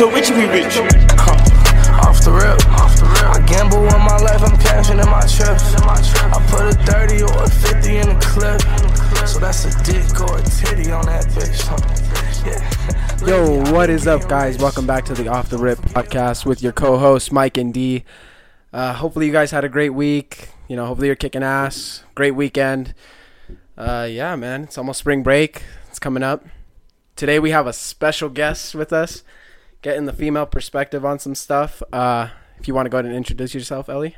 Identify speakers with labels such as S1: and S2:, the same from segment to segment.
S1: told Richie we rich.
S2: Off the rip, off the rip. I gamble on my life, I'm cashing in my trips. I put a 30 or a 50 in the clip. So that's a dick or a titty on that bitch. Yeah.
S3: Yo, what is up, guys? Welcome back to the Off the Rip podcast with your co-hosts Mike and D. Uh, hopefully, you guys had a great week. You know, hopefully you're kicking ass. Great weekend. Uh, yeah, man, it's almost spring break. It's coming up. Today we have a special guest with us, getting the female perspective on some stuff. Uh, if you want to go ahead and introduce yourself, Ellie.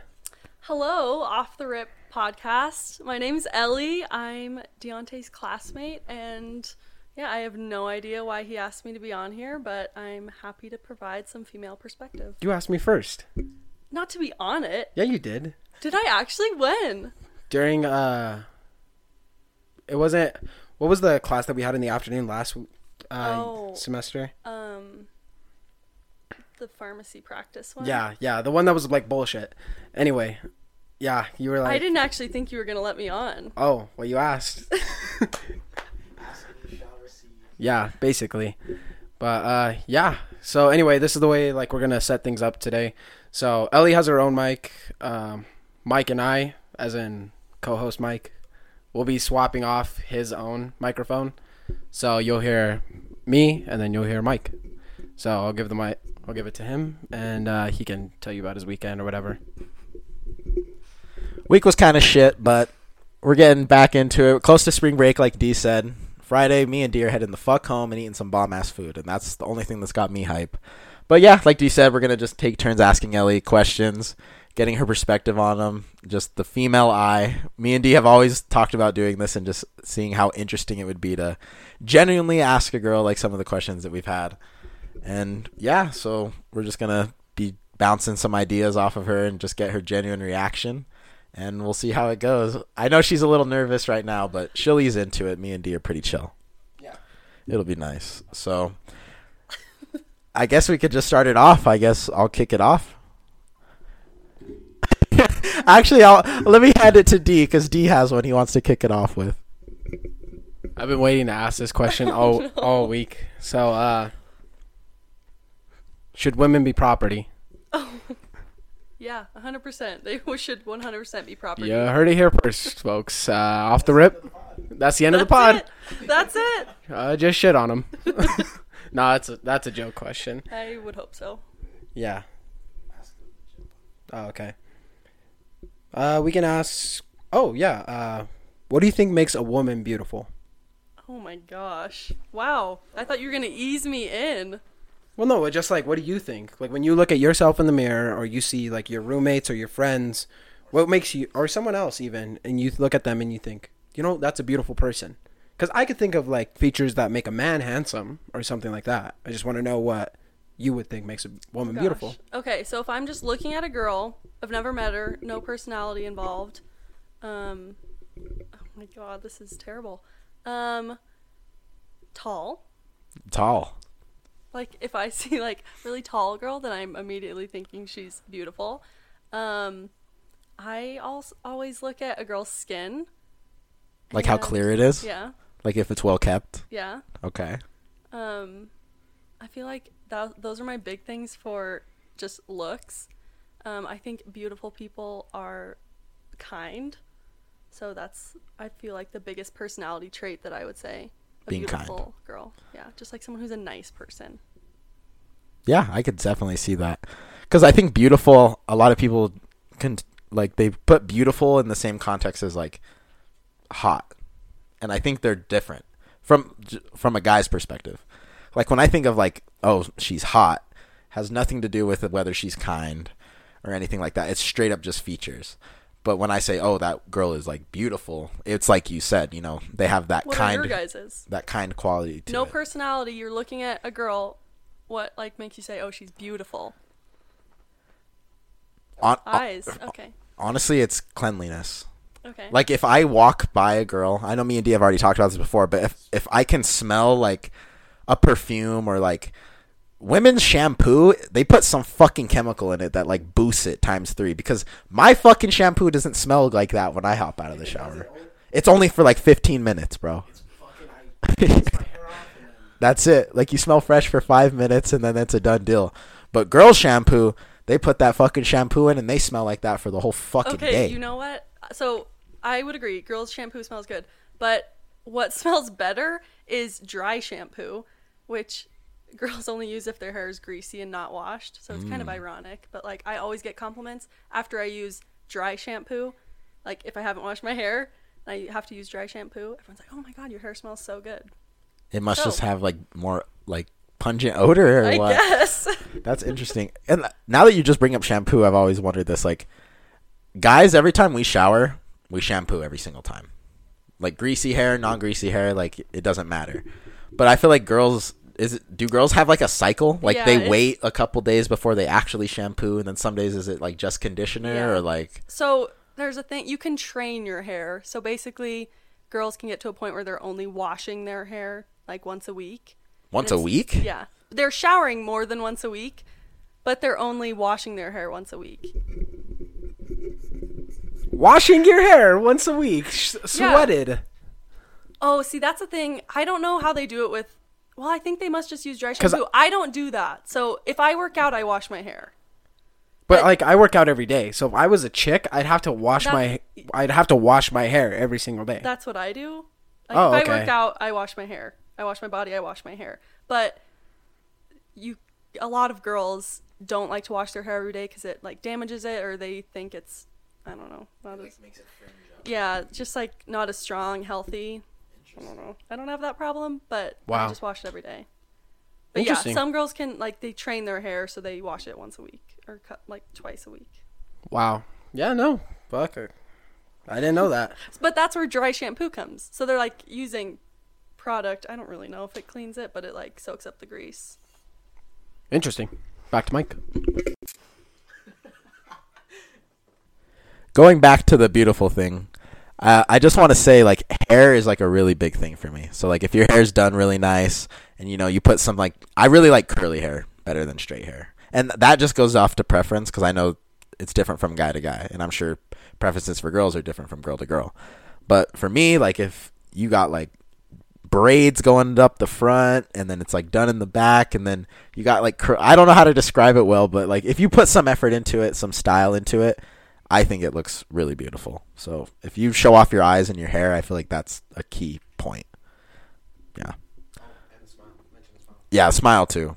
S4: Hello, Off the Rip podcast. My name's Ellie. I'm Deontay's classmate, and yeah, I have no idea why he asked me to be on here, but I'm happy to provide some female perspective.
S3: You asked me first.
S4: Not to be on it.
S3: Yeah, you did.
S4: Did I actually win?
S3: During uh, it wasn't. What was the class that we had in the afternoon last uh,
S4: Oh.
S3: semester?
S4: Um, the pharmacy practice one.
S3: Yeah, yeah, the one that was like bullshit. Anyway, yeah, you were like,
S4: I didn't actually think you were gonna let me on.
S3: oh, well, you asked. yeah, basically. But uh, yeah. So anyway, this is the way like we're gonna set things up today. So Ellie has her own mic. Um, Mike and I, as in co-host Mike, will be swapping off his own microphone. So you'll hear me, and then you'll hear Mike. So I'll give the mic. I'll give it to him, and uh, he can tell you about his weekend or whatever.
S5: Week was kind of shit, but we're getting back into it. Close to spring break, like D said. Friday, me and D are heading the fuck home and eating some bomb ass food, and that's the only thing that's got me hype. But yeah, like D said, we're gonna just take turns asking Ellie questions, getting her perspective on them, just the female eye. Me and D have always talked about doing this and just seeing how interesting it would be to genuinely ask a girl like some of the questions that we've had. And yeah, so we're just gonna be bouncing some ideas off of her and just get her genuine reaction and we'll see how it goes. I know she's a little nervous right now, but she'll ease into it. Me and D are pretty chill.
S3: Yeah.
S5: It'll be nice. So I guess we could just start it off. I guess I'll kick it off. Actually, I'll let me hand it to D because D has one he wants to kick it off with.
S3: I've been waiting to ask this question all all week. So, uh, should women be property?
S4: Oh, yeah, 100%. They should 100% be property.
S3: You heard it here first, folks. Uh, off the rip. That's the end of the pod.
S4: That's it. That's it.
S3: Uh, just shit on them. no, that's a, that's a joke question.
S4: I would hope so.
S3: Yeah. Oh, okay. Uh, we can ask. Oh, yeah. Uh, what do you think makes a woman beautiful?
S4: Oh my gosh. Wow. I thought you were going to ease me in.
S3: Well, no, just like, what do you think? Like, when you look at yourself in the mirror, or you see like your roommates or your friends, what makes you, or someone else even, and you look at them and you think, you know, that's a beautiful person. Because I could think of like features that make a man handsome or something like that. I just want to know what you would think makes a woman beautiful.
S4: Okay, so if I'm just looking at a girl, I've never met her, no personality involved. Um Oh my god, this is terrible. Um tall.
S5: Tall.
S4: Like if I see like really tall girl, then I'm immediately thinking she's beautiful. Um I also always look at a girl's skin.
S5: Like how clear it is.
S4: Yeah.
S5: Like if it's well kept.
S4: Yeah.
S5: Okay.
S4: Um, I feel like that those are my big things for just looks. Um, I think beautiful people are kind, so that's I feel like the biggest personality trait that I would say. A
S5: Being kind.
S4: girl, yeah, just like someone who's a nice person.
S5: Yeah, I could definitely see that. Because I think beautiful, a lot of people can, like, they put beautiful in the same context as, like, hot. And I think they're different from from a guy's perspective. Like, when I think of, like, oh, she's hot, has nothing to do with whether she's kind or anything like that. It's straight up just features. But when I say, oh, that girl is, like, beautiful, it's like you said, you know, they have that
S4: What
S5: kind that kind quality
S4: No
S5: it.
S4: personality. You're looking at a girl. What like makes you say, "Oh, she's beautiful"?
S5: On- uh,
S4: Eyes. Okay.
S5: honestly, it's cleanliness.
S4: Okay.
S5: Like if I walk by a girl, I know me and D have already talked about this before, but if if I can smell like a perfume or like women's shampoo, they put some fucking chemical in it that like boosts it times three because my fucking shampoo doesn't smell like that when I hop out of the shower. It's only for like 15 minutes, bro. That's it. Like you smell fresh for five minutes and then it's a done deal. But girls shampoo, they put that fucking shampoo in and they smell like that for the whole fucking
S4: Okay,
S5: day.
S4: you know what? So I would agree. Girls' shampoo smells good, but what smells better is dry shampoo, which girls only use if their hair is greasy and not washed. So it's kind of
S5: Mm.
S4: ironic. But like, I always get compliments after I use dry shampoo. Like if I haven't washed my hair, and I have to use dry shampoo. Everyone's like, "Oh my god, your hair smells so good."
S5: it must just have like more like pungent odor or
S4: I
S5: what?
S4: guess.
S5: That's interesting. And now that you just bring up shampoo, I've always wondered this. Like, guys, every time we shower, we shampoo every single time. Like greasy hair, non-greasy hair, like it doesn't matter. But I feel like girls is it, do girls have like a cycle? Like
S4: Yeah,
S5: they
S4: it's-
S5: wait a couple days before they actually shampoo, and then some days is it like just conditioner
S4: Yeah.
S5: or like
S4: So there's a thing you can train your hair. So basically, girls can get to a point where they're only washing their hair like once a week.
S5: once a week?
S4: Yeah. They're showering more than once a week, but they're only washing their hair once a week.
S3: Washing your hair once a week, sh- sweated.
S4: Oh, see, that's the thing. I don't know how they do it with. Well, I think they must just use dry shampoo. I don't do that. So if I work out, I wash my hair.
S3: But
S4: But-
S3: like I work out every day, so if I was a chick, I'd have to wash
S4: That-
S3: my I'd have to wash my hair every single day.
S4: That's what I do. Like
S3: Oh,
S4: if
S3: okay.
S4: I work out, I wash my hair. I wash my body, I wash my hair. But you a lot of girls don't like to wash their hair every day cuz it like damages it or they think it's I don't know, not as Yeah, just like not as strong, healthy. I don't know. I don't have that problem, but
S3: Wow.
S4: I just wash it every day. But yeah, some girls can like they train their hair so they wash it once a week or cut like twice a week.
S3: wow. Yeah, no. Fuck it. I didn't know that.
S4: But that's where dry shampoo comes. So they're like using product. I don't really know if it cleans it, but it like soaks up the grease.
S3: Interesting. Back to Mike.
S5: going back to the beautiful thing uh, i just want to say like hair is like a really big thing for me. So like if your hair's done really nice and you know you put some like i really like curly hair better than straight hair. And that just goes off to preference because i know it's different from guy to guy and i'm sure preferences for girls are different from girl to girl. But for me like if you got like braids going up the front and then it's like done in the back and then you got like cur- I don't know how to describe it well but like if you put some effort into it some style into it I think it looks really beautiful so if you show off your eyes and your hair I feel like that's a key point yeah yeah smile too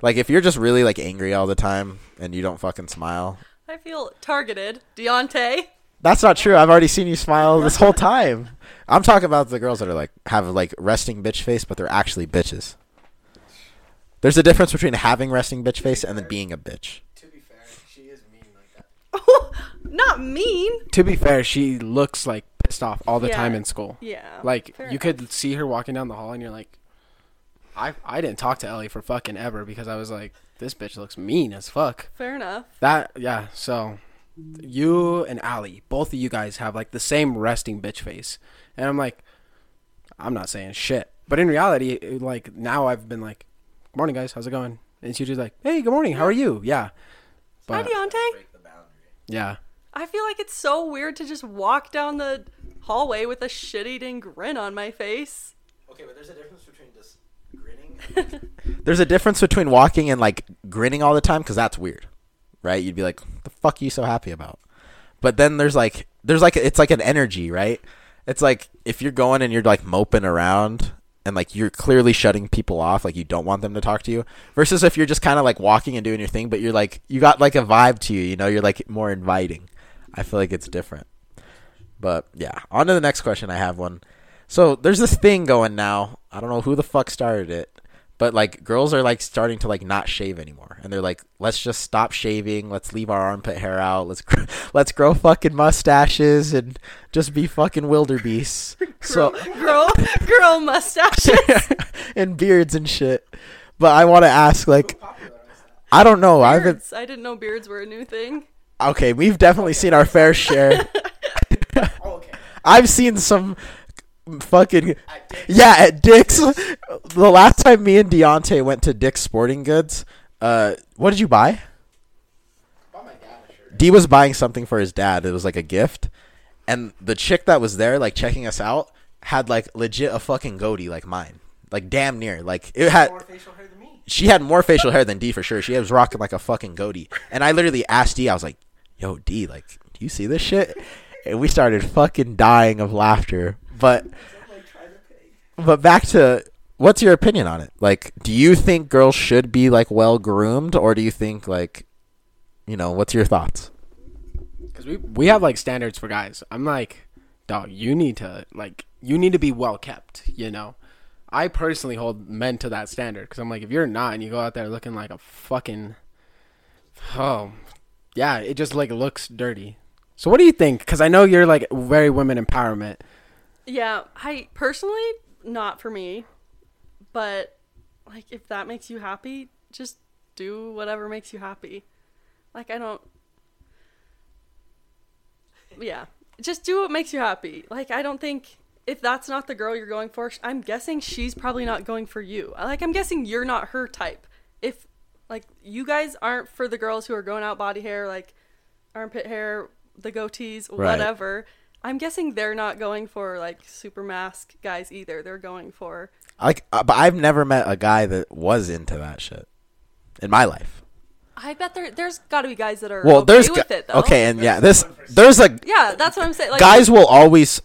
S5: like if you're just really like angry all the time and you don't fucking smile
S4: I feel targeted. Deontay.
S5: That's not true. I've already seen you smile this whole time. I'm talking about the girls that are like have like resting bitch face, but they're actually bitches. There's a difference between having resting bitch face and then being a bitch.
S3: To be fair, she is mean like that.
S4: Not mean.
S3: To be fair, she looks like pissed off all the
S4: Yeah.
S3: time in school.
S4: Yeah.
S3: Like
S4: fair
S3: you
S4: enough.
S3: could see her walking down the hall, and you're like, I I didn't talk to Ellie for fucking ever because I was like, this bitch looks mean as fuck.
S4: Fair enough.
S3: That yeah. So you and Allie, both of you guys have like the same resting bitch face, and I'm like, I'm not saying shit, but in reality, it- like now I've been like, good morning guys, how's it going? And she's just like, hey, good morning, how are you? Yeah.
S4: Hi,
S3: But
S4: Deontay.
S3: Yeah,
S4: I feel like it's so weird to just walk down the hallway with a shit-eating grin on my face.
S5: Okay, but there's a difference between just grinning. there's a difference between walking and like grinning all the time because that's weird, right? You'd be like, "The fuck are you so happy about?" But then there's like, there's like, it's like an energy, right? It's like if you're going and you're like moping around and like you're clearly shutting people off, like you don't want them to talk to you, versus if you're just kind of like walking and doing your thing, but you're like, you got like a vibe to you, you know, you're like more inviting. I feel like it's different. But yeah, on to the next question. I have one. So there's this thing going now. I don't know who the fuck started it, but like girls are like starting to like not shave anymore, and they're like, let's just stop shaving. Let's leave our armpit hair out. Let's gr- let's grow fucking mustaches and just be fucking wildebeests. so
S4: Girl, girl mustaches.
S5: and beards and shit. But I want to ask, like, I don't know. I've
S4: I didn't know beards were a new thing.
S5: okay. We've definitely seen our fair share. I've seen some fucking yeah at Dick's. The last time me and Deontay went to Dick's Sporting Goods, uh, what did you buy? D was buying something for his dad. It was like a gift, and the chick that was there, like checking us out, had like legit a fucking goatee like mine. like damn near. Like it had.
S3: facial hair than me.
S5: She had more facial hair than D for sure. She was rocking like a fucking goatee, and I literally asked D. I was like, "Yo, D, like, do you see this shit?" And we started fucking dying of laughter. But but back to what's your opinion on it? Like, do you think girls should be like well groomed, or do you think like, you know, what's your thoughts?
S3: Because we we have like standards for guys. I'm like, dog, you need to like you need to be well kept. You know, I personally hold men to that standard because I'm like, if you're not and you go out there looking like a fucking, oh, yeah, it just like looks dirty. So what do you think? Because I know you're like very women empowerment.
S4: Yeah, I personally not for me, but like if that makes you happy, just do whatever makes you happy. Like I don't Yeah, just do what makes you happy. Like I don't think if that's not the girl you're going for, I'm guessing she's probably not going for you. Like I'm guessing you're not her type. If like you guys aren't for the girls who are going out body hair, like armpit hair, the goatees,
S5: Right.
S4: whatever. I'm guessing they're not going for like super mask guys either. They're going for
S5: Like, uh, but I've never met a guy that was into that shit in my life.
S4: I bet there there's got to be guys that are
S5: Well,
S4: okay
S5: there's
S4: with
S5: gu-
S4: it though.
S5: okay, and yeah, this there's a
S4: yeah, that's what I'm saying. Like
S5: guys will always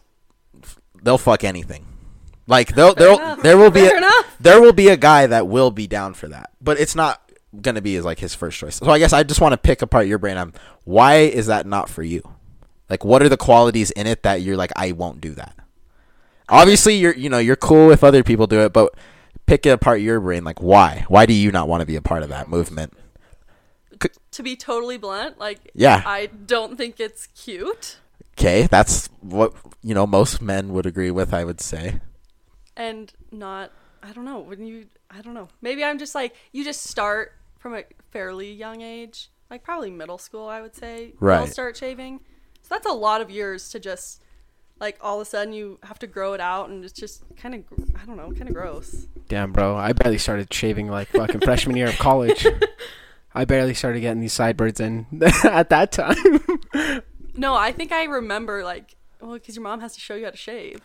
S5: they'll fuck anything. Like they'll they'll there will be
S4: Fair
S5: a,
S4: enough.
S5: there will be a guy that will be down for that, but it's not gonna be as like his first choice. So I guess I just want to pick apart your brain on why is that not for you? Like, what are the qualities in it that you're like I won't do that? Obviously, you're you know you're cool if other people do it, but pick it apart your brain. Like, why? Why do you not want to be a part of that movement?
S4: to be totally blunt, like
S5: Yeah.
S4: I don't think it's cute
S5: Okay, that's what you know most men would agree with. I would say.
S4: and not I don't know, when you I don't know. Maybe I'm just like you just start from a fairly young age, like probably middle school, I would say.
S5: Right.
S4: I'll start shaving. So that's a lot of years to just like all of a sudden you have to grow it out and it's just kind of I don't know, kind of gross.
S3: Damn, bro, I barely started shaving like fucking freshman year of college. I barely started getting these sideburns in at that time.
S4: No, I think I remember like well, because your mom has to show you how to shave.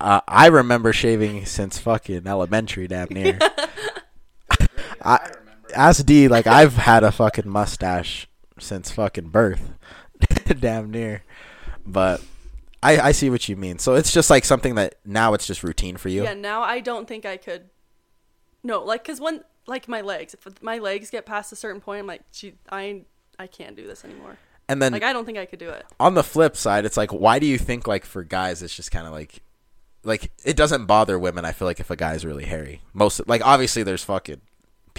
S5: Uh, I remember shaving since fucking elementary, damn near. I, ask D, like I've had a fucking mustache since fucking birth, damn near. But I I see what you mean. So it's just like something that now it's just routine for you.
S4: Yeah, now I don't think I could. No, like because when like my legs, if my legs get past a certain point, I'm like, gee, I I can't do this anymore.
S5: And then
S4: Like I don't think I could do it.
S5: on the flip side, it's like, why do you think like for guys, it's just kind of like, like it doesn't bother women. I feel like if a guy's really hairy, most like obviously there's fucking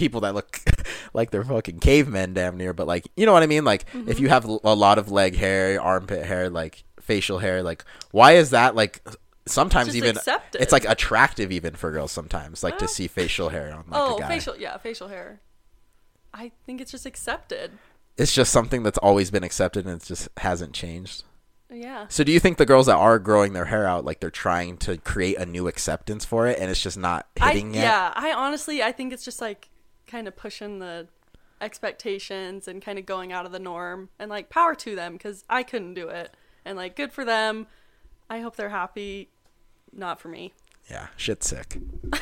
S5: people that look like they're fucking cavemen damn near, but like you know what I mean. Like if mm-hmm. you have a lot of leg hair, armpit hair, like facial hair, like why is that like? Sometimes even
S4: accepted.
S5: it's like attractive even for girls sometimes like to see facial hair on like
S4: oh,
S5: a guy.
S4: facial, yeah, facial hair. I think it's just accepted.
S5: It's just something that's always been accepted and it just hasn't changed.
S4: Yeah.
S5: So do you think the girls that are growing their hair out, like they're trying to create a new acceptance for it, and it's just not
S4: I,
S5: hitting yet?
S4: yeah, I honestly I think it's just like kind of pushing the expectations and kind of going out of the norm and like power to them because I couldn't do it and like good for them. I hope they're happy. Not for me.
S5: Yeah, shit sick.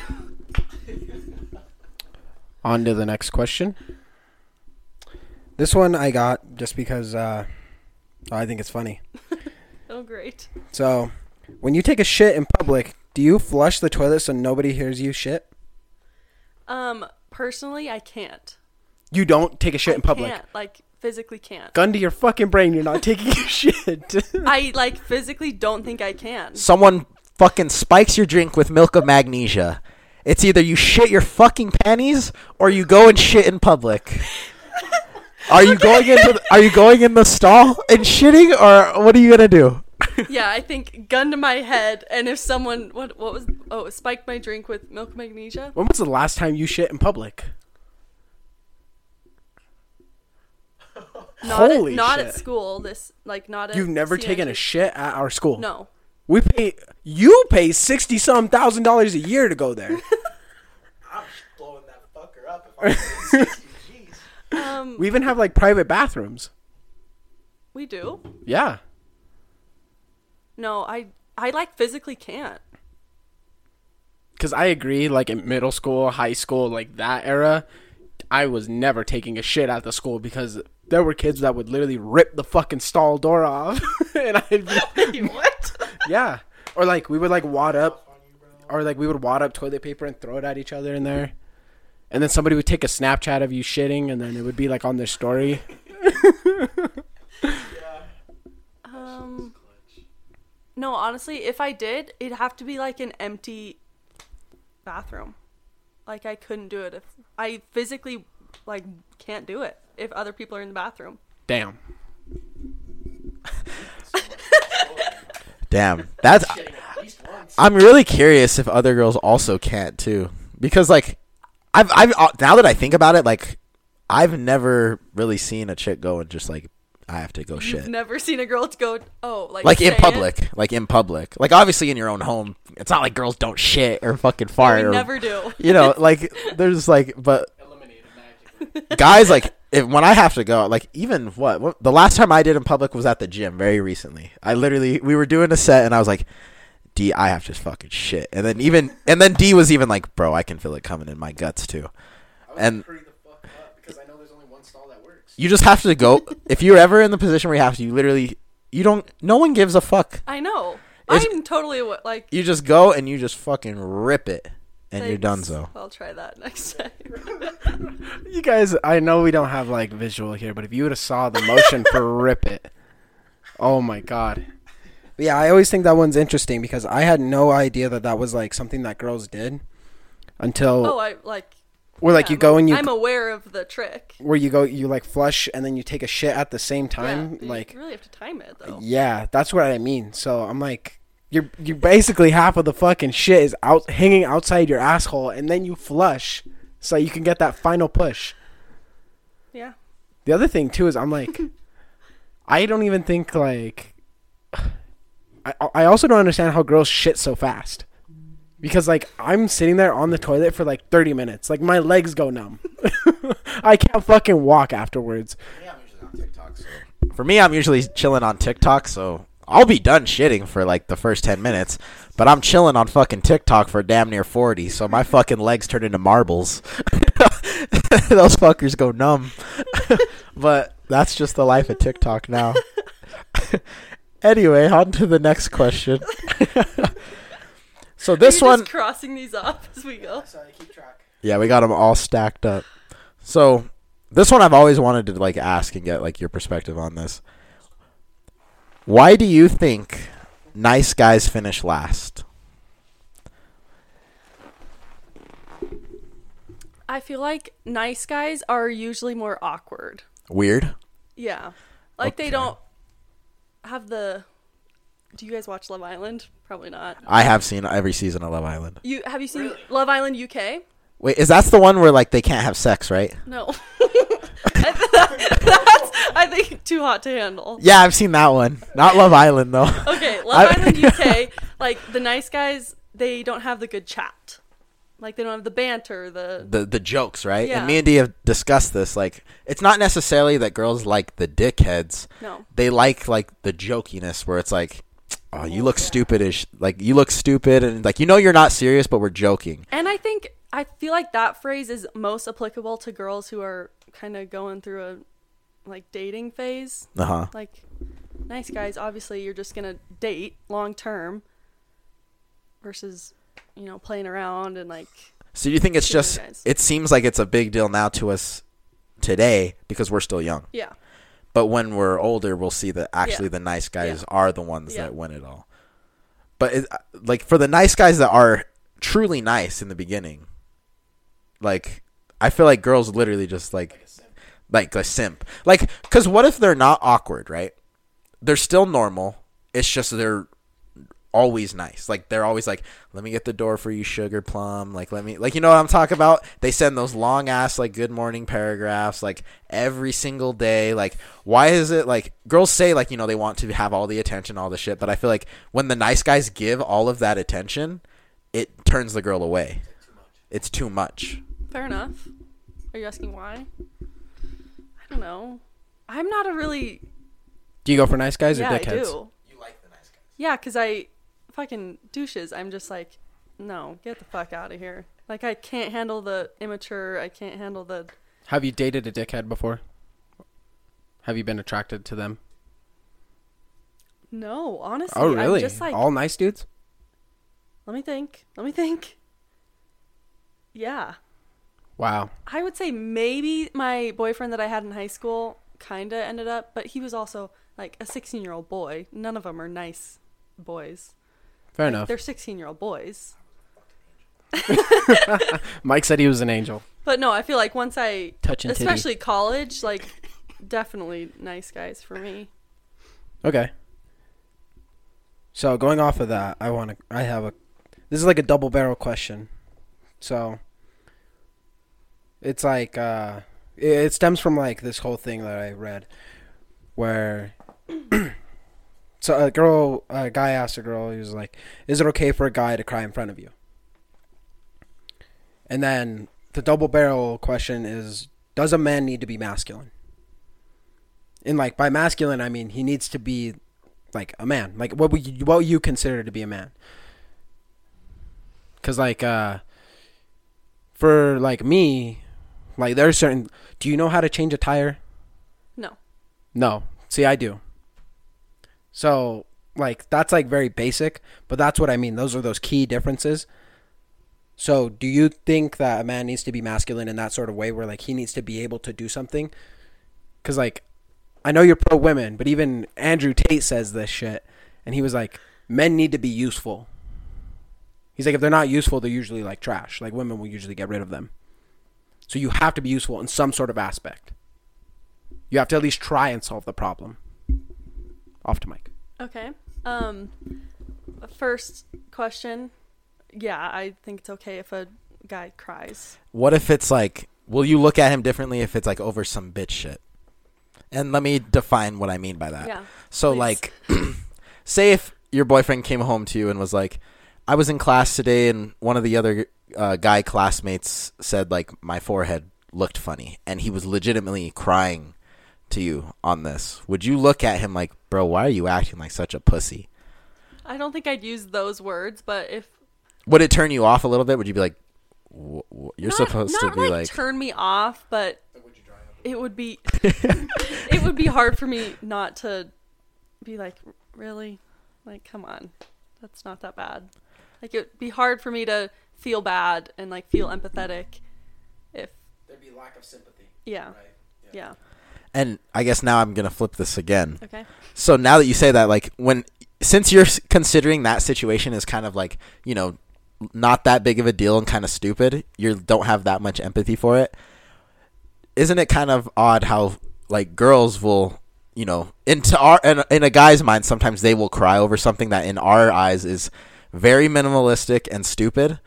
S3: On to the next question. This one I got just because uh, I think it's funny.
S4: Oh great.
S3: So, when you take a shit in public, do you flush the toilet so nobody hears you shit?
S4: Um, personally, I can't.
S3: You don't take a shit
S4: I
S3: in public.
S4: Can't, like physically can't.
S3: Gun to your fucking brain, you're not taking a shit.
S4: I like physically don't think I can.
S5: Someone fucking spikes your drink with milk of magnesia. It's either you shit your fucking panties or you go and shit in public. Are you going into the, Are you going in the stall and shitting, or what are you gonna do?
S4: yeah, I think gun to my head, and if someone what what was oh spiked my drink with milk magnesia.
S3: when was the last time you shit in public?
S4: Not
S3: Holy
S4: at, not
S3: shit.
S4: at school. This like not at.
S3: You've never taken a shit at our school.
S4: No.
S3: We pay you pay sixty some thousand dollars a year to go there.
S5: I'm blowing that fucker up if
S4: Um,
S3: we even have like private bathrooms.
S4: we do.
S3: Yeah.
S4: No, I I like physically can't.
S3: because I agree. Like in middle school, high school, like that era, I was never taking a shit at the school because there were kids that would literally rip the fucking stall door off, and I'd be like
S4: what?
S3: yeah, or like we would like wad up, or like we would wad up toilet paper and throw it at each other in there, and then somebody would take a Snapchat of you shitting, and then it would be like on their story.
S4: Um. No, honestly, if I did, it'd have to be like an empty bathroom. Like I couldn't do it if I physically like can't do it if other people are in the bathroom.
S3: Damn.
S5: Damn, that's. I'm really curious if other girls also can't too, because like, I've I've uh, now that I think about it, like, I've never really seen a chick go and just like, I have to go
S4: You've
S5: shit.
S4: never seen a girl to go oh like
S5: like in
S4: say it?
S5: public, like in public, like obviously in your own home. It's not like girls don't shit or fucking
S4: No,
S5: fart.
S4: we
S5: or,
S4: never do.
S5: you know, like there's like, but guys like if when I have to go, like even what, what the last time I did in public was at the gym very recently. I literally we were doing a set and I was like, D, I have to fucking shit, and then even and then D was even like, bro, I can feel it coming in my guts too. And
S3: because I know there's only one stall that works.
S5: You just have to go. if you're ever in the position where you have to, you literally you don't. No one gives a fuck.
S4: I know.
S5: It's-
S4: I'm totally like
S5: You just go and you just fucking rip it, and you're done. So
S4: I'll try that next time.
S3: You guys, I know we don't have like visual here, but if you would have saw the motion for rip it, oh my god. But yeah, I always think that one's interesting because I had no idea that that was like something that girls did until
S4: oh, I like
S3: where like
S4: yeah,
S3: you go and you
S4: I'm aware of the trick.
S3: where you go you like flush and then you take a shit at the same time
S4: yeah,
S3: like
S4: you really have to time it though.
S3: yeah that's what i mean so i'm like you're you basically half of the fucking shit is out hanging outside your asshole and then you flush so you can get that final push
S4: Yeah.
S3: the other thing too is i'm like i don't even think like I, I also don't understand how girls shit so fast because like i'm sitting there on the toilet for like 30 minutes like my legs go numb i can't fucking walk afterwards
S5: for me, I'm usually chilling on TikTok. So I'll be done shitting for like the first ten minutes, but I'm chilling on fucking TikTok for damn near forty. So my fucking legs turn into marbles. Those fuckers go numb. but that's just the life of TikTok now. anyway, on to the next question. So this
S4: Are you
S5: one,
S4: just crossing these off as we go. Sorry, keep track.
S5: Yeah, we got them all stacked up. So this one I've always wanted to like ask and get like your perspective on this. Why do you think nice guys finish last?
S4: I feel like nice guys are usually more awkward.
S5: Weird.
S4: Yeah. Like
S5: Okay.
S4: they don't have the Do you guys watch Love Island? Probably not.
S5: I have seen every season of Love Island.
S4: You have you seen Love Island UK?
S5: Wait, is that the one where like they can't have sex, right?
S4: No. That's I think too hot to handle.
S5: Yeah, I've seen that one. Not Love Island though.
S4: Okay, Love
S5: I-
S4: Island UK, like the nice guys, they don't have the good chat. Like they don't have the banter, the
S5: the the jokes, right?
S4: Yeah.
S5: And me and Dee have discussed this. Like, it's not necessarily that girls like the dickheads.
S4: no.
S5: They like like the jokiness, where it's like, oh, you look stupid as like you look stupid, and like you know you're not serious, but we're joking.
S4: And I think I feel like that phrase is most applicable to girls who are kind of going through a like dating phase.
S5: Uh huh.
S4: Like nice guys, obviously you're just going to date long term versus you know playing around and like
S5: So you think it's just?
S4: guys.
S5: It seems like it's a big deal now to us today because we're still young.
S4: yeah.
S5: But when we're older, we'll see that actually
S4: Yeah.
S5: the nice guys
S4: Yeah.
S5: are the ones
S4: Yeah.
S5: that win it all. But it, like for the nice guys that are truly nice in the beginning, like I feel like girls literally just like like a simp. Like cuz what if they're not awkward, right? They're still normal. It's just they're always nice. Like they're always like, "Let me get the door for you, sugar plum." Like let me like you know what I'm talking about? They send those long ass like good morning paragraphs like every single day. Like why is it like girls say like, you know, they want to have all the attention, all the shit, but I feel like when the nice guys give all of that attention, it turns the girl away. It's too much.
S4: Fair enough. Are you asking why? I don't know. I'm not a really
S3: do you go for nice guys or
S4: yeah, I
S3: dickheads
S4: do.
S5: You like the nice guys.
S4: Yeah, cuz I fucking douches. I'm just like no, get the fuck out of here. Like I can't handle the immature. I can't handle the.
S3: Have you dated a dickhead before? Have you been attracted to them?
S4: No, honestly.
S3: oh, really?
S4: I'm just like,
S3: All nice dudes?
S4: let me think. Let me think. Yeah,
S3: Wow.
S4: I would say maybe my boyfriend that I had in high school kind of ended up, but he was also like a 16 year old boy. None of them are nice boys.
S3: Fair enough.
S4: They're 16 year old boys.
S3: Mike said he was an angel.
S4: But no, I feel like once I,
S3: Touching titty.
S4: especially college, like definitely nice guys for me.
S3: Okay. So going off of that, I want to. I have a. This is like a double barrel question. So. It's like uh, it, it stems from like this whole thing that I read, where. so a girl, a guy asked a girl, he was like, "Is it okay for a guy to cry in front of you?" And then the double barrel question is, does a man need to be masculine? And like by masculine, I mean he needs to be like a man. Like what would you, what you consider to be a man? Cause like uh, for like me, like there's certain. Do you know how to change a tire?
S4: No.
S3: No. See, I do. So like that's like very basic, but that's what I mean. Those are those key differences. So, do you think that a man needs to be masculine in that sort of way, where like he needs to be able to do something? Because like, I know you're pro women, but even Andrew Tate says this shit, and he was like, men need to be useful. He's like, if they're not useful, they're usually like trash. Like women will usually get rid of them. So you have to be useful in some sort of aspect. You have to at least try and solve the problem. Off to Mike.
S4: Okay. Um, first question. Yeah, I think it's okay if a guy cries.
S5: What if it's like, will you look at him differently if it's like over some bitch shit? And let me define what I mean by that.
S4: Yeah.
S5: So
S4: please.
S5: like, say if your boyfriend came home to you and was like, "I was in class today, and one of the other uh, guy classmates said like my forehead looked funny," and he was legitimately crying to you on this. Would you look at him like, "Bro, why are you acting like such a pussy?"
S4: I don't think I'd use those words, but if
S5: Would it turn you off a little bit? Would you be like, w- w- "You're
S4: not,
S5: supposed
S4: not
S5: to be
S4: like,
S5: like"?
S4: turn me off, but it would be it would be hard for me not to be like really like come on that's not that bad like it would be hard for me to feel bad and like feel empathetic if
S3: There'd be lack of sympathy.
S4: yeah yeah
S5: and I guess now I'm gonna flip this again.
S4: okay
S5: So now that you say that, like when since you're considering that situation is kind of like you know not that big of a deal and kind of stupid, you don't have that much empathy for it. Isn't it kind of odd how like girls will you know into our in, in a guy's mind sometimes they will cry over something that in our eyes is very minimalistic and stupid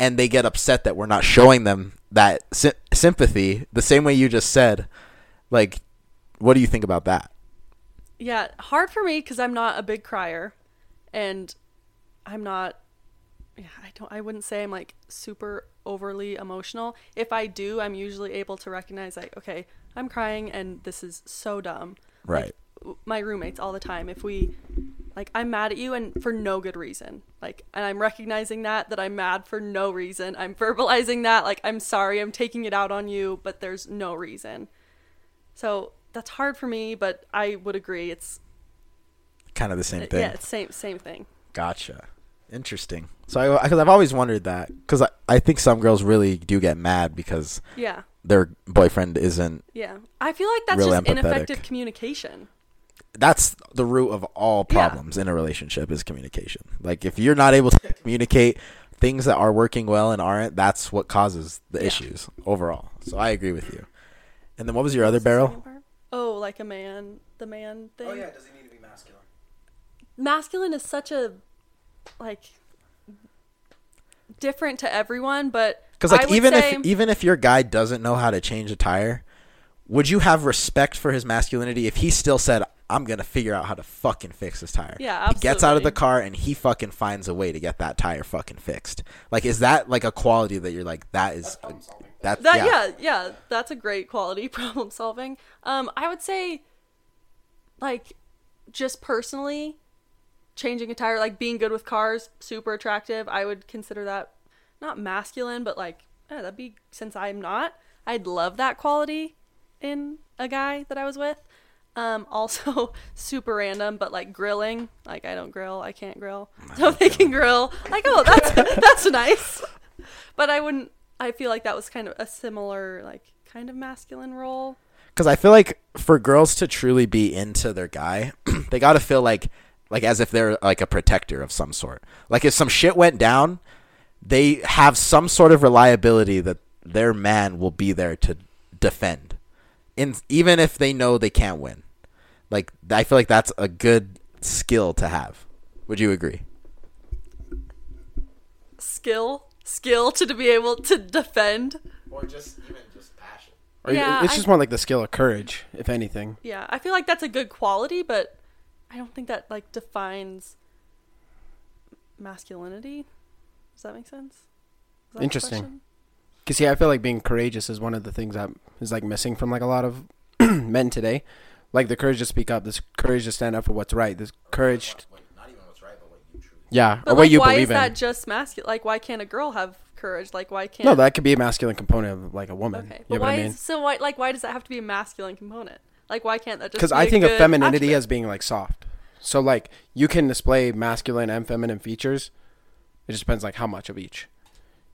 S5: and they get upset that we're not showing them that sy- sympathy the same way you just said like what do you think about that?
S4: Yeah hard for me because i'm not a big crier and i'm not yeah i don't i wouldn't say i'm like super overly emotional. If i do i'm usually able to recognize like okay i'm crying and this is so dumb.
S5: Right.
S4: w- my roommates all the time. If we like i'm mad at you and for no good reason. Like and i'm recognizing that that i'm mad for no reason. I'm verbalizing that like i'm sorry i'm taking it out on you but there's no reason. So that's hard for me but i would agree it's
S5: kind of the same uh, thing
S4: yeah same same thing
S5: Gotcha. Interesting. So I because I've always wondered that because I, I think some girls really do get mad because
S4: yeah
S5: their boyfriend isn't.
S4: yeah i feel like that's
S5: Real
S4: just
S5: empathetic.
S4: ineffective communication
S5: That's the root of all
S4: Yeah.
S5: problems in a relationship is communication. Like if you're not able to communicate things that are working well and aren't, that's what causes the
S4: Yeah.
S5: issues overall. So I agree with you. And then what was your other
S4: What's the
S5: barrel?
S4: Second part? oh like a man the man oh, thing Oh yeah,
S3: does he need to be masculine?
S4: masculine is such a like different to everyone but
S5: Because
S4: I
S5: like
S4: would
S5: even
S4: say-
S5: if even if your guy doesn't know how to change a tire, would you have respect for his masculinity if he still said, "I'm gonna figure out how to fucking fix this tire"?
S4: Yeah,
S5: He gets out of the car and he fucking finds a way to get that tire fucking fixed. Like, is that like a quality that you're like that is that?
S4: that
S5: yeah.
S4: yeah. yeah that's a great quality problem solving um i would say like just personally changing a tire, like being good with cars, super attractive. I would consider that not masculine, but like eh, that'd be since I'm not. I'd love that quality in a guy that I was with. Um, also super random, but like grilling. Like I don't grill, I can't grill. So they can grill, like oh that's that's nice. But I wouldn't. I feel like that was kind of a similar like kind of masculine role.
S5: because I feel like for girls to truly be into their guy, they got to feel like like as if they're like a protector of some sort. Like if some shit went down, they have some sort of reliability that their man will be there to defend, in even if they know they can't win. Like I feel like that's a good skill to have. Would you agree?
S4: Skill, skill to, to be able to defend.
S5: Or just even just passion.
S3: Or
S4: Yeah,
S3: it's
S4: I-
S3: just more like the skill of courage, if anything.
S4: Yeah, I feel like that's a good quality, but I don't think that like defines masculinity. Does that make sense? That
S3: Interesting. Cause see, I feel like being courageous is one of the things that is like missing from like a lot of men today. Like the courage to speak up, this courage to stand up for what's right, this courage, t-
S5: Not even what's right, but what you truly.
S3: Yeah,
S4: But
S3: or what
S4: like,
S3: you
S4: why is
S3: believe
S4: that just masculine? Like, why can't a girl have courage? Like, why can't?
S3: No, that could be a masculine component of like a woman.
S4: Okay,
S3: You
S4: but
S3: know what
S4: why?
S3: I mean?
S4: Is, so why? Like, why does that have to be a masculine component? Like, why can't that just?
S3: Because
S4: be
S3: I think of femininity
S4: attribute?
S3: as being like soft. So like you can display masculine and feminine features. It just depends like how much of each.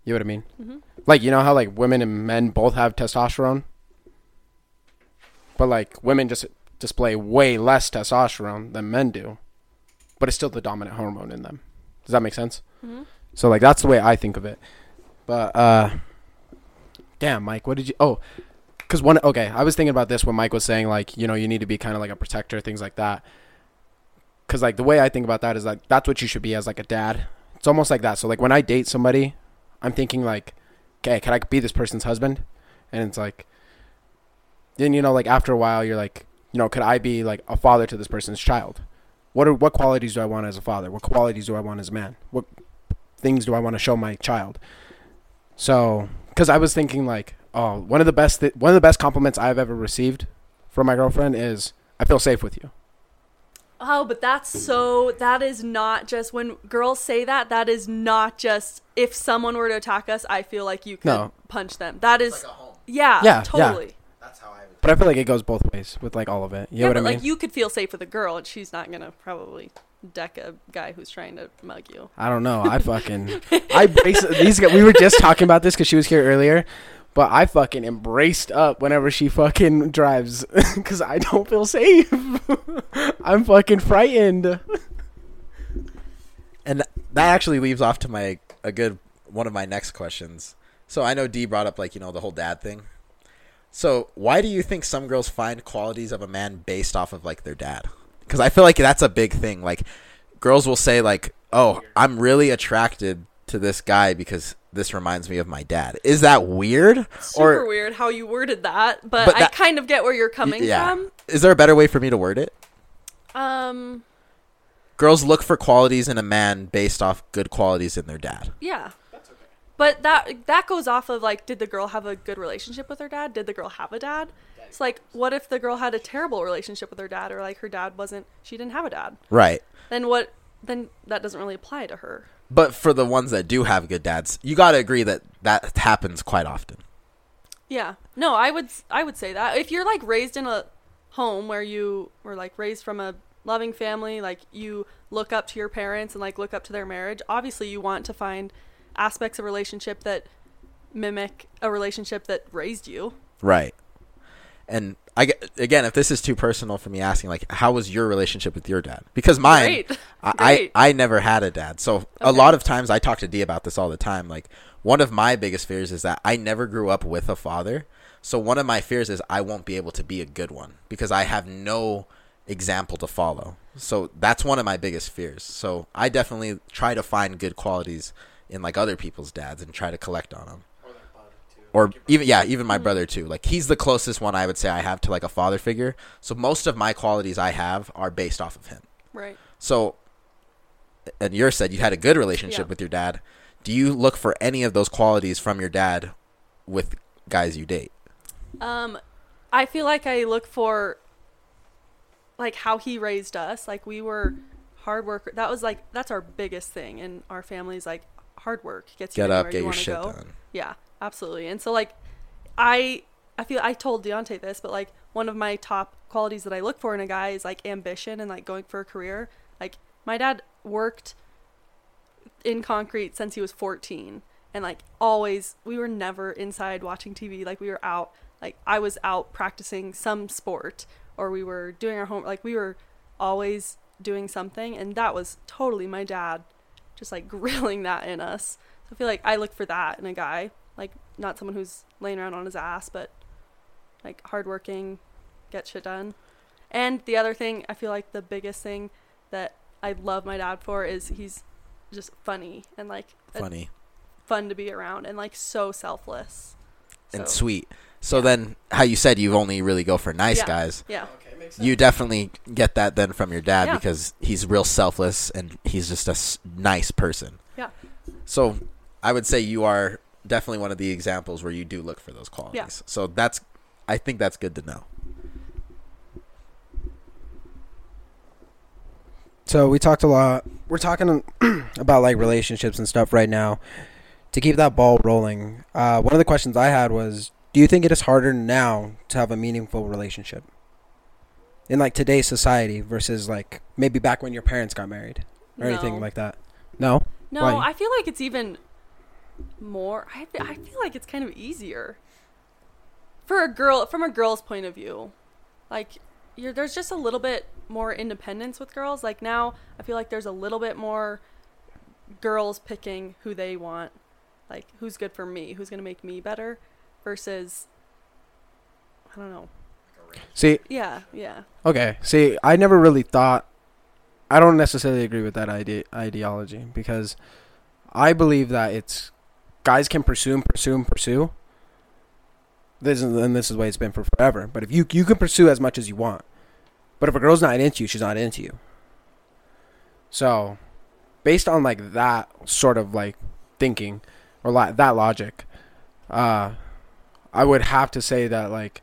S3: You know what I mean?
S4: Mhm.
S3: Like you know how like women and men both have testosterone, but like women just display way less testosterone than men do, but it's still the dominant hormone in them. Does that make sense?
S4: Mhm.
S3: So like that's the way I think of it. But uh, damn, Mike, what did you? Oh, because one okay, I was thinking about this when Mike was saying like you know you need to be kind of like a protector, things like that. Because like the way I think about that is like that's what you should be as like a dad. It's almost like that. So like when I date somebody, I'm thinking like, okay, can I be this person's husband? And it's like, then you know like after a while you're like, you know, could I be like a father to this person's child? What are what qualities do I want as a father? What qualities do I want as a man? What things do I want to show my child? So, because I was thinking like, oh, one of the best th- one of the best compliments I've ever received from my girlfriend is I feel safe with you.
S4: Oh, but that's so. That is not just when girls say that. That is not just if someone were to attack us. I feel like you could
S3: No.
S4: punch them. That is,
S5: a home.
S4: yeah,
S3: Yeah, yeah.
S4: totally.
S5: That's how I would.
S3: But I feel like it goes both ways with like all of it. You know
S4: yeah,
S3: what I mean?
S4: like you could feel safe with a girl, and she's not gonna probably deck a guy who's trying to mug you.
S3: I don't know. I fucking I brace these. guys- We were just talking about this because she was here earlier, but I fucking embraced up whenever she fucking drives because I don't feel safe. I'm fucking frightened.
S5: And that actually leaves off to my a good one of my next questions. So I know D brought up like you know the whole dad thing. So why do you think some girls find qualities of a man based off of like their dad? Because I feel like that's a big thing. Like girls will say like, "Oh, I'm really attracted to this guy because this reminds me of my dad." Is that weird?
S4: Super weird how you worded that, but,
S5: But
S4: I kind of get where you're coming
S5: yeah.
S4: from.
S5: Is there a better way for me to word it?
S4: Um,
S5: Girls look for qualities in a man based off good qualities in their dad.
S4: yeah. But that that goes off of like, did the girl have a good relationship with her dad? Did the girl have a dad? It's like, what if the girl had a terrible relationship with her dad, or like her dad wasn't, she didn't have a dad?
S5: Right.
S4: Then what? Then that doesn't really apply to her.
S5: But for the ones that do have good dads, you got to agree that that happens quite often.
S4: Yeah. No, I would I would say that if you're like raised in a home where you were like raised from a loving family, like you look up to your parents and like look up to their marriage, obviously you want to find aspects of relationship that mimic a relationship that raised you.
S5: Right. And I get, again, if this is too personal for me asking, like, how was your relationship with your dad? Because mine,
S4: Great.
S5: I, I
S4: Great.
S5: I never had a dad. So a lot of times I talk to D about this all the time. Like one of my biggest fears is that I never grew up with a father. So one of my fears is I won't be able to be a good one because I have no example to follow. So that's one of my biggest fears. So I definitely try to find good qualities in like other people's dads and try to collect on them. Or even yeah, even my brother too. Like he's the closest one I would say I have to like a father figure. So most of my qualities I have are based off of him.
S4: Right.
S5: So, and you said you had a good relationship
S4: Yeah.
S5: with your dad. Do you look for any of those qualities from your dad with guys you date?
S4: Um, I feel like I look for like how he raised us. Like we were hard work. That was like that's our biggest thing in our family's like hard work gets you
S5: Get up, get
S4: you
S5: your shit
S4: go.
S5: done.
S4: Yeah, absolutely. And so like I I feel I told Deontay this, but like one of my top qualities that I look for in a guy is like ambition and like going for a career. Like my dad worked in concrete since he was 14 and like always we were never inside watching TV like we were out like I was out practicing some sport or we were doing our home like we were always doing something and that was totally my dad just like grilling that in us. So I feel like I look for that in a guy, like not someone who's laying around on his ass, but like hardworking, get shit done. And the other thing, I feel like the biggest thing that I love my dad for is he's just funny and like a-
S5: Funny
S4: fun to be around and like so selfless.
S5: and
S4: So,
S5: sweet. So
S4: yeah.
S5: then, how you said you only really go for nice
S4: Yeah.
S5: guys.
S4: Yeah.
S3: Okay, makes
S5: You definitely get that then from your dad
S4: Yeah.
S5: because he's real selfless and he's just a s- nice person.
S4: Yeah.
S5: So I would say you are definitely one of the examples where you do look for those qualities. So that's, I think that's good to know.
S3: So we talked a lot. We're talking about like relationships and stuff right now. To keep that ball rolling, uh, one of the questions I had was, do you think it is harder now to have a meaningful relationship in like today's society versus like maybe back when your parents got married or anything like that? No.
S4: No,
S3: Why?
S4: I feel like it's even more. I I feel like it's kind of easier for a girl from a girl's point of view. Like you're there's just a little bit more independence with girls. Like now, I feel like there's a little bit more girls picking who they want, like who's good for me, who's gonna make me better, versus I don't know.
S3: See,
S4: Yeah, yeah,
S3: Okay. See, I never really thought. I don't necessarily agree with that idea ideology because I believe that it's guys can pursue and pursue and pursue. This is and this is the way it's been for forever. But if you you can pursue as much as you want, but if a girl's not into you, she's not into you. So, based on like that sort of like thinking or la- that logic, uh, I would have to say that like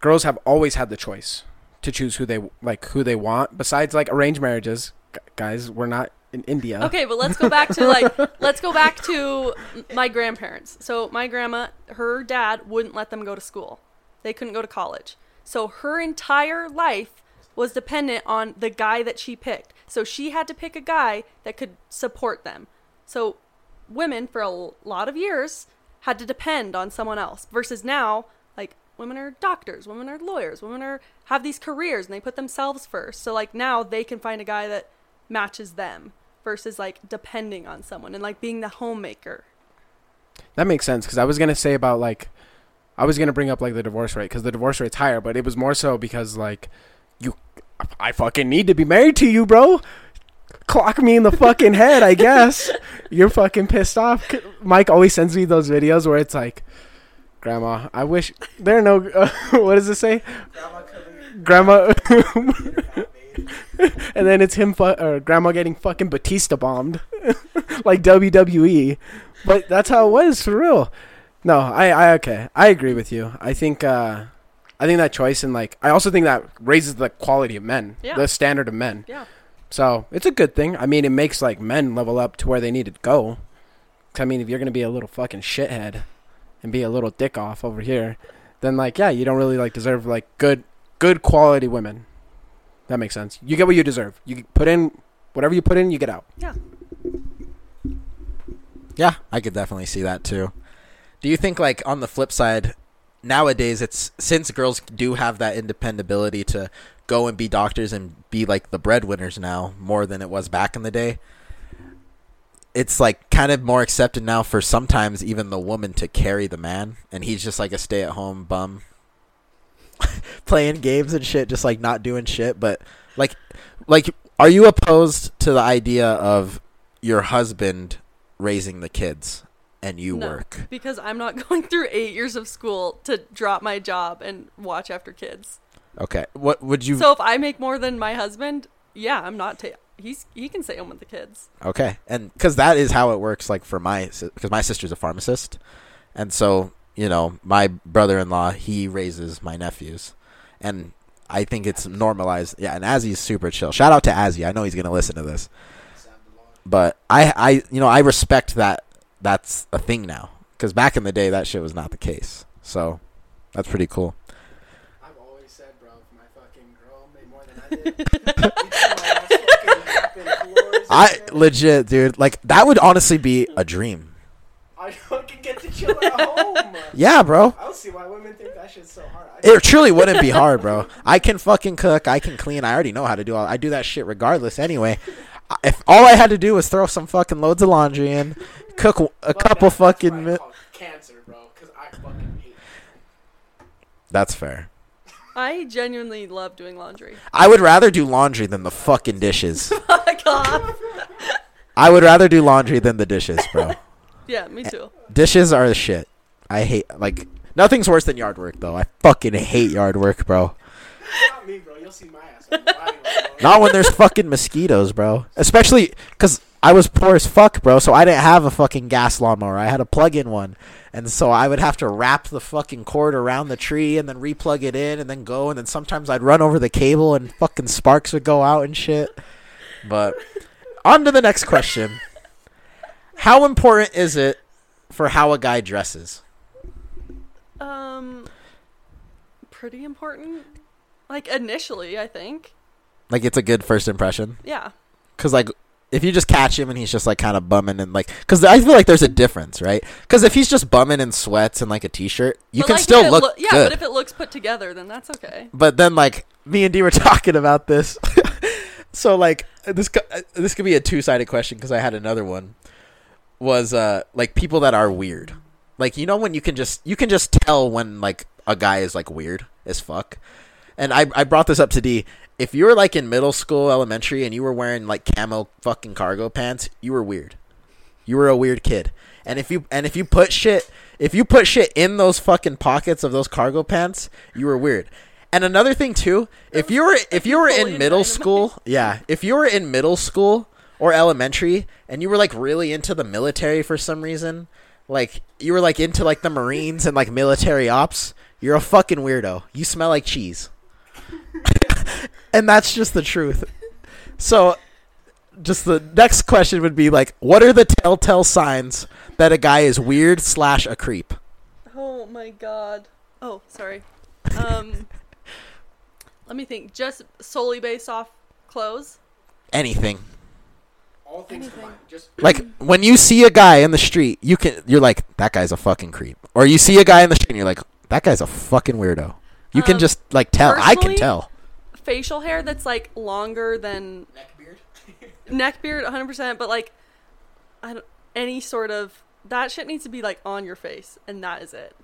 S3: girls have always had the choice to choose who they like who they want besides like arranged marriages guys we're not in india
S4: Okay, but let's go back to like let's go back to my grandparents. So my grandma, her dad wouldn't let them go to school. They couldn't go to college. So her entire life was dependent on the guy that she picked. So she had to pick a guy that could support them. So women for a lot of years had to depend on someone else versus now like women are doctors, women are lawyers, women are have these careers and they put themselves first. So like now they can find a guy that matches them versus like depending on someone and like being the homemaker.
S3: that makes sense because i was gonna say about like i was gonna bring up like the divorce rate because the divorce rate's higher but it was more so because like you i fucking need to be married to you bro clock me in the fucking head i guess. You're fucking pissed off. Mike always sends me those videos where it's like grandma i wish there are no uh, what does it say? Grandma Grandma and then it's him fu- or grandma getting fucking batista bombed. Like wwe but that's how it was for real. No i i okay. I agree with you. I think uh i think that choice and like i also think that raises the quality of men
S4: Yeah.
S3: the standard of men.
S4: Yeah.
S3: So it's a good thing i mean it makes like men level up to where they need to go. i mean if you're gonna be a little fucking shithead and be a little dick off over here then like yeah you don't really like deserve like good good quality women that makes sense you get what you deserve you put in whatever you put in you get out
S4: Yeah.
S5: Yeah, I could definitely see that too. Do you think like on the flip side, nowadays it's since girls do have that independability to go and be doctors and be like the breadwinners now more than it was back in the day. It's like kind of more accepted now for sometimes even the woman to carry the man and he's just like a stay-at-home bum playing games and shit just like not doing shit but like like are you opposed to the idea of your husband raising the kids and you
S4: No,
S5: work.
S4: because I'm not going through eight years of school to drop my job and watch after kids.
S5: Okay. What would you
S4: So if I make more than my husband, yeah, I'm not. Ta- he's he can stay home with the kids.
S5: Okay. And cuz that is how it works like for my because my sister's a pharmacist. And so, you know, my brother-in-law, he raises my nephews. And I think it's normalized. Yeah, and Azzy's super chill. Shout out to Azzy. I know he's gonna listen to this. But I, I, you know, I respect that. That's a thing now. Because back in the day, that shit was not the case. So, that's pretty cool.
S3: I've always said, bro, if my fucking girl made more than I
S5: legit, dude. Like that would honestly be a dream.
S3: I fucking get to chill at home.
S5: Yeah, bro.
S3: I don't see why women think that shit's so hard.
S5: It truly wouldn't be hard, bro. I can fucking cook. I can clean. I already know how to do all. I do that shit regardless. Anyway, if all I had to do was throw some fucking loads of laundry in, cook a couple fucking. Mi-
S3: cancer, bro, because I fucking hate.
S5: That's fair.
S4: I genuinely love doing laundry.
S5: I would rather do laundry than the fucking dishes.
S4: Fuck off.
S5: I would rather do laundry than the dishes, bro.
S4: Yeah, me too.
S5: Dishes are the shit. I hate like nothing's worse than yard work though. I fucking hate yard work, bro.
S3: Not me, bro. You'll see my ass. on the body, bro.
S5: Not when there's fucking mosquitoes, bro. Especially because I was poor as fuck, bro. So I didn't have a fucking gas lawnmower. I had a plug-in one, and so I would have to wrap the fucking cord around the tree and then replug it in and then go. And then sometimes I'd run over the cable and fucking sparks would go out and shit. But on to the next question. How important is it for how a guy dresses?
S4: Um, pretty important. Like initially, I think.
S5: Like it's a good first impression.
S4: Yeah.
S5: Cause like if you just catch him and he's just like kind of bumming and like, cause I feel like there's a difference, right? Cause if he's just bumming in sweats and like a t-shirt, you
S4: But,
S5: can
S4: like,
S5: still look
S4: loo- yeah,
S5: good.
S4: but if it looks put together, then that's okay.
S5: But then like me and D were talking about this, so like this uh, this could be a two sided question because I had another one. Was uh like people that are weird, like you know when you can just you can just tell when like a guy is like weird as fuck. And I I brought this up to D. If you were like in middle school, elementary, and you were wearing like camo fucking cargo pants, you were weird. You were a weird kid. And if you and if you put shit if you put shit in those fucking pockets of those cargo pants, you were weird. And another thing too, if you were if you were in middle school, yeah, if you were in middle school or elementary and you were like really into the military for some reason, like you were like into like the Marines and like military ops, you're a fucking weirdo. You smell like cheese. and that's just the truth. So just the next question would be like, what are the telltale signs that a guy is weird slash a creep?
S4: Oh my god. Oh, sorry. Um, let me think. Just solely based off clothes.
S5: Anything.
S3: All things
S4: Anything.
S3: combined. Just
S5: Like when you see a guy in the street, you can you're like, that guy's a fucking creep. Or you see a guy in the street and you're like, that guy's a fucking weirdo. You can
S4: Um,
S5: just like tell. I can tell.
S4: Facial hair that's like longer than
S3: neck beard.
S4: neck beard, 100%. But like, I don't. Any sort of that shit needs to be like on your face, and that is it.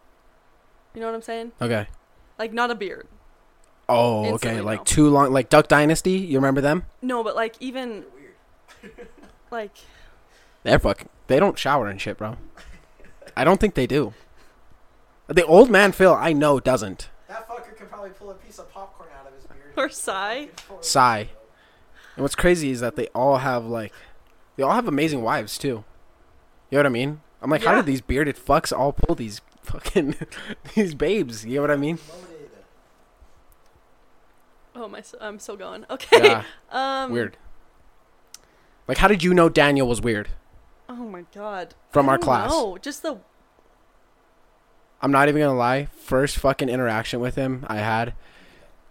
S4: You know what I'm saying?
S3: Okay.
S4: Like not a beard.
S3: Oh, okay. Like
S4: no.
S3: too long. Like Duck Dynasty. You remember them?
S4: No, but like even like
S3: They're fucking. They don't shower and shit, bro. I don't think they do. The old man Phil, I know, doesn't.
S5: That fucker could probably pull a piece of popcorn out of his beard.
S4: or sigh.
S3: Sigh. And what's crazy is that they all have like, they all have amazing wives too. You know what I mean? I'm like, how
S4: Yeah.
S3: did these bearded fucks all pull these fucking these babes? You know what I mean?
S4: Oh my, I'm still going. Okay.
S3: Yeah.
S4: Um.
S3: Weird. Like, how did you know Daniel was weird?
S4: Oh my god.
S3: From our class.
S4: know, just the
S3: I'm not even gonna lie. First fucking interaction with him I had.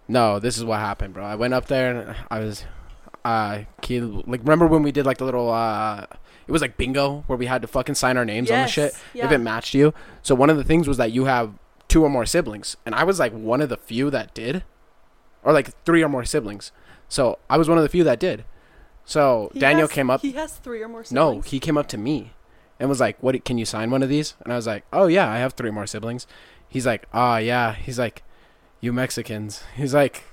S3: No, this is what happened, bro. I went up there and I was, uh, he, like remember when we did like the little, uh, it was like bingo where we had to fucking sign our names on the
S4: Yes,
S3: shit
S4: yeah.
S3: if it matched you. So one of the things was that you have two or more siblings, and I was like one of the few that did, or like three or more siblings. So I was one of the few that did. So
S4: he
S3: Daniel
S4: has-
S3: came up.
S4: He has three or more siblings.
S3: No,
S4: siblings.
S3: he came up to me and was like, "What? Can you sign one of these?" And I was like, "Oh yeah, I have three more siblings." He's like, "Ah yeah." He's like, "You Mexicans." He's like,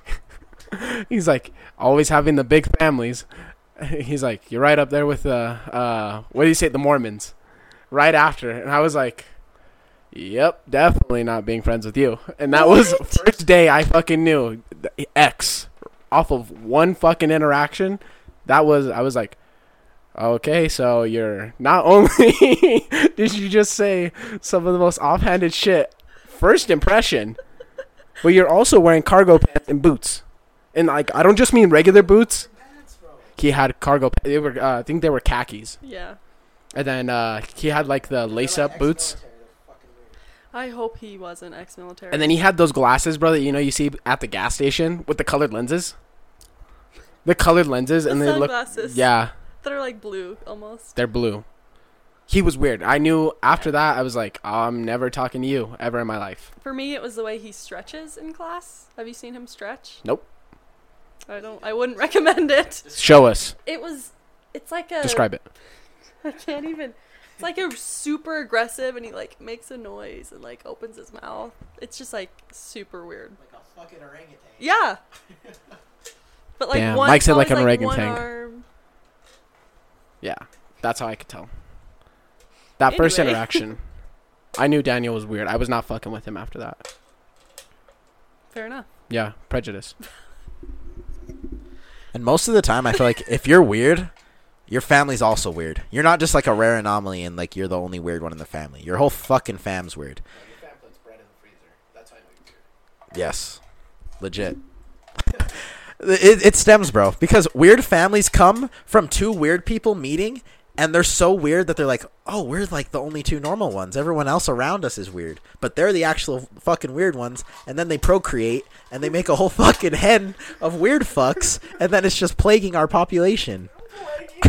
S3: he's like always having the big families. He's like, "You're right up there with the uh, what do you say, the Mormons?" Right after, and I was like, "Yep, definitely not being friends with you." And that was
S4: What?
S3: first day I fucking knew the X off of one fucking interaction. That was I was like. Okay, so you're not only did you just say some of the most offhanded shit first impression, but you're also wearing cargo pants and boots, and like I don't just mean regular boots. He had cargo. Pants they were uh, I think they were khakis,
S4: Yeah.
S3: and then uh, he had like the lace up boots,
S4: I hope he wasn't ex-military.
S3: and then he had those glasses, brother. You know you see at the gas station with the colored lenses. The colored lenses,
S4: the
S3: and they look
S4: sunglasses.
S3: yeah,
S4: That are like blue almost.
S3: they're blue. He was weird. I knew after that I was like, I'm never talking to you ever in my life.
S4: For me, it was the way he stretches in class. Have you seen him stretch?
S3: Nope.
S4: I don't. I wouldn't recommend it.
S3: Show us.
S4: It was. It's like a.
S3: Describe it.
S4: I can't even. It's like a super aggressive, and he like makes a noise and like opens his mouth. It's just like super weird.
S5: Like a fucking orangutan.
S4: Yeah. But like
S3: Damn,
S4: one,
S3: Mike said like an
S4: always, one
S3: orangutan.
S4: arm.
S3: Yeah, that's how I could tell. That first interaction, I knew Daniel was weird. I was not fucking with him after that.
S4: Fair enough.
S3: Yeah, prejudice.
S5: And most of the time, I feel like if you're weird, your family's also weird. You're not just like a rare anomaly and like you're the only weird one in the family. Your whole fucking fam's weird. Yes, legit. it, it stems, bro, because weird families come from two weird people meeting, and they're so weird that they're like, "Oh, we're like the only two normal ones. Everyone else around us is weird, but they're the actual fucking weird ones." And then they procreate, and they make a whole fucking hen of weird fucks, and then it's just plaguing our population.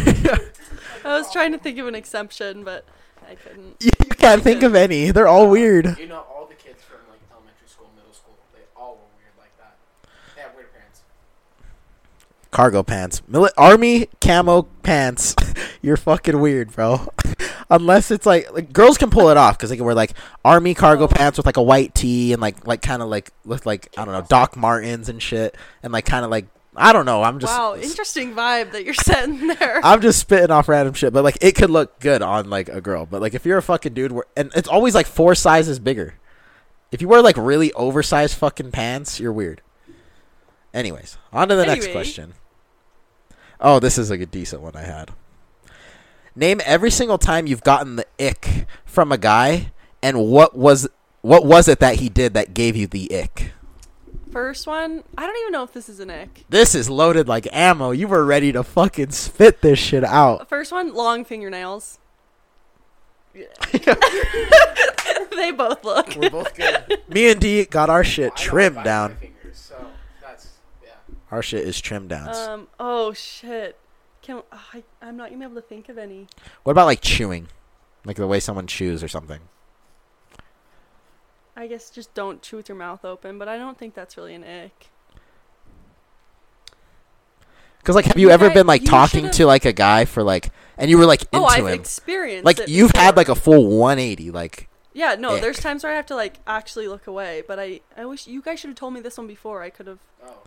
S4: I was trying to think of an exception, but I couldn't.
S5: You, you can't think of any. They're all weird.
S3: You know, all the kids from like elementary school, middle school, they all were weird like that. They have weird parents.
S5: Cargo pants, Mili- army camo pants. You're fucking weird, bro. Unless it's like, like girls can pull it off because they can wear like army cargo pants with like a white tee and like like kind of like with like I don't know Doc Martens and shit and like kind of like I don't know. I'm just
S4: wow, interesting vibe that you're setting there.
S5: I'm just spitting off random shit, but like it could look good on like a girl. But like if you're a fucking dude, and it's always like four sizes bigger. If you wear like really oversized fucking pants, you're weird. Anyways, on to the next question. Oh, this is like a decent one I had. Name every single time you've gotten the ick from a guy, and what was what was it that he did that gave you the ick?
S4: First one, I don't even know if this is an ick.
S5: This is loaded like ammo. You were ready to fucking spit this shit out.
S4: First one, long fingernails. they both look.
S3: We're both good.
S5: Me and D got our shit trimmed down.
S3: Fingers, so that's yeah.
S5: Our shit is trimmed down.
S4: Um. Oh shit. Can oh, I? I'm not gonna able to think of any.
S5: what about like chewing? Like the way someone chews or something.
S4: I guess just don't chew with your mouth open, but I don't think that's really an ick.
S5: Because like, have you
S4: You
S5: ever
S4: guys-
S5: been like talking
S4: should've-
S5: to like a guy for like, and you were like into
S4: oh, I've
S5: him,
S4: experienced.
S5: like
S4: it
S5: you've had like a full 180, like
S4: Yeah, no.
S5: ick.
S4: There's times where I have to like actually look away, but I I wish you guys should have told me this one before. I could have.
S3: Oh, sorry.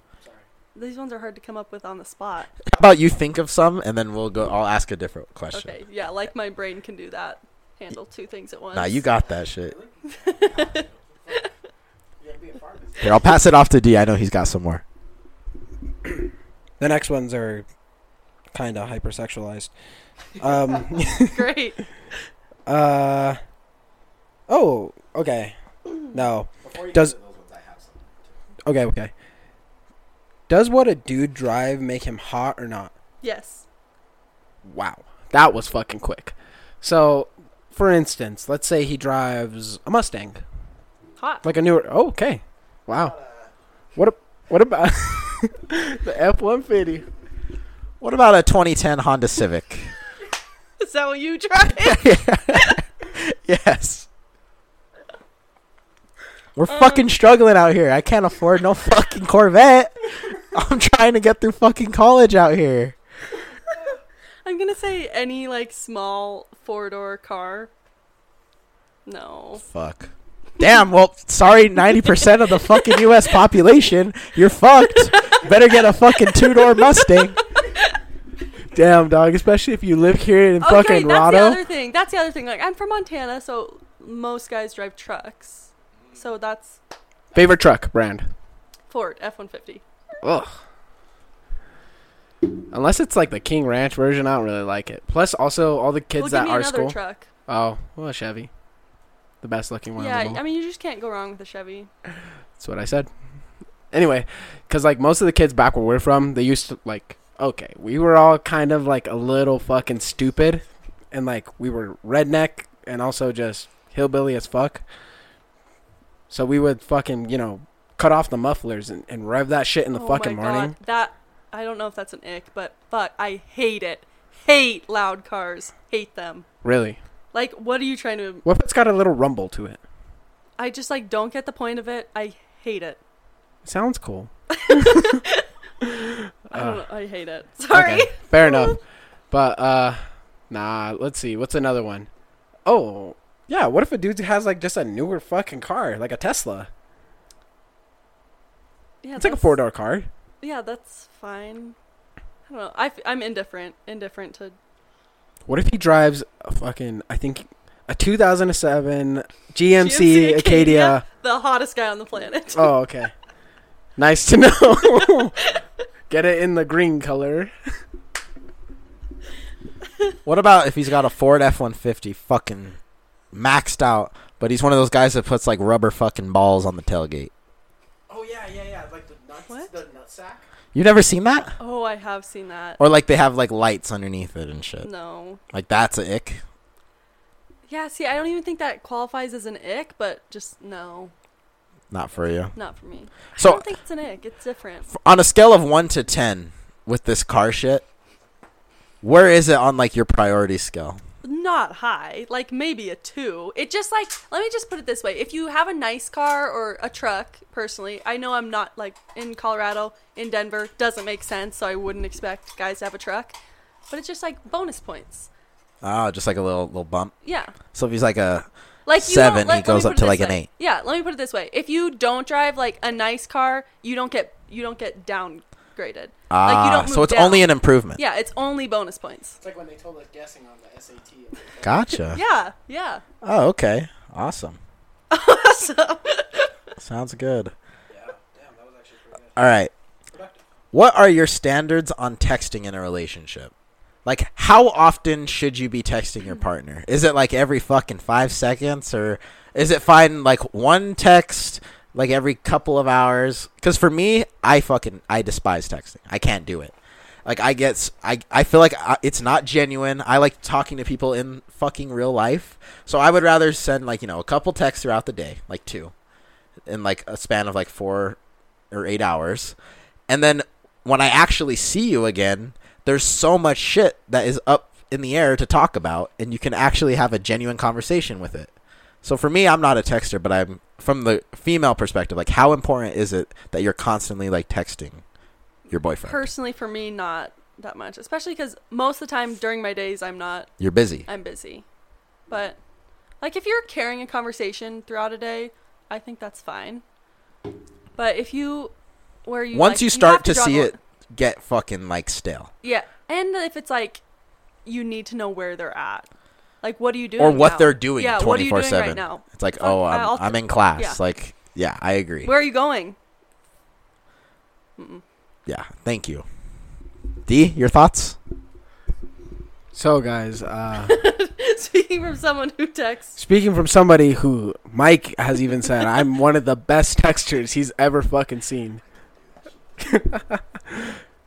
S4: These ones are hard to come up with on the spot.
S5: How about you think of some and then we'll go. I'll ask a different question.
S4: Okay, yeah, like my brain can do that. Handle two things at once.
S5: Nah, you got that shit. Here, I'll pass it off to D. I know he's got some more.
S3: The next ones are kind of hypersexualized. Um,
S4: Great.
S3: uh, oh, okay. No. Does okay, okay. Does what a dude drive make him hot or not?
S4: Yes.
S3: Wow, that was fucking quick. So, for instance, let's say he drives a Mustang,
S4: Hot.
S3: like a newer. Oh, okay. Wow. What? A, what about the F one fifty?
S5: What about a 2010 Honda Civic?
S4: Is that what you drive?
S5: yes. We're um, fucking struggling out here. I can't afford no fucking Corvette. I'm trying to get through fucking college out here.
S4: I'm gonna say any like small four door car. No.
S5: Fuck. Damn, well, sorry, 90% of the fucking U.S. population. You're fucked. Better get a fucking two door Mustang.
S3: Damn, dog. Especially if you live here in
S4: Okay,
S3: fucking
S4: that's the other thing. That's the other thing. Like I'm from Montana, so most guys drive trucks. So that's
S3: Favorite truck brand?
S4: Ford F one fifty.
S3: Ugh. Unless it's like the King Ranch version, I don't really like it. Plus, also all the kids
S4: Well,
S3: at our school.
S4: truck.
S3: Oh, well, Chevy, the best looking one.
S4: Yeah. I mean you just can't go wrong with a Chevy.
S3: That's what I said. anyway, because like most of the kids back where we're from, they used to like okay, we were all kind of like a little fucking stupid, and like we were redneck and also just hillbilly as fuck. So we would fucking you know cut off the mufflers and, and rev that shit in the
S4: Oh
S3: fucking
S4: my
S3: morning.
S4: That I don't know if that's an ick, but fuck, I hate it. Hate loud cars. Hate them.
S3: Really,
S4: Like, what are you trying to?
S3: what if it's got a little rumble to it?
S4: I just like don't get the point of it. I hate it.
S3: Sounds cool.
S4: I
S3: Uh,
S4: don't know. I hate it. Sorry.
S3: Okay, fair enough. But uh nah, let's see. What's another one? Oh, yeah, what if a dude has like just a newer fucking car, like a Tesla?
S4: Yeah,
S3: It's like a four-door car.
S4: Yeah, that's fine. I don't know. I, am indifferent. Indifferent to.
S3: What if he drives a fucking I think a 2007 GMC,
S4: GMC
S3: Acadia.
S4: Acadia. The hottest guy on the planet.
S3: Oh, okay. nice to know. Get it in the green color.
S5: What about if he's got a Ford F one fifty fucking maxed out, but he's one of those guys that puts like rubber fucking balls on the tailgate?
S3: Oh yeah, yeah, yeah, like the nuts,
S4: What?
S3: the nutsack.
S5: You never seen that?
S4: Oh, I have seen that.
S5: Or like they have like lights underneath it and shit.
S4: No.
S5: Like that's a ick.
S4: Yeah, see, I don't even think that qualifies as an ick, but just no,
S5: Not for you.
S4: not for me. I
S5: So
S4: don't think it's an ick. It's different.
S5: on a scale of one to ten with this car shit, where is it on like your priority scale?
S4: Not high, like maybe a two. It just like let me just put it this way: if you have a nice car or a truck, personally, I know I'm not like in Colorado, in Denver, doesn't make sense, so I wouldn't expect guys to have a truck. But it's just like bonus points.
S5: Oh, just like a little little bump.
S4: Yeah,
S5: So if he's like a
S4: like
S5: Seven,
S4: let-
S5: he goes up to, like, an eight.
S4: Yeah, let me put it this way: if you don't drive like a nice car, you don't get you don't get downgraded.
S5: ah,
S4: don't
S5: so it's
S4: down.
S5: only an improvement.
S4: Yeah, it's only bonus points.
S3: It's like when they told us guessing on the SAT.
S5: Gotcha.
S4: Yeah, yeah.
S5: Oh, okay. Awesome.
S4: so,
S5: Sounds good.
S3: Yeah, damn, that was actually pretty good.
S5: All right.
S3: Productive.
S5: What are your standards on texting in a relationship? Like, how often should you be texting your partner? Is it like every fucking five seconds, or is it fine like one text like every couple of hours? Because for me, I fucking I despise texting. I can't do it. Like I get I I feel like I, it's not genuine. I like talking to people in fucking real life, so I would rather send like you know a couple texts throughout the day, like two, in like a span of like four or eight hours, and then when I actually see you again, there's so much shit that is up in the air to talk about, and you can actually have a genuine conversation with it. So for me, I'm not a texter, but I'm from the female perspective. Like, how important is it that you're constantly like texting your boyfriend?
S4: personally, for me, not that much. Especially because most of the time during my days, I'm not.
S5: you're busy.
S4: I'm busy. But like, if you're carrying a conversation throughout a day, I think that's fine. But if you, where you
S5: Once
S4: like,
S5: you start to
S4: draw
S5: see it get fucking like stale,
S4: yeah, and if it's like, you need to know where they're at. Like, what are you doing?
S5: or what
S4: now?
S5: they're doing
S4: Yeah, what are you doing
S5: 24/7.
S4: right now?
S5: It's like, oh, I'm,
S4: I'll-
S5: I'm in class.
S4: yeah.
S5: Like, yeah, I agree.
S4: Where are you going?
S5: yeah, thank you. D, your thoughts?
S3: So, guys, uh,
S4: Speaking from someone who texts.
S3: speaking from somebody who Mike has even said, I'm one of the best texters he's ever fucking seen.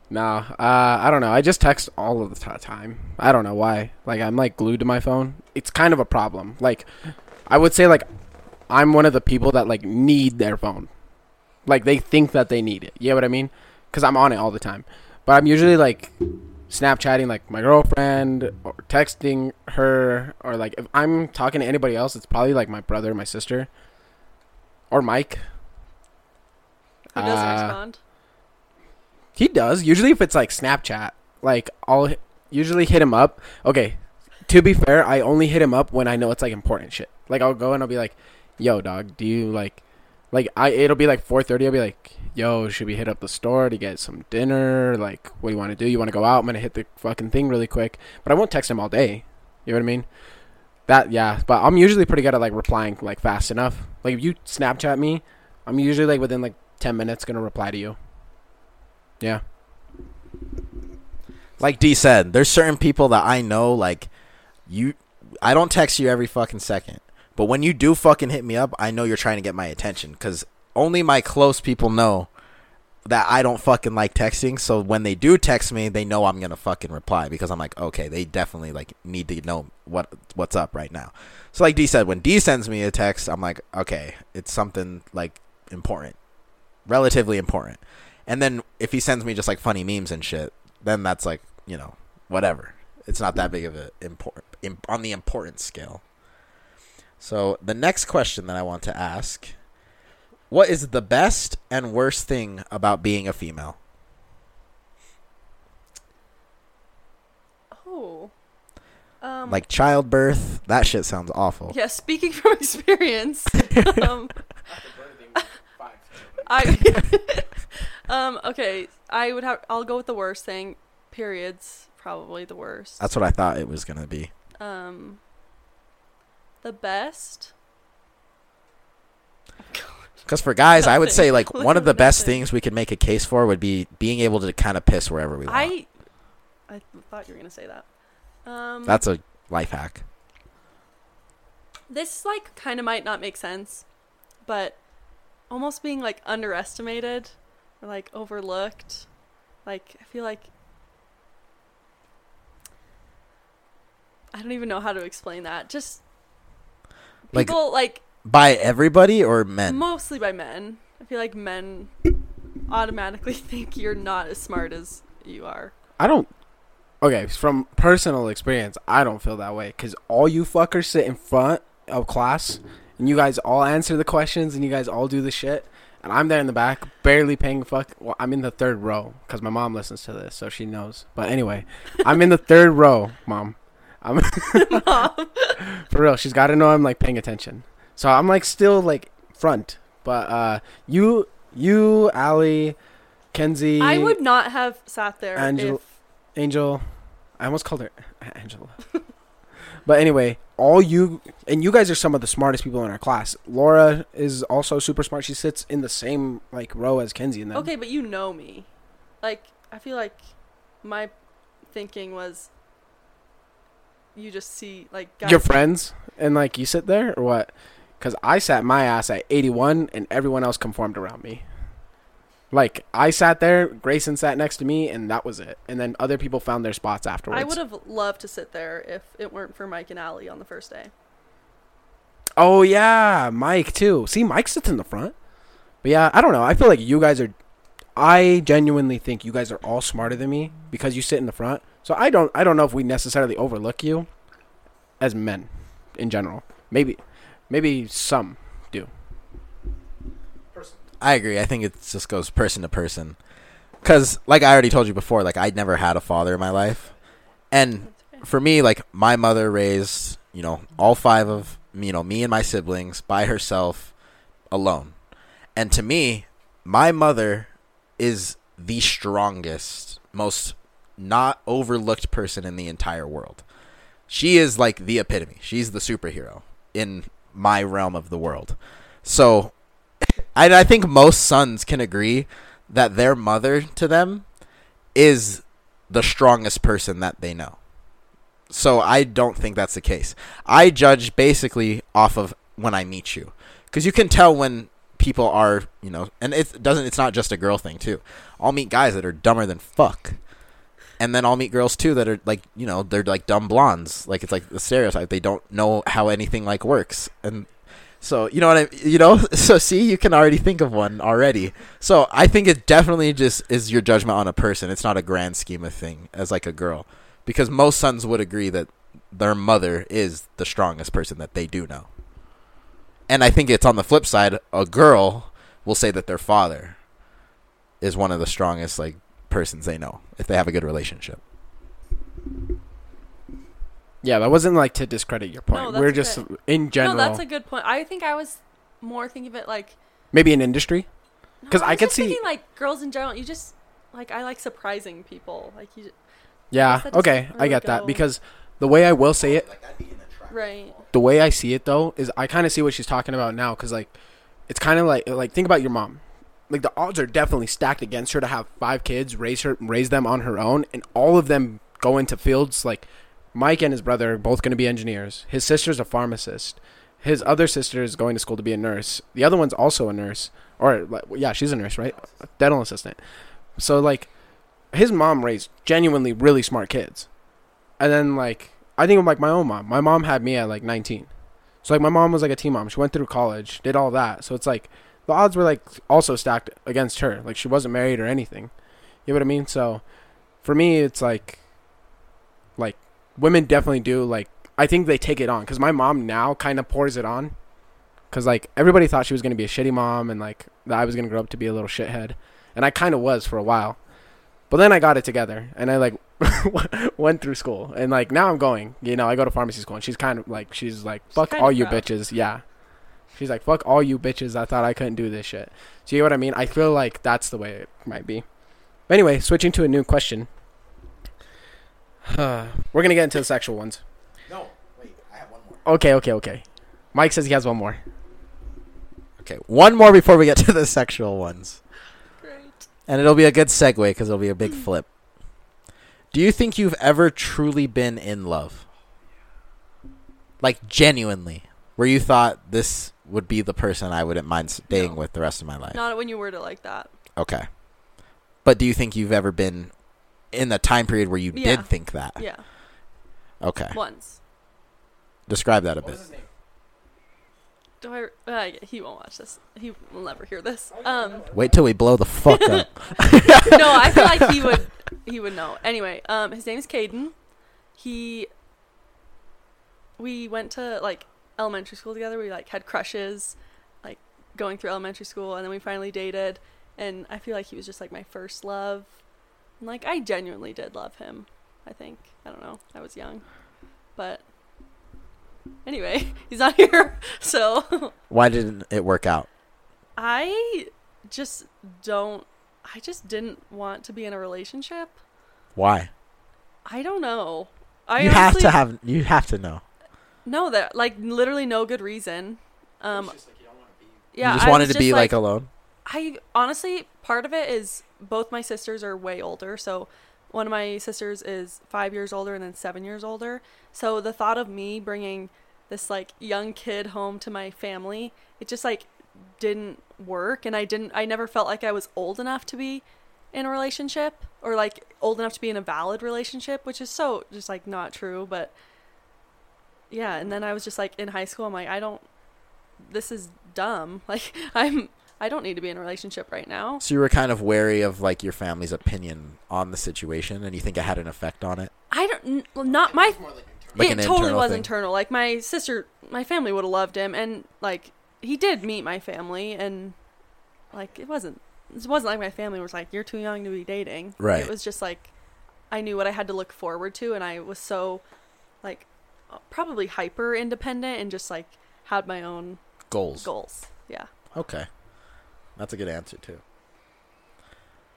S3: nah, uh, I don't know. I just text all of the ti- time. I don't know why. Like, I'm like glued to my phone. It's kind of a problem. Like, I would say, like, I'm one of the people that like need their phone. Like, they think that they need it. You know what I mean? Because I'm on it all the time. But I'm usually like Snapchatting like my girlfriend or texting her or like if I'm talking to anybody else, it's probably like my brother, my sister, or Mike.
S4: Who doesn't
S3: Uh,
S4: respond?
S3: He does usually if it's like Snapchat. Like I'll usually hit him up. Okay, to be fair, I only hit him up when I know it's like important shit. Like I'll go and I'll be like, "Yo, dog, do you like?" Like I, it'll be like 4:30. I'll be like, "Yo, should we hit up the store to get some dinner? Like, what do you want to do? You want to go out? I'm gonna hit the fucking thing really quick." But I won't text him all day. You know what I mean? That yeah. But I'm usually pretty good at like replying like fast enough. Like if you Snapchat me, I'm usually like within like 10 minutes gonna reply to you. Yeah.
S5: like D said, there's certain people that I know, like you. I don't text you every fucking second, but when you do fucking hit me up, I know you're trying to get my attention because only my close people know that I don't fucking like texting. So when they do text me, they know I'm gonna fucking reply because I'm like, okay, they definitely like need to know what what's up right now. So like D said, when D sends me a text, I'm like, okay, it's something like important, relatively important. And then if he sends me just like funny memes and shit, then that's like you know whatever. It's not that big of a import im- on the importance scale. So the next question that I want to ask what is the best and worst thing about being a female?
S4: Oh. Um,
S5: Like childbirth? That shit sounds awful.
S4: yeah, speaking from experience, um, I um okay, I would have I'll go with the worst thing. Periods, probably the worst.
S5: That's what I thought it was going to be.
S4: Um the best
S5: Because for guys, I would say like one of the best things we could make a case for would be being able to kind of piss wherever we want.
S4: I I thought you were going to say that. Um
S5: That's a life hack.
S4: this like kind of might not make sense, but almost being like underestimated or like overlooked. Like I feel like I don't even know how to explain that. Just
S5: Like-
S4: people like,
S5: By everybody or men?
S4: mostly by men. I feel like men automatically think you're not as smart as you are.
S3: I don't. Okay, from personal experience, I don't feel that way because all you fuckers sit in front of class and you guys all answer the questions and you guys all do the shit, and I'm there in the back, barely paying fuck. Well, I'm in the third row because my mom listens to this, so she knows. But anyway, I'm in the third row, mom. I'm for real. She's got to know I'm like paying attention. So I'm like still like front, but uh, you, you, Allie, Kenzie,
S4: I would not have sat there
S3: Angel-
S4: if
S3: Angel. I almost called her Angela. but anyway, all you and you guys are some of the smartest people in our class. Laura is also super smart. She sits in the same like row as Kenzie and them.
S4: Okay, but you know me. Like, I feel like my thinking was you just see, like, guys.
S3: Your friends and like you sit there or what? Because I sat my ass at 81 and everyone else conformed around me. Like I sat there, Grayson sat next to me, and that was it. And then other people found their spots afterwards.
S4: I would have loved to sit there if it weren't for Mike and Allie on the first day.
S3: Oh yeah, Mike too. See, Mike sits in the front. But yeah, I don't know. I feel like you guys are. I genuinely think you guys are all smarter than me because you sit in the front. So I don't. I don't know if we necessarily overlook you as men in general. Maybe, maybe some.
S5: I agree. I think it just goes person to person. Because, like I already told you before, like I'd never had a father in my life, and for me, like my mother raised, you know, all five of you know me and my siblings by herself, alone, and to me, my mother is the strongest, most not overlooked person in the entire world. She is like the epitome. She's the superhero in my realm of the world. So I, I think most sons can agree that their mother to them is the strongest person that they know. So I don't think that's the case. I judge basically off of when I meet you, because you can tell when people are, you know, and it doesn't. It's not just a girl thing too. I'll meet guys that are dumber than fuck, and then I'll meet girls too that are like, you know, they're like dumb blondes. Like it's like the stereotype. They don't know how anything like works, and so you know what I you know so see you can already think of one already. So I think it definitely just is your judgment on a person. It's not a grand scheme of thing as like a girl because most sons would agree that their mother is the strongest person that they do know. And I think it's on the flip side a girl will say that their father is one of the strongest like persons they know if they have a good relationship.
S3: Yeah, that wasn't like to discredit your point.
S4: No, that's
S3: We're just
S4: okay.
S3: in general,
S4: No, that's a good point. I think I was more thinking of it like.
S3: maybe an industry.
S4: no,
S3: 'Cause I
S4: was
S3: could
S4: just
S3: see-
S4: thinking, like girls in general. You just like I like surprising people. Like you,
S3: Yeah,
S4: guess that doesn't
S3: okay, I
S4: really
S3: get that because the way I will say it,
S4: right?
S3: the way I see it though is I kind of see what she's talking about now because like it's kind of like like think about your mom. Like the odds are definitely stacked against her to have five kids, raise her, raise them on her own, and all of them go into fields like Mike and his brother are both going to be engineers. His sister's a pharmacist. His other sister is going to school to be a nurse. The other one's also a nurse. or yeah, she's a nurse, right? Dental assistant. So like, his mom raised genuinely really smart kids, and then like I think of like my own mom. My mom had me at like 19, so like my mom was like a teen mom. She went through college, did all that. So it's like the odds were like also stacked against her. Like she wasn't married or anything. You know what I mean? So for me, it's like like women definitely do like I think they take it on because my mom now kind of pours it on because like everybody thought she was gonna be a shitty mom and like that I was gonna grow up to be a little shithead, and I kind of was for a while, but then I got it together and I like went through school and like now I'm going. You know, I go to pharmacy school and she's kind of like she's like fuck
S4: kinda
S3: all you
S4: proud.
S3: bitches, yeah. She's like fuck all you bitches. I thought I couldn't do this shit. So you know what I mean? I feel like that's the way it might be. But anyway, switching to a new question. We're gonna get into the sexual ones.
S5: No, wait, I have one more.
S3: Okay, okay, okay. Mike says he has one more.
S5: Okay, one more before we get to the sexual ones.
S4: Great.
S5: And it'll be a good segue because it'll be a big flip. Do you think you've ever truly been in love? Like, genuinely. Where you thought this would be the person I wouldn't mind staying
S4: No.
S5: with the rest of my life?
S4: Not when you word it like that.
S5: Okay. But do you think you've ever been in the time period where you
S4: Yeah.
S5: did think that?
S4: Yeah.
S5: Okay.
S4: Once.
S5: Describe that a bit.
S4: Do I? Uh, he won't watch this. He will never hear this. Um.
S5: Wait till we blow the fuck up.
S4: no, I feel like he would. He would know. Anyway, um, his name's Caden. He. We went to like elementary school together. We like had crushes, like going through elementary school, and then we finally dated. And I feel like he was just like my first love. And, like I genuinely did love him. I think I don't know. I was young, but anyway, he's not here, so
S5: Why didn't it work out?
S4: I just don't. I just didn't want to be in a relationship.
S5: Why?
S4: I don't know. I
S5: you have to have. You have to know.
S4: No, that like literally no good reason. Um, yeah,
S5: you just
S4: I
S5: wanted
S4: was
S5: to be
S4: just,
S5: like alone.
S4: I honestly part of it is both my sisters are way older. So one of my sisters is five years older and then seven years older. So the thought of me bringing this like young kid home to my family, it just like didn't work, and I didn't. I never felt like I was old enough to be in a relationship or like old enough to be in a valid relationship, which is so just like not true. But yeah, and then I was just like in high school. I'm like, I don't. This is dumb. Like I'm. I don't need to be in a relationship right now.
S5: So you were kind of wary of like your family's opinion on the situation, and you think it had an effect on it.
S4: I don't. n- Not my.
S5: Like
S4: it
S5: an
S4: totally was
S5: thing.
S4: internal. Like my sister, my family would have loved him, and like he did meet my family, and like it wasn't. It wasn't like my family was like, "You're too young to be dating."
S5: Right.
S4: It was just like, I knew what I had to look forward to, and I was so, like, probably hyper independent and just like had my own
S5: Goals.
S4: goals. Yeah.
S5: Okay, that's a good answer too.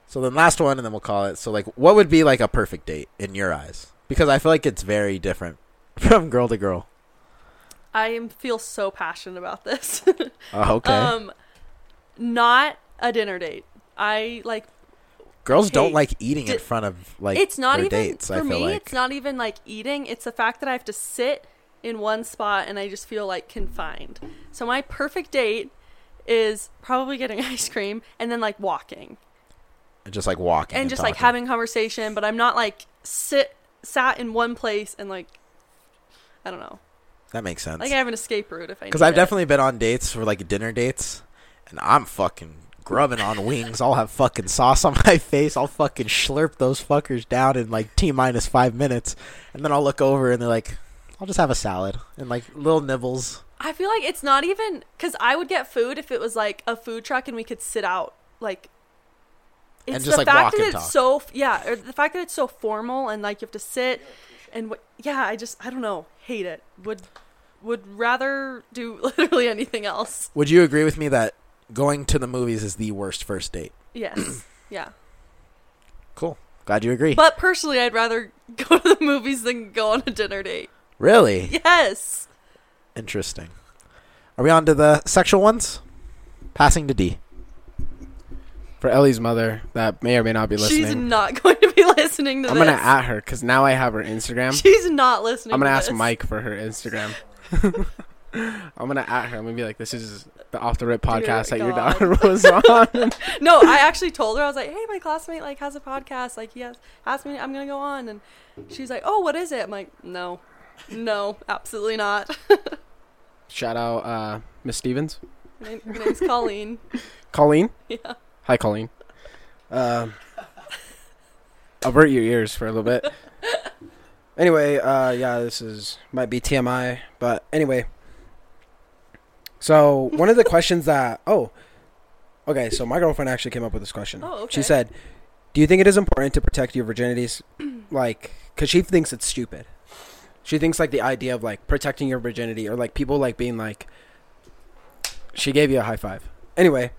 S5: So then last one, and then we'll call it. So like, what would be like a perfect date in your eyes? Because I feel like it's very different from girl to girl.
S4: I am feel so passionate about this.
S5: Oh, okay.
S4: Um, not a dinner date. I like
S5: Girls don't like eating in front of like
S4: it's not even
S5: dates.
S4: for
S5: I feel
S4: me.
S5: like
S4: It's not even like eating. It's the fact that I have to sit in one spot and I just feel like confined. So my perfect date is probably getting ice cream and then like walking
S5: just like walking
S4: and, just like having conversation. But I'm not like sit sat in one place and like I don't know.
S5: that makes sense.
S4: Like I have an escape route if I.
S5: Because I've
S4: it.
S5: definitely been on dates for like dinner dates, and I'm fucking grubbing on wings. I'll have fucking sauce on my face. I'll fucking slurp those fuckers down in like t minus five minutes, and then I'll look over and they're like, "I'll just have a salad and like little nibbles."
S4: I feel like it's not even because I would get food if it was like a food truck and we could sit out like. It's
S5: And just,
S4: the
S5: like,
S4: fact that it's
S5: talk.
S4: so yeah, or the fact that it's so formal and like you have to sit and what yeah, I just I don't know, hate it. Would would rather do literally anything else.
S5: Would you agree with me that going to the movies is the worst first date?
S4: Yes, yeah.
S5: Cool. Glad you agree.
S4: But personally, I'd rather go to the movies than go on a dinner date.
S5: really
S4: Yes.
S5: Interesting. Are we on to the sexual ones? Passing to D.
S3: For Ellie's mother, that may or may not be listening.
S4: She's
S3: listening,
S4: not going to be listening to this.
S3: I'm
S4: this.
S3: gonna at her because now I have her Instagram.
S4: She's not listening.
S3: I'm gonna
S4: to
S3: ask
S4: this.
S3: Mike for her Instagram. I'm gonna at her. I'm gonna be like, "This is the off the rip
S4: Dear
S3: podcast that your
S4: God.
S3: daughter was on.
S4: no, I actually told her I was like, "Hey, my classmate like has a podcast. Like he has asked me, I'm gonna go on." And she's like, "Oh, what is it?" I'm like, "No, no, absolutely not."
S3: Shout out uh, Miss Stevens,
S4: her, name, name's Colleen.
S3: Colleen.
S4: Yeah.
S3: Hi, Colleen. Um, avert your ears for a little bit. Anyway, uh, yeah, this is might be TMI, but anyway. So one of the questions that oh, okay, so my girlfriend actually came up with this question.
S4: Oh, okay.
S3: She said, "Do you think it is important to protect your virginities, like, because she thinks it's stupid? She thinks like the idea of like protecting your virginity or like people like being like, she gave you a high five. Anyway,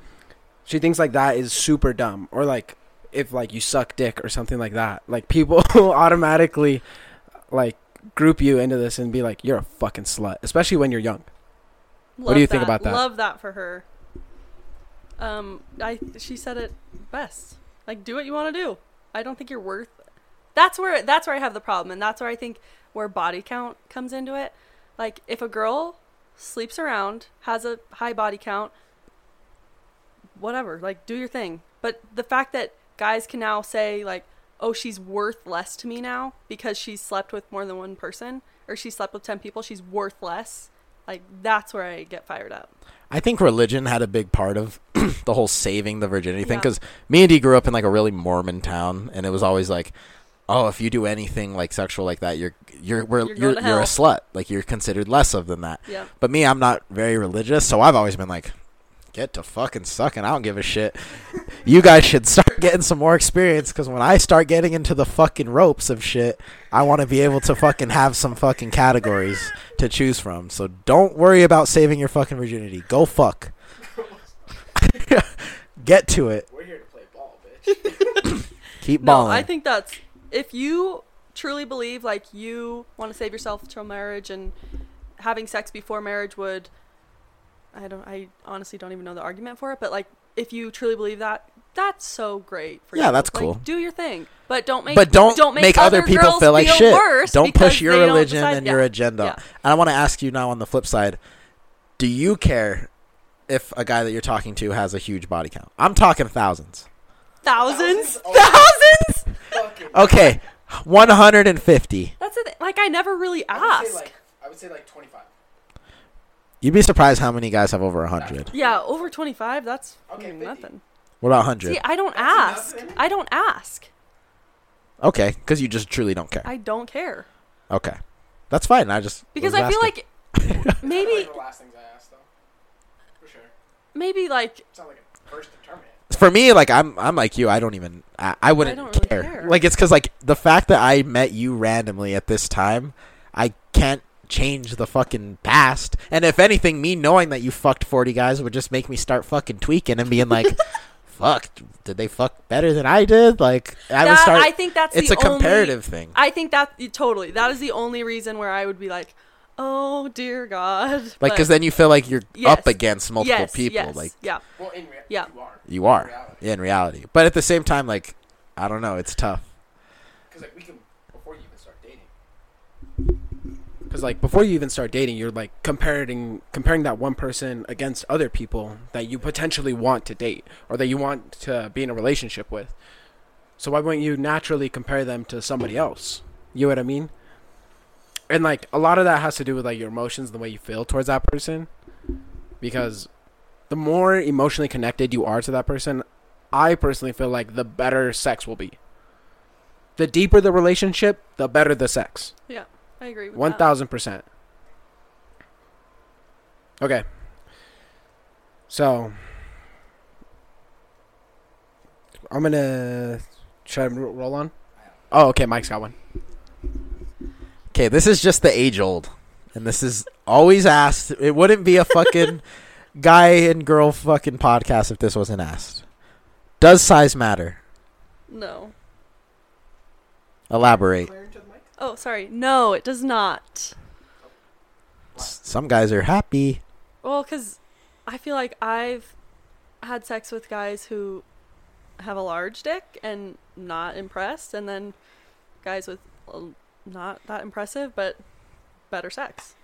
S3: she thinks like that is super dumb or like if like you suck dick or something like that like people automatically like group you into this and be like you're a fucking slut especially when you're young
S4: Love
S3: do you think about that?
S4: I love that for her. Um, I she said it best. Like, do what you want to do. I don't think you're worth. That's where that's where I have the problem, and that's where I think where body count comes into it. Like, if a girl sleeps around, has a high body count, whatever. Like, do your thing. But the fact that guys can now say like, "Oh, she's worth less to me now because she's slept with more than one person, or she slept with ten people, she's worth less." Like, that's where I get fired up.
S5: I think religion had a big part of the whole saving the virginity thing
S4: Yeah.
S5: because me and D grew up in like a really Mormon town, and it was always like, oh, if you do anything like sexual like that, you're you're we're,
S4: You're
S5: you're you're, a slut. Like you're considered less of than that.
S4: Yeah.
S5: But me, I'm not very religious, so I've always been like, get to fucking sucking. I don't give a shit. You guys should start getting some more experience because when I start getting into the fucking ropes of shit, I want to be able to fucking have some fucking categories to choose from. So don't worry about saving your fucking virginity. Go fuck. Get to it.
S3: we're here to play ball bitch
S5: Keep
S4: No,
S5: balling.
S4: I think that's if you truly believe like you want to save yourself till marriage and having sex before marriage would I don't I honestly don't even know the argument for it, but like if you truly believe that, that's so great for
S5: Yeah,
S4: you.
S5: that's
S4: Like,
S5: cool.
S4: do your thing. But don't make
S5: but don't,
S4: make,
S5: make, other people feel like shit.
S4: worse
S5: Don't push your religion
S4: decide-
S5: and
S4: yeah.
S5: your agenda.
S4: Yeah.
S5: And I want to ask you now on the flip side, do you care if a guy that you're talking to has a huge body count? I'm talking thousands.
S4: Thousands?
S3: Thousands?
S4: Thousands?
S5: Okay, 150.
S4: That's the thing. Like I never really ask.
S3: I would say like 25
S5: You'd be surprised how many guys have over 100.
S4: yeah, over 25, that's
S3: Okay,
S4: fucking
S3: 50.
S4: nothing.
S5: What about 100?
S4: See, I don't
S3: That's
S4: ask.
S3: nothing.
S4: I don't ask.
S5: Okay, because you just truly don't care.
S4: I don't care.
S5: Okay, that's fine. I just
S4: Because
S5: was
S4: I feel
S5: asking.
S4: like maybe
S3: the last things I asked though for sure
S4: maybe like
S3: it's not like a first determinant
S5: for me, like I'm, I'm like you. I don't even. I, I wouldn't
S4: don't really
S5: care.
S4: care.
S5: Like it's because like the fact that I met you randomly at this time, I can't change the fucking past. And if anything, me knowing that you fucked forty guys would just make me start fucking tweaking and being like, "Fuck, did they fuck better than I did?" Like I would
S4: that,
S5: start.
S4: I think that's
S5: it's a comparative
S4: only,
S5: thing.
S4: I think that totally that is the only reason where I would be like, oh dear God.
S5: Like because then you feel like you're
S4: Yes.
S5: up against multiple
S4: yes,
S5: people.
S4: yes,
S5: Like
S4: yeah,
S3: well in rea-
S4: Yeah.
S3: you are
S5: you are
S3: reality.
S5: in reality. But at the same time, like I don't know, it's tough.
S3: because like we can before you even start dating because like before you even start dating you're like comparing comparing that one person against other people that you potentially want to date or that you want to be in a relationship with so why wouldn't you naturally compare them to somebody else you know what i mean and like a lot of that has to do with like your emotions the way you feel towards that person because the more emotionally connected you are to that person i personally feel like the better sex will be the deeper the relationship the better the sex
S4: yeah. I agree with
S3: one
S4: that.
S3: thousand percent. Okay. So I'm gonna try I ro- roll on? Oh, okay. Mike's got one.
S5: Okay, this is just the age old, and this is always asked. It wouldn't be a fucking guy and girl fucking podcast if this wasn't asked. Does size matter?
S4: No.
S5: Elaborate.
S4: Oh, sorry. No, it does not.
S5: Some guys are happy.
S4: Well, because I feel like I've had sex with guys who have a large dick and not impressed, and then guys with uh, not that impressive but better sex.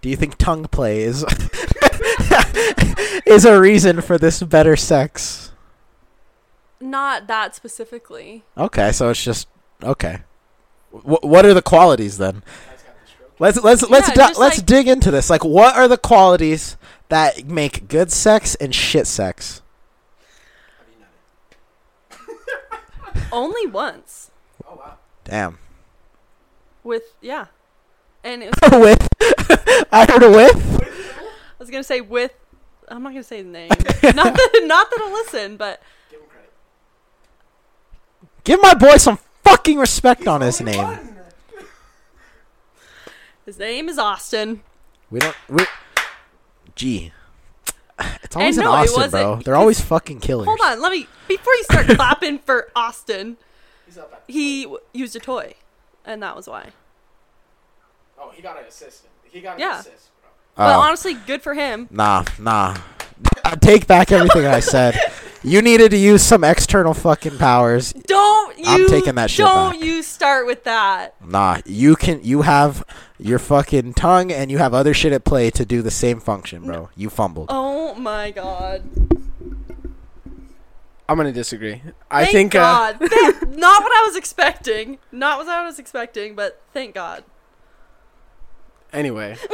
S5: Do you think tongue play is is a reason for this better sex?
S4: Not that specifically.
S5: Okay, so it's just okay. W- what are the qualities then? Let's let's let's di- let's
S4: like-
S5: dig into this. Like, what are the qualities that make good sex and shit sex?
S4: Only once.
S5: Damn.
S4: With yeah. And it was,
S5: with I heard a with.
S4: I was gonna say with I'm not gonna say the name. not that not that I'll listen, but
S5: Give my boy some fucking respect on his name.
S4: his name is Austin.
S5: We don't. We. Gee. It's always
S4: And
S5: in
S4: no, it
S5: Austin,
S4: wasn't,
S5: bro. They're always fucking killers.
S4: Hold on, let me before you start clapping for Austin. He w- used a toy, and that was why.
S3: Oh, he got an assistant. He got
S4: Yeah.
S3: assist, bro. Oh.
S4: But
S5: Oh.
S4: honestly, good for him.
S5: Nah, nah. I take back everything I said. You needed to use some external fucking powers.
S4: Don't you?
S5: I'm taking that shit
S4: Don't
S5: back.
S4: you start with that?
S5: Nah, you can. You have your fucking tongue, and you have other shit at play to do the same function, bro. You fumbled.
S4: Oh my god!
S3: I'm gonna disagree. I
S4: Thank
S3: think. Uh,
S4: Thank- not what I was expecting. Not what I was expecting, but thank God.
S3: anyway.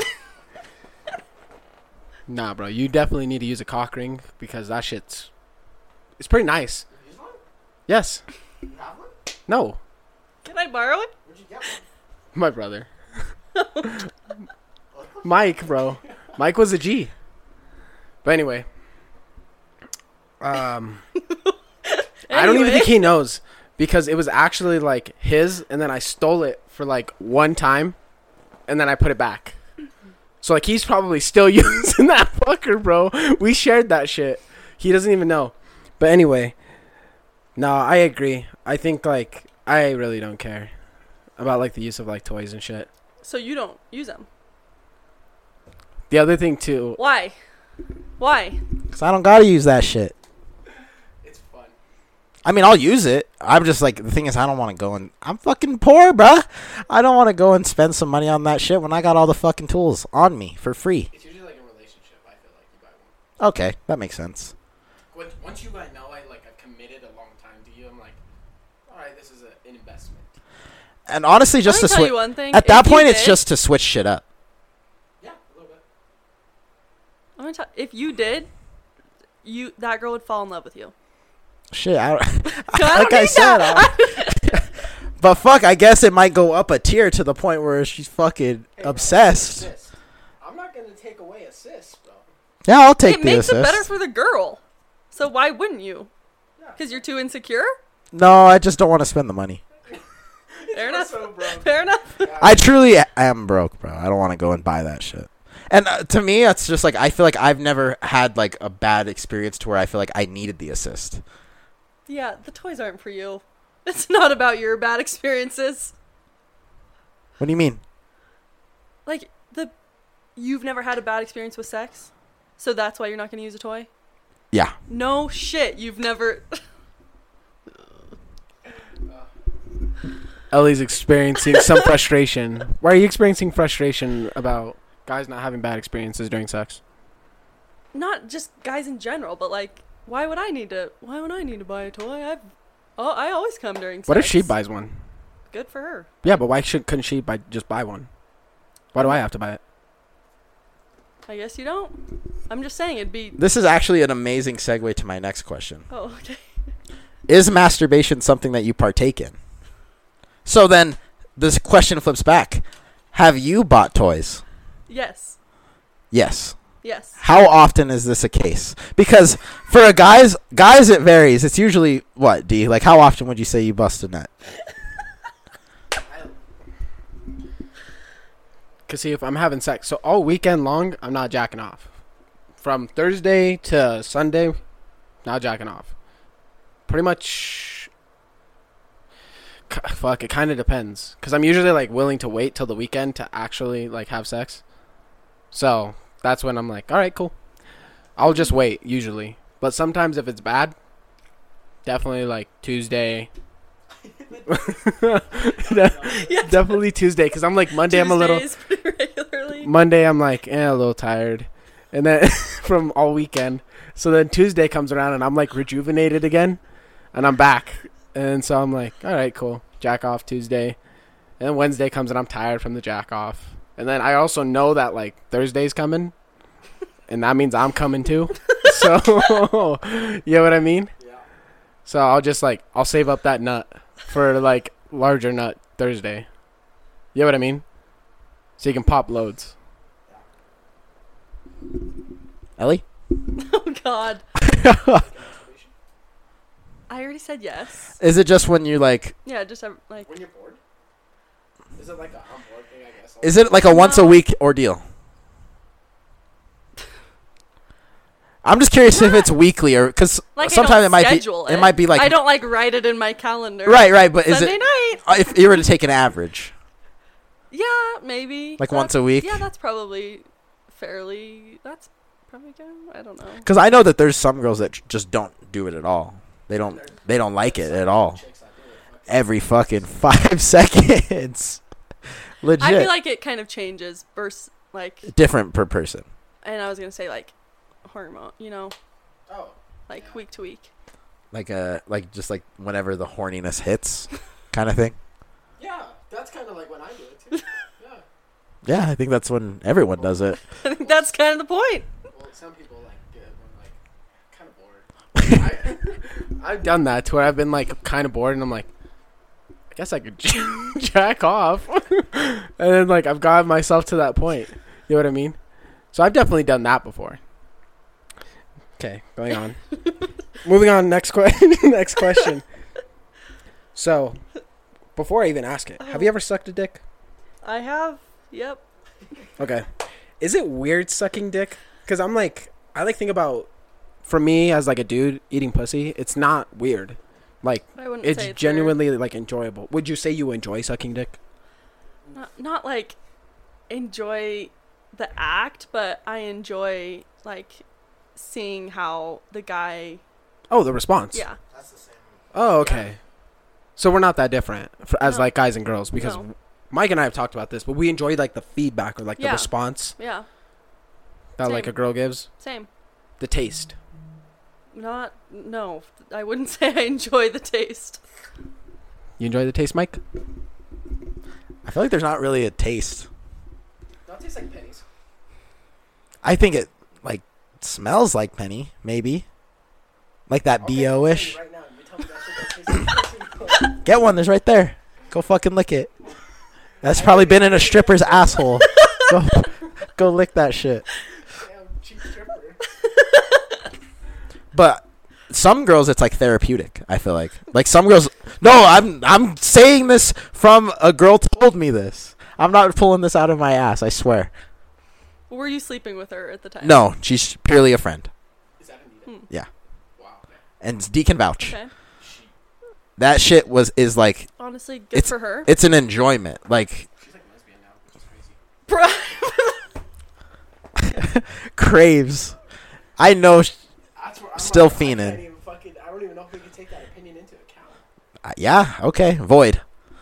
S3: nah, bro. You definitely need to use a cock ring because that shit's. It's pretty nice. Yes. No,
S4: Can I borrow it? Where'd you get one?
S3: My brother. Mike, bro. Mike was a G. But anyway. Um. I don't even think he knows because it was actually like his, and then I stole it for like one time, and then I put it back. So like he's probably still using that fucker, bro. We shared that shit. He doesn't even know. But anyway, no, I agree. I think like I really don't care about like the use of like toys and shit.
S4: So you don't use them.
S3: The other thing too.
S4: Why? Why?
S5: Cause I don't gotta use that shit.
S3: It's fun.
S5: I mean, I'll use it. I'm just like the thing is, I don't want to go and I'm fucking poor, bruh. I don't want to go and spend some money on that shit when I got all the fucking tools on me for free.
S3: It's usually like a relationship. I feel like you buy one.
S5: Okay, that makes sense.
S3: Once- Once you like know I like I committed a long time to you, I'm like, all right, this is a, an investment.
S5: And honestly, just
S4: Let me
S5: to
S4: tell
S5: switch
S4: one thing.
S5: at that
S4: If you
S5: point, it's just to switch shit up.
S3: Yeah, a little bit.
S4: I'm gonna tell. If you did, you that girl would fall in love with you.
S5: Shit, I,
S4: I
S5: like
S4: don't
S5: I said. I- but fuck, I guess it might go up a tier to the point where she's fucking obsessed.
S3: I'm not gonna take away assists, bro.
S5: Yeah, I'll take
S4: it
S5: the
S4: makes it
S5: assist.
S4: better for the girl. So why wouldn't you? Because you're too insecure.
S5: no, I just don't want to spend the money.
S4: Fair enough.
S3: So, bro.
S4: Fair enough.
S5: I truly am broke, bro. I don't want to go and buy that shit. And uh, to me, it's just like I feel like I've never had like a bad experience to where I feel like I needed the assist.
S4: Yeah, the toys aren't for you. It's not about your bad experiences.
S5: What do you mean?
S4: Like the, you've never had a bad experience with sex, so that's why you're not gonna use a toy.
S5: Yeah.
S4: No shit, you've never.
S3: Ellie's experiencing some frustration. Why are you experiencing frustration about guys not having bad experiences during sex?
S4: not just guys in general, but like, why would I need to? Why would I need to buy a toy? I've, oh, I always come during.
S3: What if she buys one?
S4: Good for her.
S3: Yeah, but why should couldn't she buy just buy one? Why do I have to buy it?
S4: I guess you don't. I'm just saying it'd be.
S5: This is actually an amazing segue to my next question.
S4: Oh, okay.
S5: Is masturbation something that you partake in? So then, this question flips back. Have you bought toys?
S4: Yes.
S5: Yes.
S4: Yes.
S5: How often is this a case? Because for a guys, guys it varies. It's usually what D. Like how often would you say you bust a nut?
S3: Cause see, if I'm having sex, so all weekend long, I'm not jacking off. From Thursday to Sunday, not jacking off. Pretty much. c- Fuck, it kind of depends. Cause I'm usually like willing to wait till the weekend to actually like have sex. So that's when I'm like, all right, cool. I'll just wait usually, but sometimes if it's bad, definitely like Tuesday. Definitely Tuesday, cause I'm like Monday. I'm a little. Monday I'm like, eh, a little tired, and then from all weekend. So then Tuesday comes around and I'm like rejuvenated again, and I'm back. And so I'm like, all right, cool, jack off Tuesday, and then Wednesday comes and I'm tired from the jack off, and then I also know that like Thursday's coming, and that means I'm coming too. so you know what I mean?
S5: Yeah.
S3: So I'll just like I'll save up that nut for like larger nut Thursday. You know what I mean? So you can pop loads.
S5: Ellie?
S4: Oh God. I already said yes.
S5: Is it just when you like?
S4: Yeah, just have, like
S3: When you're bored? Is it like a I'm thing, I guess?
S5: Is it like a once a week ordeal? I'm just curious if it's weekly or because
S4: like I
S5: sometimes
S4: don't
S5: it might
S4: schedule
S5: be it might be like
S4: I don't like write it in my calendar.
S5: right right but is
S4: Sunday
S5: it
S4: night.
S5: uh, if you were to take an average
S4: Yeah, maybe.
S5: like
S4: That-
S5: once a week
S4: Yeah, that's probably fairly. That's probably good. I don't know.
S5: because I know that there's some girls that j- just don't do it at all they don't they don't like it at all every fucking five seconds legit
S4: I feel like it kind of changes. Versus like,
S5: different per person
S4: and I was gonna say like, hormone. You know,
S3: Oh.
S4: like
S3: Yeah.
S4: week to week.
S5: like uh like just like whenever the horniness hits kind of thing
S3: Yeah, that's kind of like when I do it too. yeah.
S5: yeah I think that's when everyone does it
S4: I think that's kind of the point.
S3: Well, some people like get when like kind of bored. I, I've done that to where I've been like kind of bored, and I'm like, I guess I could jack off, and then like I've got myself to that point. You know what I mean? So I've definitely done that before. Okay, going on. Moving on. Next question. next question. So, before I even ask it, have you oh. ever sucked a dick?
S4: I have. Yep.
S3: Okay. Is it weird sucking dick? Because I'm like, I like think about, for me as like a dude eating pussy, it's not weird. Like
S4: I
S3: it's,
S4: say it's weird.
S3: genuinely like enjoyable. Would you say you enjoy sucking dick?
S4: not, not like enjoy the act, but I enjoy like seeing how the guy.
S3: Oh, the response.
S4: Yeah. That's the same.
S3: Oh, okay. So we're not that different for, as
S4: No.
S3: like guys and girls because
S4: No.
S3: Mike and I have talked about this, but we enjoy like the feedback or like the response
S4: Yeah.
S3: that like a girl gives,
S4: Same.
S3: the taste.
S4: Not. No. I wouldn't say I enjoy the taste.
S3: You enjoy the taste, Mike?
S5: I feel like there's not really a taste
S3: No, it tastes like pennies.
S5: I think it like smells like penny, maybe. Like that bo ish. Get one, there's right there. Go fucking lick it. That's probably been in a stripper's asshole. Go go lick that shit. But some girls it's like therapeutic, I feel like. Like some girls No, I'm I'm saying this from a girl told me this. I'm not pulling this out of my ass, I swear.
S4: Were you sleeping with her at the time?
S5: No, she's purely a friend.
S3: Is that
S4: Hmm.
S5: Yeah.
S3: Wow.
S5: And D can vouch.
S4: Okay.
S5: That shit was is like
S4: Honestly, good
S5: It's-
S4: for her.
S5: it's an enjoyment. Like
S3: She's like lesbian now, which is crazy.
S4: Bro-
S5: craves. I know. sh-
S3: That's where I'm
S5: Still
S3: like, I
S5: fiending.
S3: can't even fucking- I don't even know if we can take that opinion into account.
S5: uh, yeah. Okay. Void.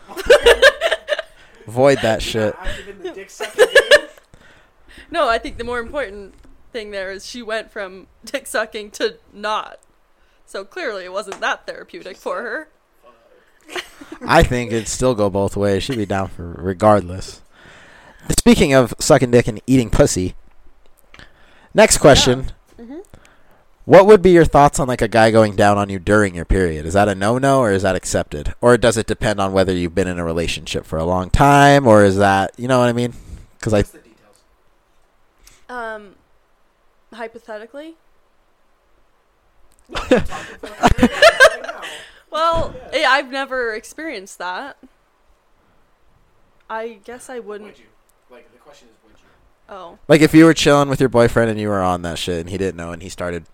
S5: Void that shit.
S3: Active the dick
S4: no, I think the more important thing there is she went from dick sucking to not. So clearly, it wasn't that therapeutic for her.
S5: I think it'd still go both ways. She'd be down for regardless. Speaking of sucking dick and eating pussy. Next question. What would be your thoughts on like a guy going down on you during your period? Is that a no-no or is that accepted? Or does it depend on whether you've been in a relationship for a long time or is that, you know what I mean? Cuz I
S3: the details?
S4: Um, hypothetically, well, eh, I've never experienced that. I guess I wouldn't.
S3: Would you? Like the question is, would you?
S4: Oh,
S5: like if you were chilling with your boyfriend and you were on that shit and he didn't know and he started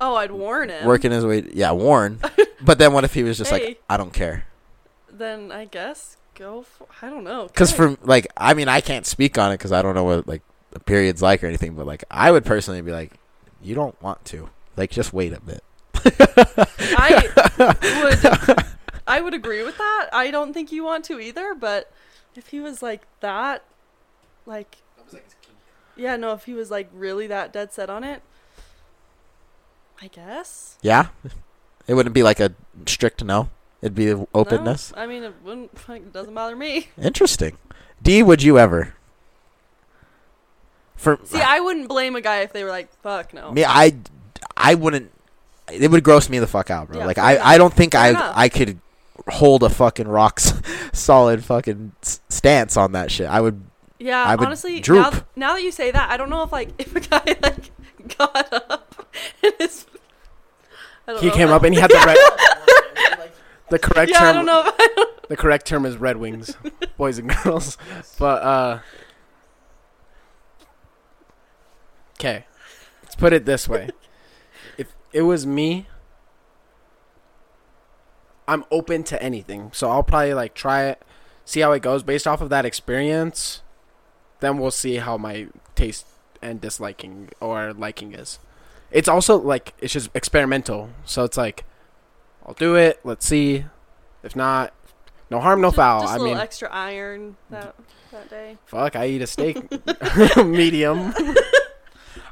S4: oh, I'd warn him.
S5: working his way yeah, warn. but then what if he was just
S4: Hey.
S5: like I don't care?
S4: Then I guess go. For, I don't know.
S5: Because
S4: Kinda-
S5: for like, I mean, I can't speak on it because I don't know what like the period's like or anything. But like, I would personally be like, you don't want to. Like, just wait a bit.
S4: I would. I would agree with that. I don't think you want to either. But if he was like that, like Yeah, no, if he was like really that dead set on it, I guess.
S5: Yeah, it wouldn't be like a strict no. It'd be
S4: No,
S5: openness.
S4: I mean, it wouldn't. It doesn't bother me.
S5: Interesting. D, would you ever? For
S4: See, I wouldn't blame a guy if they were like, "Fuck no."
S5: me, I, I wouldn't. It would gross me the fuck out, bro.
S4: Yeah,
S5: like I,
S4: enough.
S5: I don't think
S4: Fair
S5: I,
S4: enough.
S5: I could hold a fucking rock solid fucking stance on that shit. I would.
S4: Yeah,
S5: I would
S4: honestly,
S5: droop.
S4: now now that you say that, I don't know if like if a guy like got up and his.
S3: He came up and he had the red. the correct
S4: Yeah,
S3: term.
S4: I don't know.
S3: The correct term is Red Wings, boys and girls. But uh, okay, let's put it this way: if it was me, I'm open to anything. So I'll probably like try it, see how it goes based off of that experience. Then we'll see how my taste and disliking or liking is. It's also like it's just experimental. So it's like I'll do it. Let's see. If not, no harm, no
S4: just,
S3: foul.
S4: Just
S3: I
S4: a
S3: mean,
S4: extra iron that that day.
S3: fuck. I eat a steak, medium.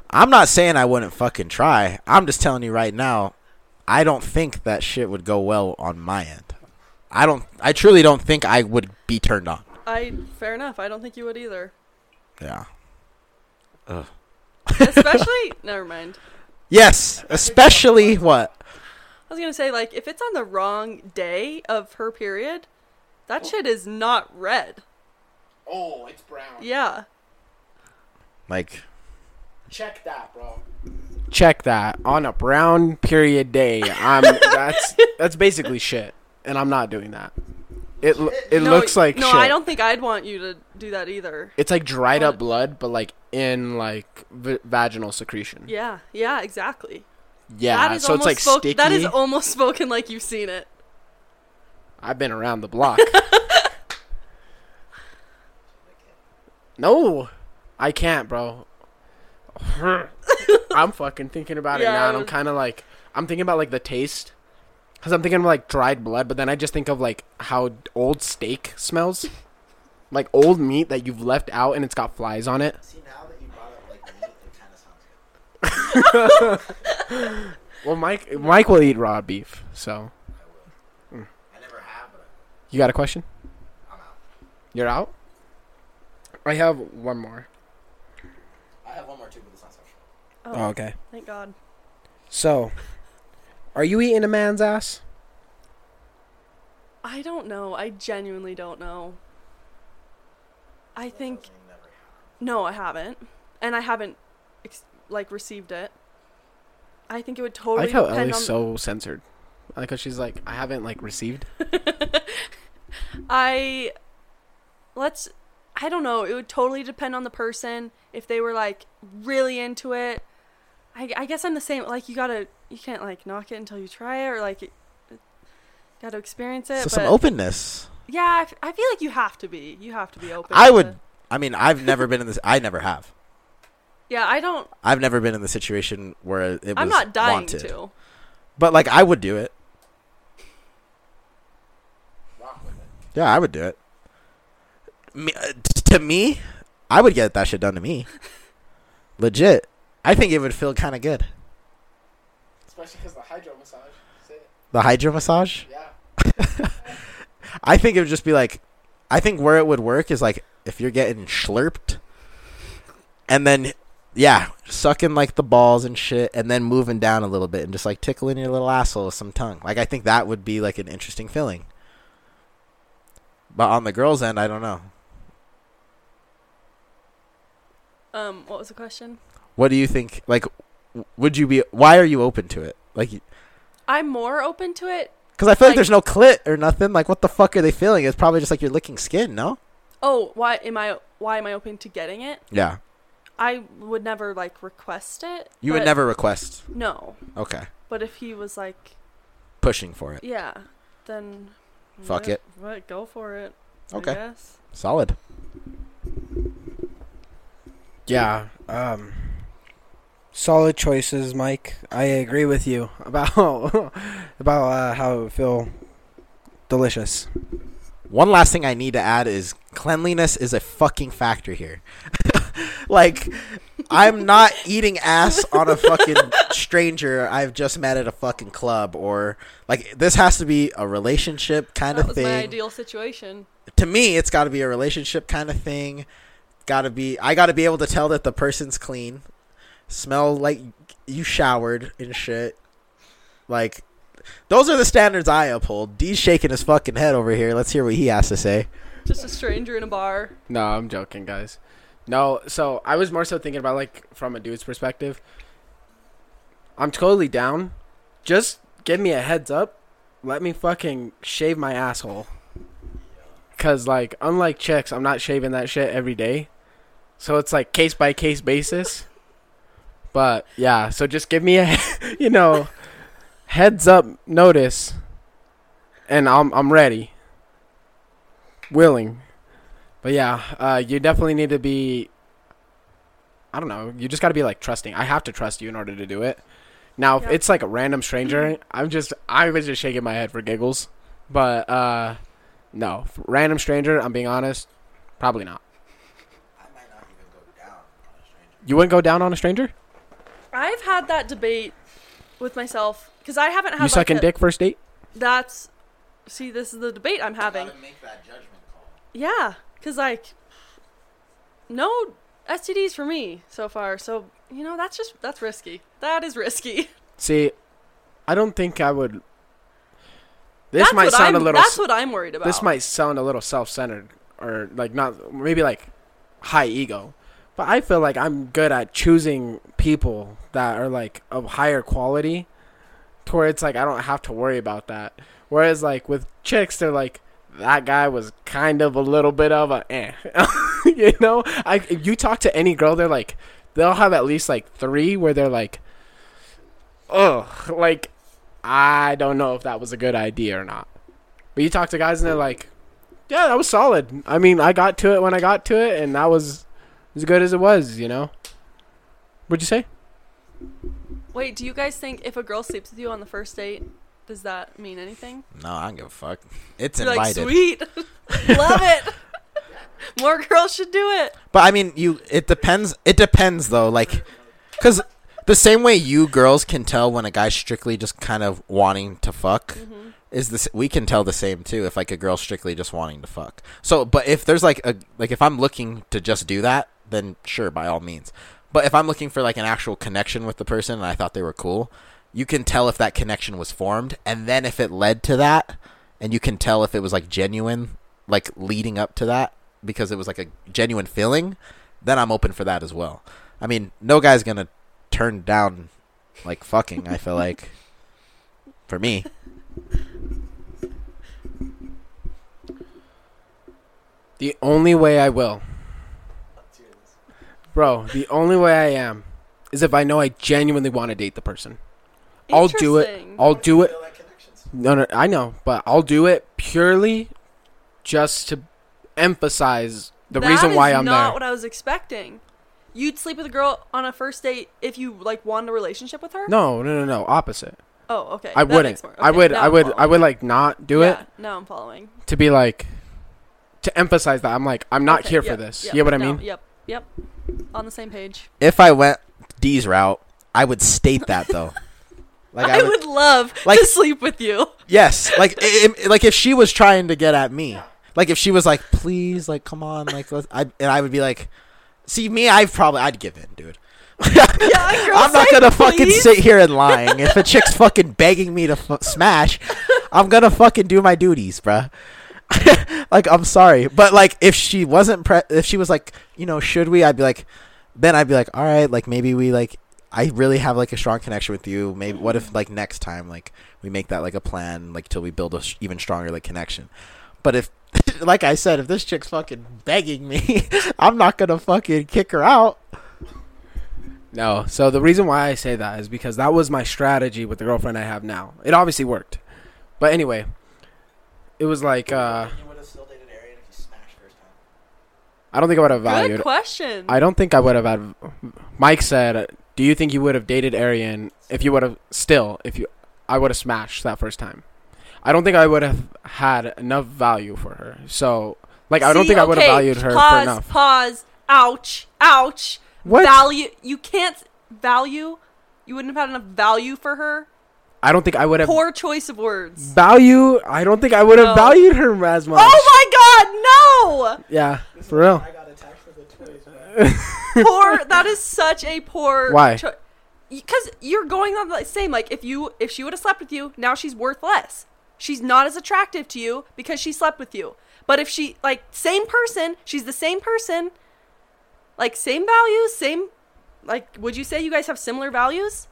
S5: I'm not saying I wouldn't fucking try. I'm just telling you right now. I don't think that shit would go well on my end. I don't. I truly don't think I would be turned on.
S4: I fair enough. I don't think you would either.
S5: Yeah.
S4: Especially, never mind.
S5: Yes, especially what?
S4: I was gonna say like if it's on the wrong day of her period, that oh. shit is not red.
S3: Oh, it's brown.
S4: Yeah.
S5: Like
S3: Check that, bro. Check that on a brown period day. I'm that's that's basically shit, and I'm not doing that. It it
S4: no,
S3: looks like shit.
S4: no.
S3: shit.
S4: I don't think I'd want you to do that either.
S3: It's like dried up blood, but like in like v- vaginal secretion.
S4: Yeah. Yeah. Exactly.
S3: Yeah,
S4: that is
S3: so it's like
S4: spoke-
S3: sticky.
S4: That is almost spoken like you've seen it.
S3: I've been around the block. no, I can't, bro. I'm fucking thinking about
S4: Yeah,
S3: it now, and I'm kind of like, I'm thinking about like the taste, because I'm thinking of like dried blood, but then I just think of like how old steak smells, like old meat that you've left out and it's got flies on it.
S5: See now that you brought up like meat, it kind of sounds good.
S3: Well, Mike, Mike will eat raw beef, so
S5: I hmm. never have, but
S3: you got a question?
S5: I'm out.
S3: You're out. I have one more.
S5: I have one more too, but it's not sexual.
S4: Oh, oh,
S3: okay.
S4: thank God.
S3: So, are you eating a man's ass?
S4: I don't know. I genuinely don't know. I think no, I haven't, and I haven't ex- like received it. I think it would totally.
S3: I
S4: totally
S3: like how
S4: depend
S3: Ellie's
S4: on.
S3: so censored. I like how she's like, I haven't like received.
S4: I let's. I don't know. It would totally depend on the person. If they were like really into it, I, I guess I'm the same. Like you gotta, you can't like knock it until you try it, or like it, gotta experience it.
S5: So
S4: but
S5: some openness.
S4: Yeah, I, f- I feel like you have to be. You have to be open.
S5: I
S4: to-
S5: would. I mean, I've never been in this. I never have.
S4: Yeah, I don't.
S5: I've never been in the situation where it was
S4: I'm not dying
S5: wanted.
S4: to.
S5: But like, I would do it. Yeah, I would do it. Me, uh, t- to me, I would get that shit done to me. Legit. I think it would feel kind of good.
S3: Especially because the hydro massage.
S5: The hydro massage.
S3: Yeah.
S5: I think it would just be like, I think where it would work is like if you're getting slurped, and then yeah, sucking like the balls and shit, and then moving down a little bit and just like tickling your little asshole with some tongue. Like I think that would be like an interesting feeling. But on the girl's end, I don't know.
S4: Um, what was the question?
S5: What do you think? Like, would you be? Why are you open to it? Like,
S4: I'm more open to it.
S5: Because I feel like,
S4: Like-
S5: there's no clit or nothing. Like, what the fuck are they feeling? It's probably just like you're licking skin. No.
S4: Oh, why am I? Why am I open to getting it?
S5: Yeah.
S4: I would never like request it.
S5: You would never request.
S4: No,
S5: Okay.
S4: but if he was like,
S5: Pushing for it.
S4: yeah, then
S5: Fuck
S4: yeah,
S5: it.
S4: Right, go for it. I
S5: Okay.
S4: guess.
S5: Solid.
S3: Yeah. Um. Solid choices, Mike. I agree with you about about uh, how it would feel delicious.
S5: One last thing I need to add is cleanliness is a fucking factor here. like, I'm not eating ass on a fucking stranger I've just met at a fucking club or like this has to be a relationship kind
S4: That
S5: of
S4: was my
S5: thing.
S4: ideal situation.
S5: To me, it's got to be a relationship kind of thing. Got to be I got to be able to tell that the person's clean, smell like you showered and shit. Like those are the standards I uphold. D's shaking his fucking head over here. Let's hear what he has to say.
S4: Just a stranger in a bar.
S3: No, I'm joking, guys. No, so I was more so thinking about like from a dude's perspective. I'm totally down. Just give me a heads up. Let me fucking shave my asshole. Cause like unlike chicks, I'm not shaving that shit every day. So it's like case by case basis. But yeah, so just give me a you know heads up notice and I'm I'm ready. Willing. But yeah, uh, you definitely need to be. I don't know. You just got to be like trusting. I have to trust you in order to do it. Now, if
S4: Yep.
S3: it's like a random stranger, I'm just I was just shaking my head for giggles. But uh, no, random stranger. I'm being honest, probably not. You wouldn't go down on a stranger?
S4: I've had that debate with myself because I haven't had
S3: You
S4: like
S3: sucking
S4: a-
S3: dick first date?
S4: That's see, this is the debate I'm having. Yeah, because like no STDs for me so far. So you know that's just that's risky. That is risky.
S3: See, I don't think I would. This
S4: that's
S3: might sound
S4: I'm,
S3: a little.
S4: That's what I'm worried about.
S3: this might sound a little self-centered or like not maybe like high ego but i feel like i'm good at choosing people that are like of higher quality to where it's like i don't have to worry about that whereas like with chicks they're like that guy was kind of a little bit of a eh. you know i if you talk to any girl they're like they'll have at least like three where they're like ugh like i don't know if that was a good idea or not but you talk to guys and they're like yeah, that was solid. I mean, I got to it when I got to it, and that was as good as it was. You know. What'd you say?
S4: Wait, do you guys think if a girl sleeps with you on the first date, does that mean anything?
S5: No, I don't give a fuck. It's
S4: You're like,
S5: invited.
S4: sweet, love it. More girls should do it.
S5: But I mean, you. It depends. It depends though. Like, because the same way you girls can tell when a guy's strictly just kind of wanting to fuck mm-hmm. is this. We can tell the same too. If like a girl's strictly just wanting to fuck. So, but if there's like a like if I'm looking to just do that, then sure, by all means. But if I'm looking for like an actual connection with the person and I thought they were cool, you can tell if that connection was formed, and then if it led to that, and you can tell if it was like genuine, like leading up to that because it was like a genuine feeling, then I'm open for that as well. I mean, no guy's gonna turn down like fucking. I feel like for me,
S3: The only way I will, bro. The only way I am is if I know I genuinely want to date the person. I'll do it.
S4: Interesting.
S3: I'll do it. No, no, I know, but I'll do it purely just to emphasize the
S4: That
S3: reason why
S4: is
S3: I'm
S4: not
S3: there.
S4: what I was expecting. You'd sleep with a girl on a first date if you like wanted a relationship with her.
S3: no, no, no, no. Opposite.
S4: Oh, okay.
S3: I
S4: That
S3: wouldn't.
S4: makes more-
S3: I
S4: okay,
S3: would.
S4: now
S3: I
S4: I'm
S3: would. I
S4: following.
S3: would like not do
S4: yeah,
S3: it
S4: Now I'm following.
S3: to be like to emphasize that I'm like I'm not
S4: Okay,
S3: here
S4: yep,
S3: for this.
S4: yep,
S3: you know what I
S4: no,
S3: mean?
S4: Yep. Yep. On the same page.
S5: if I went D's route, I would state that though. Like
S4: I, would love
S5: like-
S4: to sleep with you.
S5: Yes, like i i- like if she was trying to get at me, like if she was like, "Please, like, come on," like, let's, I and I would be like, "See me, I probably I'd give in, dude.
S4: Yeah,
S5: I'm not gonna fucking sit here and lying. if a chick's fucking begging me to f- smash, I'm gonna fucking do my duties, bruh. like I'm sorry, but like if she wasn't pre- if she was like, you know, should we? I'd be like, then I'd be like, all right, like maybe we like. I really have like a strong connection with you. Maybe what if like next time like we make that like a plan like till we build a sh- even stronger like connection. But if like I said, if this chick's fucking begging me, I'm not gonna fucking kick her out.
S3: No. So the reason why I say that is because that was my strategy with the girlfriend I have now. It obviously worked. But anyway, it was like uh I don't think I would have valued.
S4: Good
S3: valued.
S4: question.
S3: I don't think I would have had. Mike said, "Do you think you would have dated Arian if you would have still if you I would have smashed that first time?" I don't think I would have had enough value for her. So, like, I don't
S4: See,
S3: think I would have valued her
S4: pause,
S3: for enough.
S4: Pause. ouch, ouch.
S3: What?
S4: Value. You can't value. You wouldn't have had enough value for her.
S3: I don't think I would have
S4: Poor choice of words.
S3: value. I don't think I would have
S4: No.
S3: valued her as much.
S4: Oh my god, no!
S3: Yeah, for real.
S4: poor. That is such a poor.
S3: Why?
S4: Because you're going on the same. Like if you if she would have slept with you, now she's worth less. She's not as attractive to you because she slept with you. But if she like same person, she's the same person. Like same values, same. Like, would you say you guys have similar values?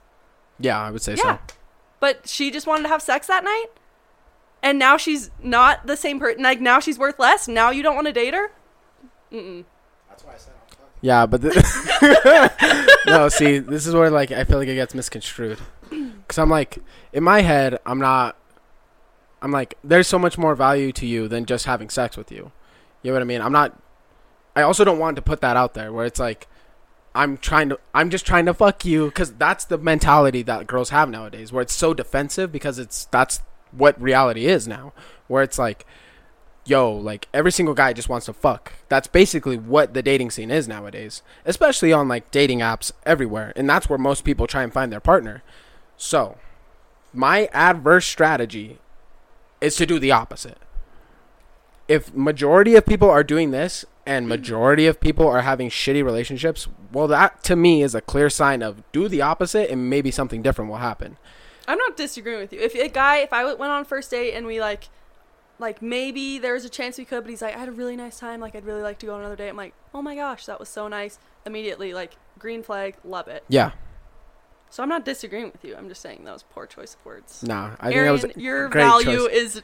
S3: Yeah, I would say
S4: Yeah.
S3: so.
S4: But she just wanted to have sex that night, and now she's not the same person. Like now she's worth less. Now you don't want to date her. Mm-mm.
S3: That's why i said yeah, but the no. See, this is where like I feel like it gets misconstrued. Cause I'm like, in my head, I'm not. I'm like, there's so much more value to you than just having sex with you. You know what I mean? I'm not. I also don't want to put that out there where it's like, I'm trying to. I'm just trying to fuck you because that's the mentality that girls have nowadays, where it's so defensive because it's that's what reality is now, where it's like, yo, like every single guy just wants to fuck. That's basically what the dating scene is nowadays, especially on like dating apps everywhere. And that's where most people try and find their partner. So, my adverse strategy is to do the opposite. If majority of people are doing this and mm. majority of people are having shitty relationships, well that to me is a clear sign of do the opposite and maybe something different will happen.
S4: I'm not disagreeing with you. If a guy, if I went on first date and we like, like maybe there's a chance we could, but he's like, I had a really nice time. Like I'd really like to go on another date. I'm like, oh my gosh, that was so nice. Immediately, like green flag, love it.
S3: Yeah.
S4: So I'm not disagreeing with you. I'm just saying that was poor choice of words.
S3: Nah, I think that was a
S4: your value
S3: choice.
S4: is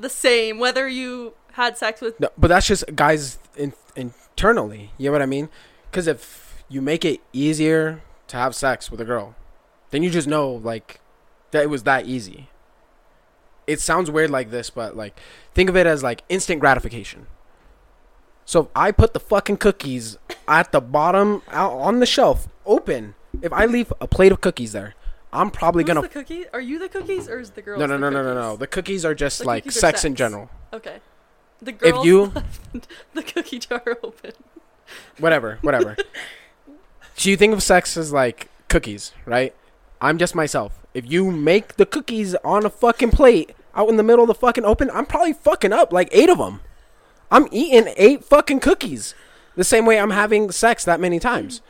S4: the same whether you had sex with.
S3: No, but that's just guys in, internally. You know what I mean? Because if you make it easier to have sex with a girl, then you just know like that it was that easy. It sounds weird like this, but like think of it as like instant gratification. So if I put the fucking cookies at the bottom out on the shelf, open. If I leave a plate of cookies there, I'm probably
S4: Who's
S3: gonna
S4: the cookie? Are you the cookies or is the girl?
S3: no no no no no no. The cookies are just
S4: The
S3: like
S4: cookies are
S3: sex in general.
S4: Okay. The girl If
S3: you-
S4: left the cookie jar open.
S3: whatever, whatever. so you think of sex as like cookies, right? I'm just myself. If you make the cookies on a fucking plate out in the middle of the fucking open, I'm probably fucking up like eight of them. I'm eating eight fucking cookies. The same way I'm having sex that many times.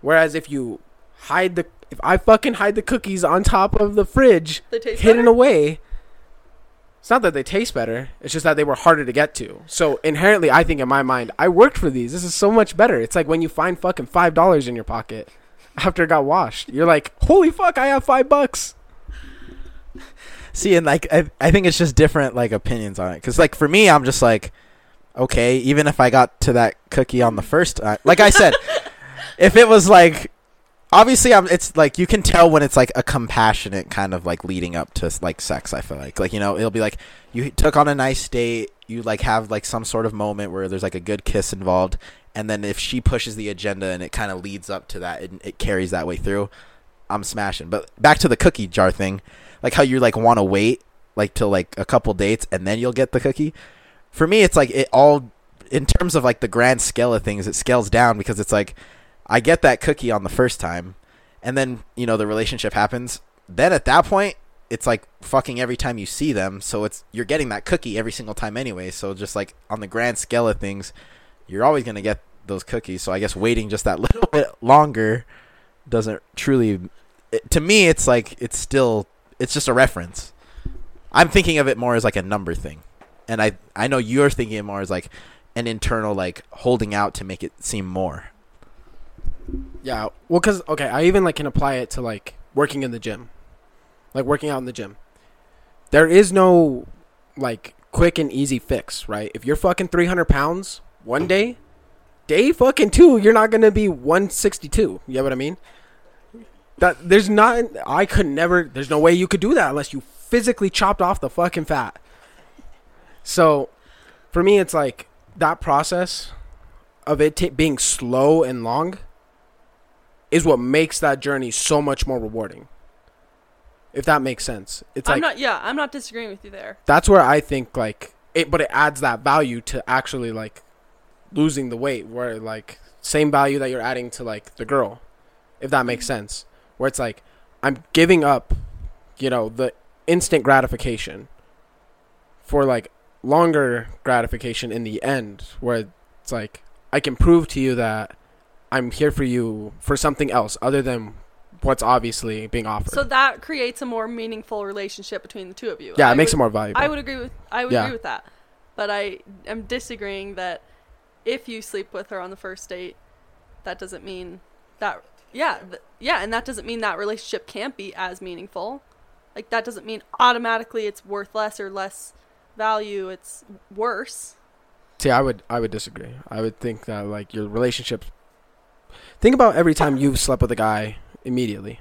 S3: Whereas if you hide the, if I fucking hide the cookies on top of the fridge,
S4: taste
S3: hidden
S4: better?
S3: away. It's not that they taste better. It's just that they were harder to get to. So inherently, I think in my mind, I worked for these. This is so much better. It's like when you find fucking five dollars in your pocket after it got washed. You're like, holy fuck, I have five bucks.
S5: See, and like I, I think it's just different like opinions on it. Cause like for me, I'm just like, okay, even if I got to that cookie on the first time, like I said, if it was like, obviously, I'm. It's like you can tell when it's like a compassionate kind of like leading up to like sex. I feel like like you know it'll be like you took on a nice date, you like have like some sort of moment where there's like a good kiss involved, and then if she pushes the agenda and it kind of leads up to that and it carries that way through, I'm smashing. But back to the cookie jar thing, like how you like want to wait like till like a couple dates and then you'll get the cookie. For me, it's like it all in terms of like the grand scale of things, it scales down because it's like I get that cookie on the first time, and then you know the relationship happens. Then at that point, it's like fucking every time you see them. So it's you're getting that cookie every single time anyway. So just like on the grand scale of things, you're always gonna get those cookies. So I guess waiting just that little bit longer doesn't truly. It, to me, it's like it's still it's just a reference. I'm thinking of it more as like a number thing, and I I know you're thinking more as like an internal like holding out to make it seem more.
S3: Yeah. Well, cause okay, I even like can apply it to like working in the gym, like working out in the gym. There is no like quick and easy fix, right? If you're fucking 300 pounds one day, day fucking two, you're not gonna be 162. You know what I mean? That there's not. I could never. There's no way you could do that unless you physically chopped off the fucking fat. So, for me, it's like that process of it ta being slow and long is what makes that journey so much more rewarding. If that makes sense. It's
S4: I'm
S3: like
S4: not. Yeah, I'm not disagreeing with you there.
S3: that's where I think like it but it adds that value to actually like losing the weight where like same value that you're adding to like the girl, if that makes mm-hmm. sense. Where it's like I'm giving up, you know, the instant gratification for like longer gratification in the end, where it's like I can prove to you that I'm here for you for something else other than what's obviously being offered.
S4: So that creates a more meaningful relationship between the two of you.
S3: yeah,
S4: I
S3: it makes
S4: would,
S3: it more valuable.
S4: I would agree with I would
S3: Yeah.
S4: agree with that. But I am disagreeing that if you sleep with her on the first date, that doesn't mean that yeah, th- yeah, and that doesn't mean that relationship can't be as meaningful. Like that doesn't mean automatically it's worth less or less value, it's worse.
S3: See, I would I would disagree. I would think that like your relationship. Think about every time you've slept with a guy immediately.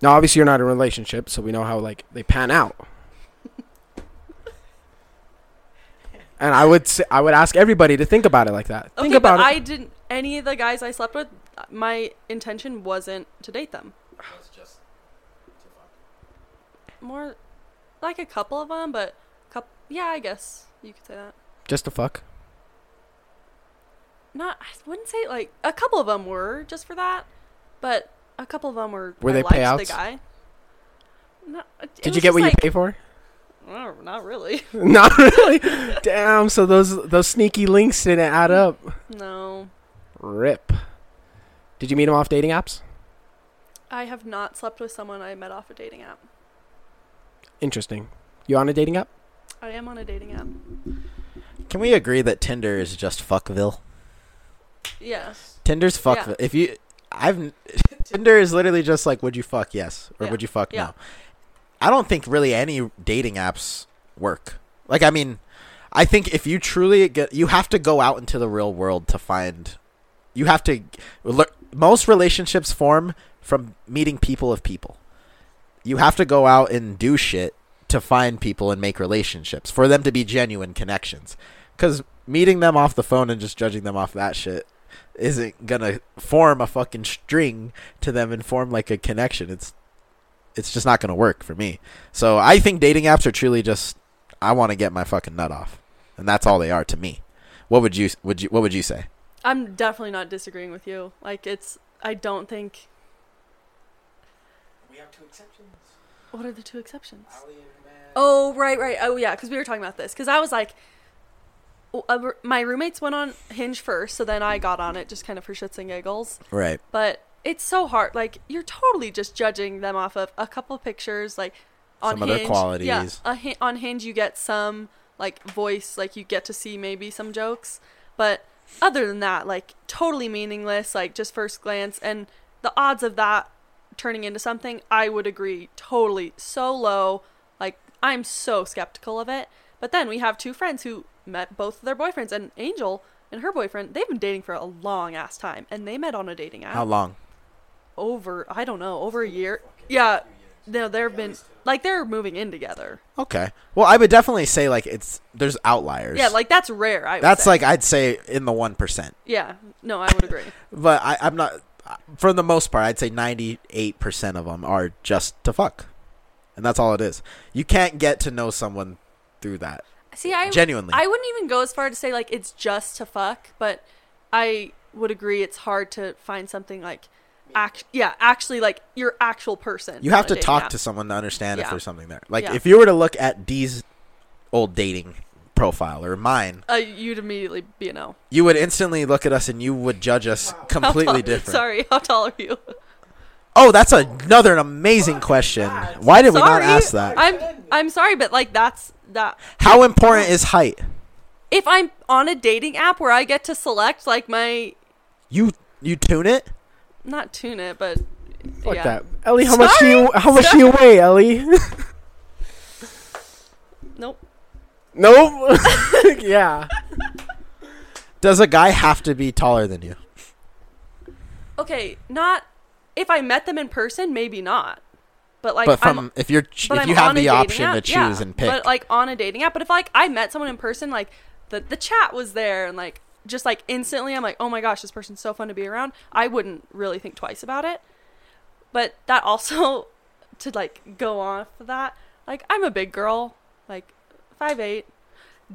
S3: Now, obviously, you're not in a relationship, so we know how like they pan out. and I would say, I would ask everybody to think about it like that.
S4: Okay,
S3: think about
S4: but
S3: it.
S4: I didn't any of the guys I slept with my intention wasn't to date them. Just more like a couple of them, but coup yeah, I guess you could say that.
S3: Just to fuck.
S4: Not, I wouldn't say like a couple of them were just for that, but a couple of them were.
S3: Were
S4: I
S3: they
S4: liked
S3: payouts?
S4: The guy. No,
S3: Did you get what
S4: like,
S3: you pay for?
S4: Oh, not really.
S3: not really. Damn. So those those sneaky links didn't add up.
S4: No,
S3: Rip. Did you meet him off dating apps?
S4: I have not slept with someone I met off a dating app.
S3: Interesting. You on a dating app?
S4: I am on a dating app.
S5: Can we agree that Tinder is just fuckville?
S4: Yeah.
S5: Tinder's fuckville. If you, I've Tinder is literally just like, would you fuck yes or
S4: Yeah.
S5: would you fuck
S4: Yeah.
S5: no? I don't think really any dating apps work. Like, I mean, I think if you truly get, you have to go out into the real world to find. You have to. Most relationships form from meeting people of people. You have to go out and do shit to find people and make relationships for them to be genuine connections. Because meeting them off the phone and just judging them off that shit isn't gonna form a fucking string to them and form like a connection. It's it's just not gonna work for me. So I think dating apps are truly just I want to get my fucking nut off, and that's all they are to me. What would you would you what would you say?
S4: I'm definitely not disagreeing with you. Like it's I don't think
S3: We have two exceptions.
S4: what are the two exceptions? Oh, right, right. Oh, yeah, because we were talking about this. Because I was like, w- uh, my roommates went on Hinge first, so then I got on it just kind of for shits and giggles.
S5: Right.
S4: But it's so hard. Like, you're totally just judging them off of a couple pictures, like on
S5: Some of
S4: Hinge.
S5: qualities.
S4: Yeah, a, on Hinge, you get some like voice, like you get to see maybe some jokes, but other than that, like totally meaningless. Like just first glance, and the odds of that turning into something, I would agree, totally so low. Like I'm so skeptical of it. But then we have two friends who met both of their boyfriends, and Angel and her boyfriend, they've been dating for a long ass time, and they met on a dating app
S5: How long?
S4: over I don't know over a year. Yeah, no, they've been like they're moving in together.
S5: Okay. Well, I would definitely say like it's there's outliers.
S4: Yeah, like that's rare. I
S5: that's
S4: say.
S5: like I'd say in the one percent.
S4: yeah. No, I would agree.
S5: But I, I'm not. For the most part, I'd say 98% of them are just to fuck, and that's all it is. You can't get to know someone through that.
S4: See, I
S5: Genuinely.
S4: I wouldn't even go as far to say like it's just to fuck, but I would agree it's hard to find something like act yeah, actually like your actual person.
S5: You have to talk
S4: app.
S5: to someone to understand if there's something there. Like
S4: Yeah.
S5: if you were to look at Dee's old dating profile or mine,
S4: uh, you'd immediately be a no.
S5: you would instantly look at us and you would judge us
S4: How
S5: completely
S4: tall-
S5: different.
S4: Sorry, how tall are you?
S5: Oh, that's another amazing question. Why did we not
S4: sorry.
S5: ask that?
S4: I'm I'm sorry, but like that's that
S5: How important is height?
S4: if I'm on a dating app where I get to select like my
S5: You you tune it?
S4: not tune it, but
S3: Fuck
S4: yeah.
S3: that, Ellie. How much do
S4: Sorry.
S3: you how much do you weigh, Ellie?
S4: Nope.
S3: nope. yeah.
S5: Does a guy have to be taller than you?
S4: Okay, not if I met them in person, maybe not. But like
S5: but from
S4: I'm,
S5: if you're if
S4: I'm
S5: you have
S4: on a
S5: the
S4: dating
S5: option
S4: app,
S5: to choose
S4: yeah.
S5: and pick.
S4: But like on a dating app, but if like I met someone in person, like the the chat was there and like just like instantly I'm like, "Oh my gosh, this person's so fun to be around." I wouldn't really think twice about it. But that also to like go off of that, like I'm a big girl, like five eight,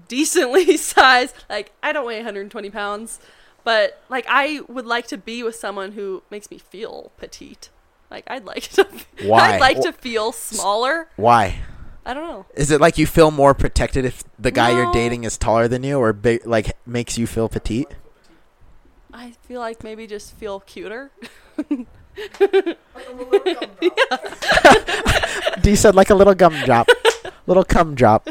S4: decently sized. Like I don't weigh 120 pounds, But like I would like to be with someone who makes me feel petite. Like I'd like to
S5: Why?
S4: I'd like to feel smaller.
S5: Why?
S4: I don't know.
S5: Is it like you feel more protected if the guy you're dating is taller than you, or big, like makes you feel petite?
S4: I feel like maybe just feel cuter.
S5: D said like a little gum drop, little cum drop.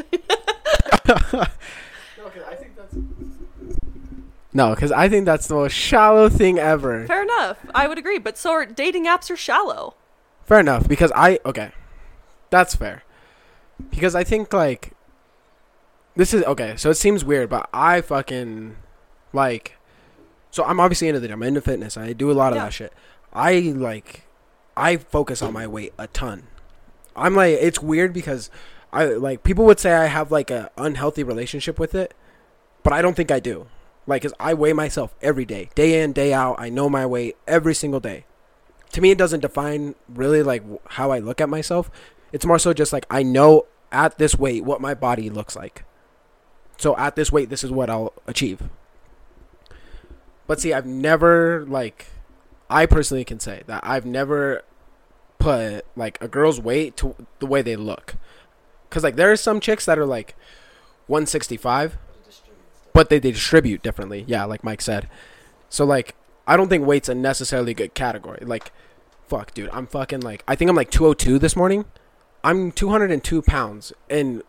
S3: No, because I think that's the most shallow thing ever.
S4: Fair enough. I would agree. But so are dating apps are shallow.
S3: Fair enough, because I okay, that's fair. Because I think like this is okay. So it seems weird, but I fucking like. So I'm obviously into the gym, I'm into fitness. I do a lot of
S4: Yeah.
S3: that shit. I like, I focus on my weight a ton. I'm like, it's weird because I like people would say I have like a unhealthy relationship with it, but I don't think I do. Like, cause I weigh myself every day, day in, day out. I know my weight every single day to me it doesn't define really like how I look at myself. It's more so just like I know at this weight what my body looks like. So at this weight this is what I'll achieve. But see, I've never like I personally can say that I've never put like a girl's weight to the way they look. Cuz like there are some chicks that are like 165 but they, they distribute differently. Yeah, like Mike said. So like I don't think weight's a necessarily good category. Like, fuck, dude, I'm fucking like I think I'm like 202 this morning. I'm 202 pounds, and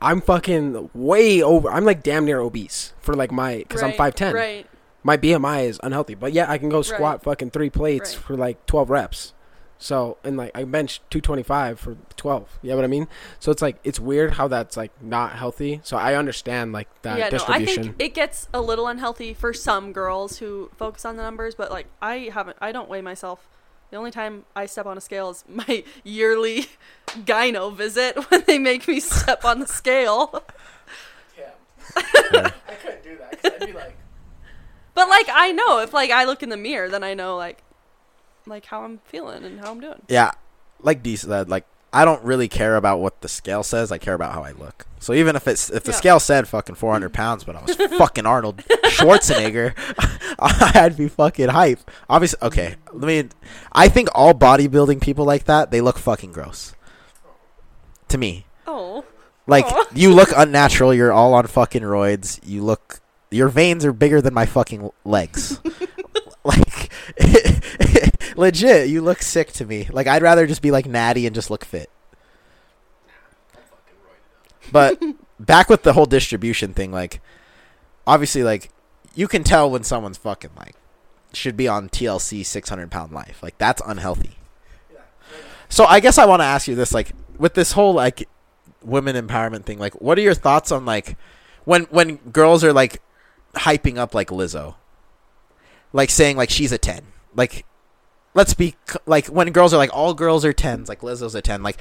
S3: I'm fucking way over. I'm like damn near obese for like my because I'm 5'10.
S4: Right.
S3: My BMI is unhealthy, but yeah, I can go squat
S4: Right.
S3: fucking three plates
S4: Right.
S3: for like 12 reps. So and like I bench 225 for 12. You know what I mean? So it's like it's weird how that's like not healthy. So I understand like that
S4: yeah, no, I
S3: distribution.
S4: think it gets a little unhealthy for some girls who focus on the numbers, but like I haven't, I don't weigh myself. The only time I step on a scale is my yearly gyno visit when they make me step on the scale. Yeah.
S3: I couldn't do that. i I'd be like.
S4: But like I know if like I look in the mirror, then I know like like how I'm feeling and how I'm doing.
S5: Yeah, like D said, like I don't really care about what the scale says. I care about how I look. So even if it's if the
S4: Yeah.
S5: scale said fucking 400 pounds, but I was fucking Arnold Schwarzenegger, I'd be fucking hype. Obviously, okay. Let me. I think all bodybuilding people like that they look fucking gross. To me,
S4: Oh,
S5: like
S4: Aw.
S5: you look unnatural. You're all on fucking roids. You look. Your veins are bigger than my fucking legs. like legit, you look sick to me. Like I'd rather just be like natty and just look fit. But back with the whole distribution thing, like obviously, like you can tell when someone's fucking like should be on TLC 600 pound life. Like that's unhealthy. So I guess I want to ask you this, like with this whole like women empowerment thing, like what are your thoughts on like when when girls are like hyping up like Lizzo, like saying like she's a ten, like let's be like when girls are like all girls are tens, like Lizzo's a ten, like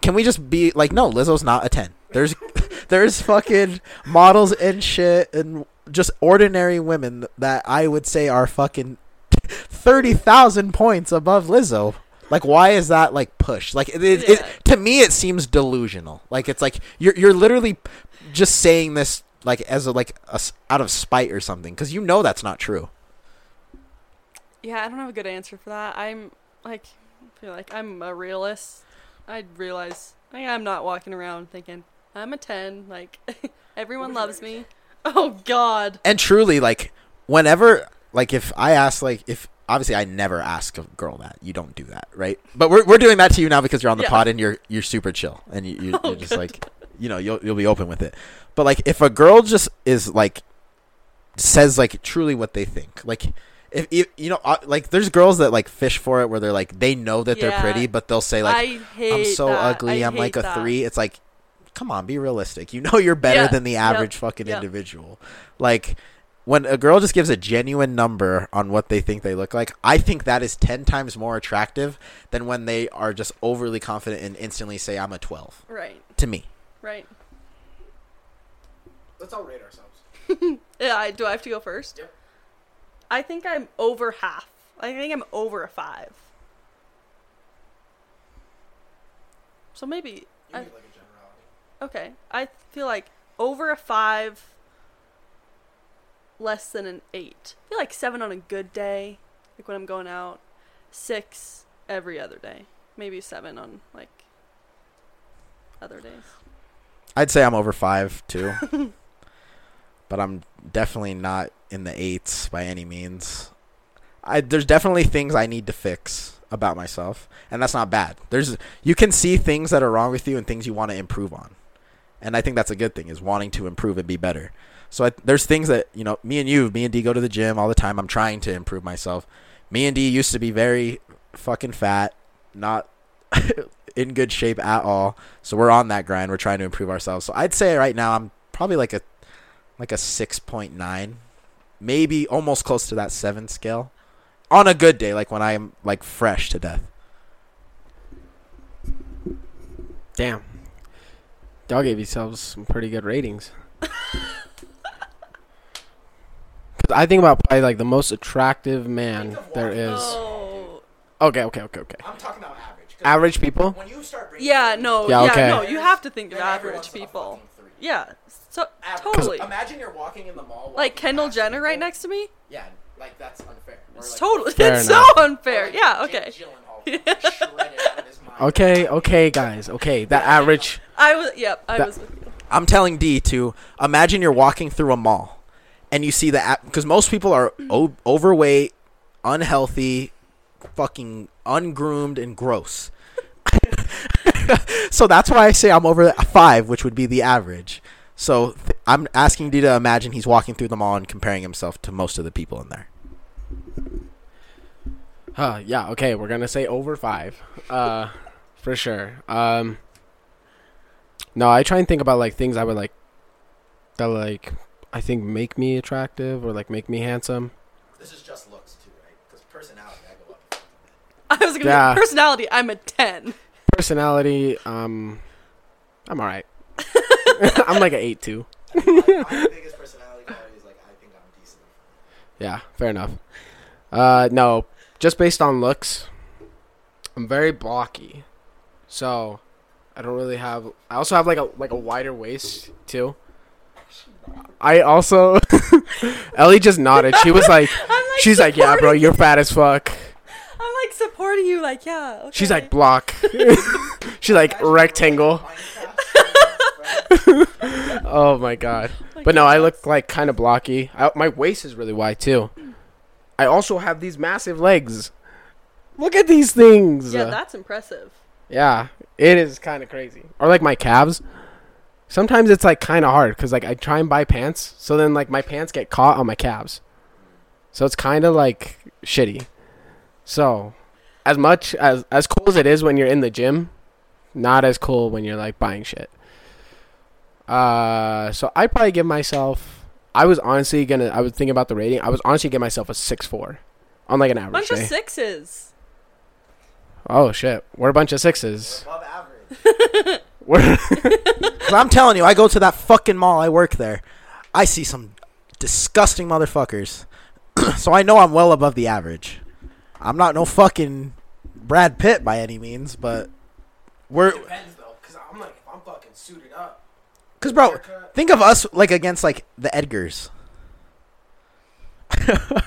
S5: can we just be like no, Lizzo's not a ten. There's there's fucking models and shit and just ordinary women that I would say are fucking thirty thousand points above Lizzo. Like, why is that like pushed? Like, it, it,
S4: Yeah.
S5: it to me, it seems delusional. Like, it's like you're you're literally just saying this like as a like a out of spite or something because you know that's not true.
S4: Yeah. I don't have a good answer for that. I'm like I feel like I'm a realist. I realize like, I'm not walking around thinking I'm a ten. Like everyone loves me. Oh God.
S5: And truly, like, whenever like if I ask like if obviously I never ask a girl that you don't do that right, but we're we're doing that to you now because you're on the
S4: Yeah.
S5: pod and you're you're super chill and you, you,
S4: Oh,
S5: you're just like you know you'll you'll be open with it. But like if a girl just is like says like truly what they think like. If you, you know, uh, like there's girls that like fish for it, where they're like they know that they're pretty, but they'll say like
S4: I hate
S5: I'm so
S4: that.
S5: ugly.
S4: I
S5: I'm like a
S4: that.
S5: three. It's like, come on, be realistic. You know you're better
S4: Yeah.
S5: than the
S4: Yep.
S5: average fucking
S4: Yep.
S5: individual. Like when a girl just gives a genuine number on what they think they look like, I think that is ten times more attractive than when they are just overly confident and instantly say I'm a twelve.
S4: Right.
S5: To me,
S4: Right.
S3: Let's all rate ourselves.
S4: Yeah. I, do I have to go first?
S3: Yep.
S4: I think I'm over half. I think I'm over a five. So maybe I- okay. I feel like over a five. less than an eight. I feel like seven on a good day, like when I'm going out. Six every other day. Maybe seven on like other days.
S5: I'd say I'm over five too, but I'm definitely not in the eights by any means. I there's definitely things I need to fix about myself, and that's not bad. There's you can see things that are wrong with you and things you want to improve on, and I think that's a good thing is wanting to improve and be better. So I, there's things that you know, me and you, me and D go to the gym all the time. I'm trying to improve myself. Me and D used to be very fucking fat, not in good shape at all. So we're on that grind. We're trying to improve ourselves. So I'd say right now I'm probably like a like a 6.9, maybe almost close to that 7 scale. On a good day, like when I'm like fresh to death.
S3: Damn. Y'all gave yourselves some pretty good ratings. 'Cause I think about probably like the most attractive man there is.
S4: Oh.
S3: Okay, okay, okay, okay.
S5: I'm talking about average.
S3: Average people?
S5: When you start
S4: Yeah, no,
S3: Yeah,
S4: yeah,
S3: okay.
S4: no. You have to think of average people. Yeah, so totally.
S5: Imagine you're walking in the mall.
S4: Like Kendall Jenner right next to me.
S5: Yeah, like that's unfair.
S4: It's totally.
S3: Fair
S4: It's
S3: enough.
S4: so unfair. Yeah. Okay.
S3: Okay, okay, guys. Okay, that average.
S4: I was. Yep. I
S3: That-
S4: was with you.
S5: I'm telling D to imagine you're walking through a mall and you see the because most people are o- overweight, unhealthy, fucking ungroomed, and gross. so that's why I say I'm over five, which would be the average. So th- I'm asking D to imagine he's walking through the mall and comparing himself to most of the people in there.
S3: Huh, yeah, okay, we're gonna say over five. Uh for sure. Um No, I try and think about like things I would like that like I think make me attractive or like make me handsome.
S5: This is just looks too, right? Because personality, I go up.
S4: I was gonna.
S3: Yeah.
S4: Personality. I'm a ten.
S3: Personality, um I'm alright. I'm like an eight two.
S5: my biggest personality quality is like I think I'm decent.
S3: Yeah, fair enough. Uh, no, just based on looks, I'm very blocky, so I don't really have. I also have like a like a wider waist too. I also, Ellie just nodded. She was like,
S4: like.
S3: she's like, yeah, bro, you're fat as fuck.
S4: I'm like supporting you. Like, yeah. Okay.
S3: She's like block. she's like rectangle. Oh my god.
S4: Oh like,
S3: But no, I look like kind of blocky. I, my waist is really wide too. I also have these massive legs. Look at these things.
S4: Yeah, that's impressive.
S3: Yeah, it is kind of crazy. Or like my calves. Sometimes it's like kind of hard because like I try and buy pants, so then like my pants get caught on my calves. So it's kind of like shitty. So, as much as as cool as it is when you're in the gym, not as cool when you're like buying shit. Uh, so I probably give myself. I was honestly gonna. I was thinking about the rating. I was honestly give myself a six four, on like an average
S4: Bunch of sixes.
S3: oh shit, we're a bunch of sixes.
S5: Above average.
S3: We're
S5: 'Cause I'm telling you, I go to that fucking mall. I work there. I see some disgusting motherfuckers. so I know I'm well above the average. I'm not no fucking Brad Pitt by any means, but we're
S3: depends though, cause I'm like if I'm fucking suited up.
S5: Because bro, think of us like against like the Edgars.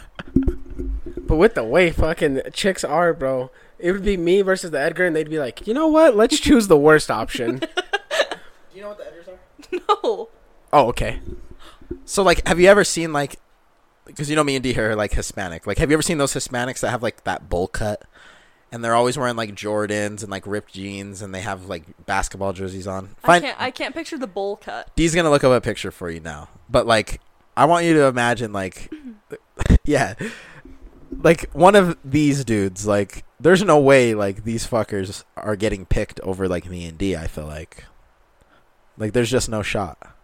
S3: But with the way fucking chicks are, bro, it would be me versus the Edgar, and they'd be like, you know what? Let's choose the worst option.
S5: Do you know what the Edgars are?
S4: No.
S3: oh, okay.
S5: So like, have you ever seen like, because you know me and D here are like Hispanic. Like, have you ever seen those Hispanics that have like that bowl cut, and they're always wearing like Jordans and like ripped jeans, and they have like basketball jerseys on?
S4: I can't. I can't picture the bowl cut.
S5: D's gonna look up a picture for you now. But like, I want you to imagine like, yeah, like one of these dudes. Like, there's no way like these fuckers are getting picked over like me and D. I feel like, like there's just no shot.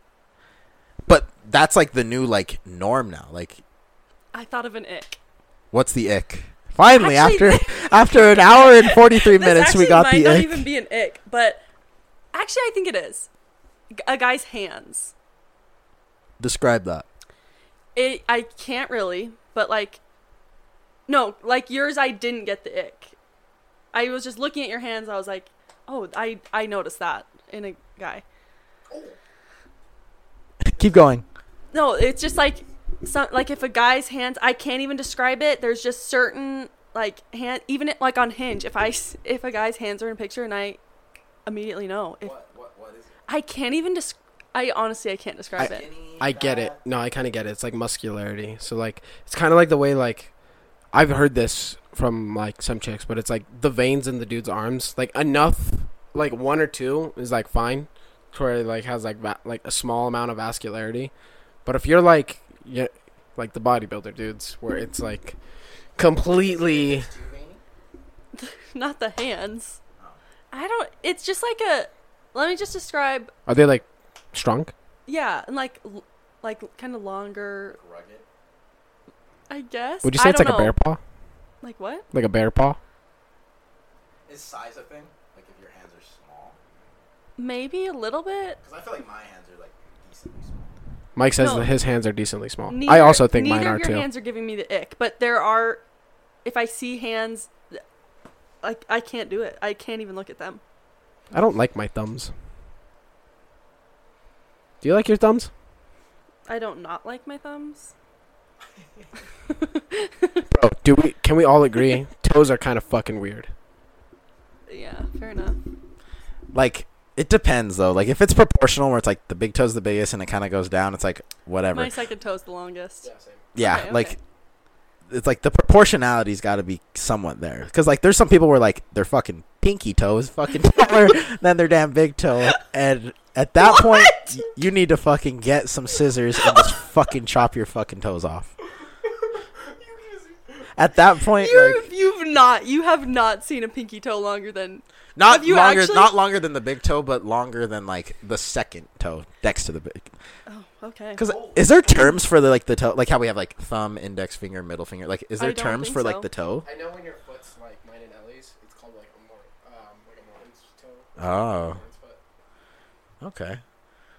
S5: But that's like the new like norm now. Like,
S4: I thought of an ick.
S5: what's the ick? Finally,
S4: Actually-
S5: after after an hour and forty three minutes, we got
S4: might
S5: the
S4: not
S5: ick.
S4: even be an ick, but actually, I think it is a guy's hands.
S5: Describe that.
S4: It. I can't really, but like, no, like yours. I didn't get the ick. I was just looking at your hands. I was like, oh, I I noticed that in a guy.
S5: Keep going.
S4: No, it's just like some like if a guy's hands I can't even describe it. There's just certain like hand even it, like on Hinge if I if a guy's hands are in a picture and I immediately know if
S5: What, what, what is it?
S4: I can't even desc- I honestly I can't describe
S3: I-
S4: it.
S3: I get it. No, I kind of get it. It's like muscularity. So like it's kind of like the way like I've heard this from like some chicks, but it's like the veins in the dude's arms, like enough, like one or two is like fine, to where it like has like va- like a small amount of vascularity. But if you're like yeah, like the bodybuilder dudes, where it's like completely
S4: Not the hands. I don't it's just like a let me just describe
S3: are they like strong?
S4: yeah, and like l- like kind of longer Rugged. I guess.
S3: Would you
S4: I
S3: say it's like
S4: don't
S3: a bear
S4: know.
S3: paw?
S4: Like what?
S3: Like a bear paw?
S5: Is size a thing? Like if your hands are small?
S4: Maybe a little bit.
S5: Because I feel like my hands are like decently small.
S3: Mike says
S4: No.
S3: that his hands are decently small. I also think
S4: neither
S3: mine are
S4: of your
S3: too.
S4: hands are giving me the ick, but there are. If I see hands, like I can't do it. I can't even look at them.
S3: I don't like my thumbs. Do you like your thumbs?
S4: I don't not like my thumbs.
S3: Bro, do we can we all agree toes are kind of fucking weird.
S4: Yeah, fair enough.
S5: Like, it depends though. Like if it's proportional where it's like the big toe's the biggest and it kind of goes down, it's like whatever.
S4: My second toe's the longest.
S5: yeah,
S4: Okay,
S5: like
S4: okay.
S5: it's like the proportionality's got to be somewhat there. Because like there's some people where like their fucking pinky toe is fucking taller than their damn big toe, and at that point y- you need to fucking get some scissors and just fucking chop your fucking toes off. At that point,
S4: You
S5: like
S4: you've not you have not seen a pinky toe longer than
S5: not
S4: you
S5: longer,
S4: actually-
S5: not longer than the big toe, but longer than like the second toe next to the big.
S4: oh okay.
S5: Because is there terms for the like the toe, like how we have like thumb, index finger, middle finger? Like, is there terms
S4: think
S5: for like the toe?
S3: I know when your foot's like mine and Ellie's, it's called like a more um like a Morton's toe.
S5: Oh. Okay.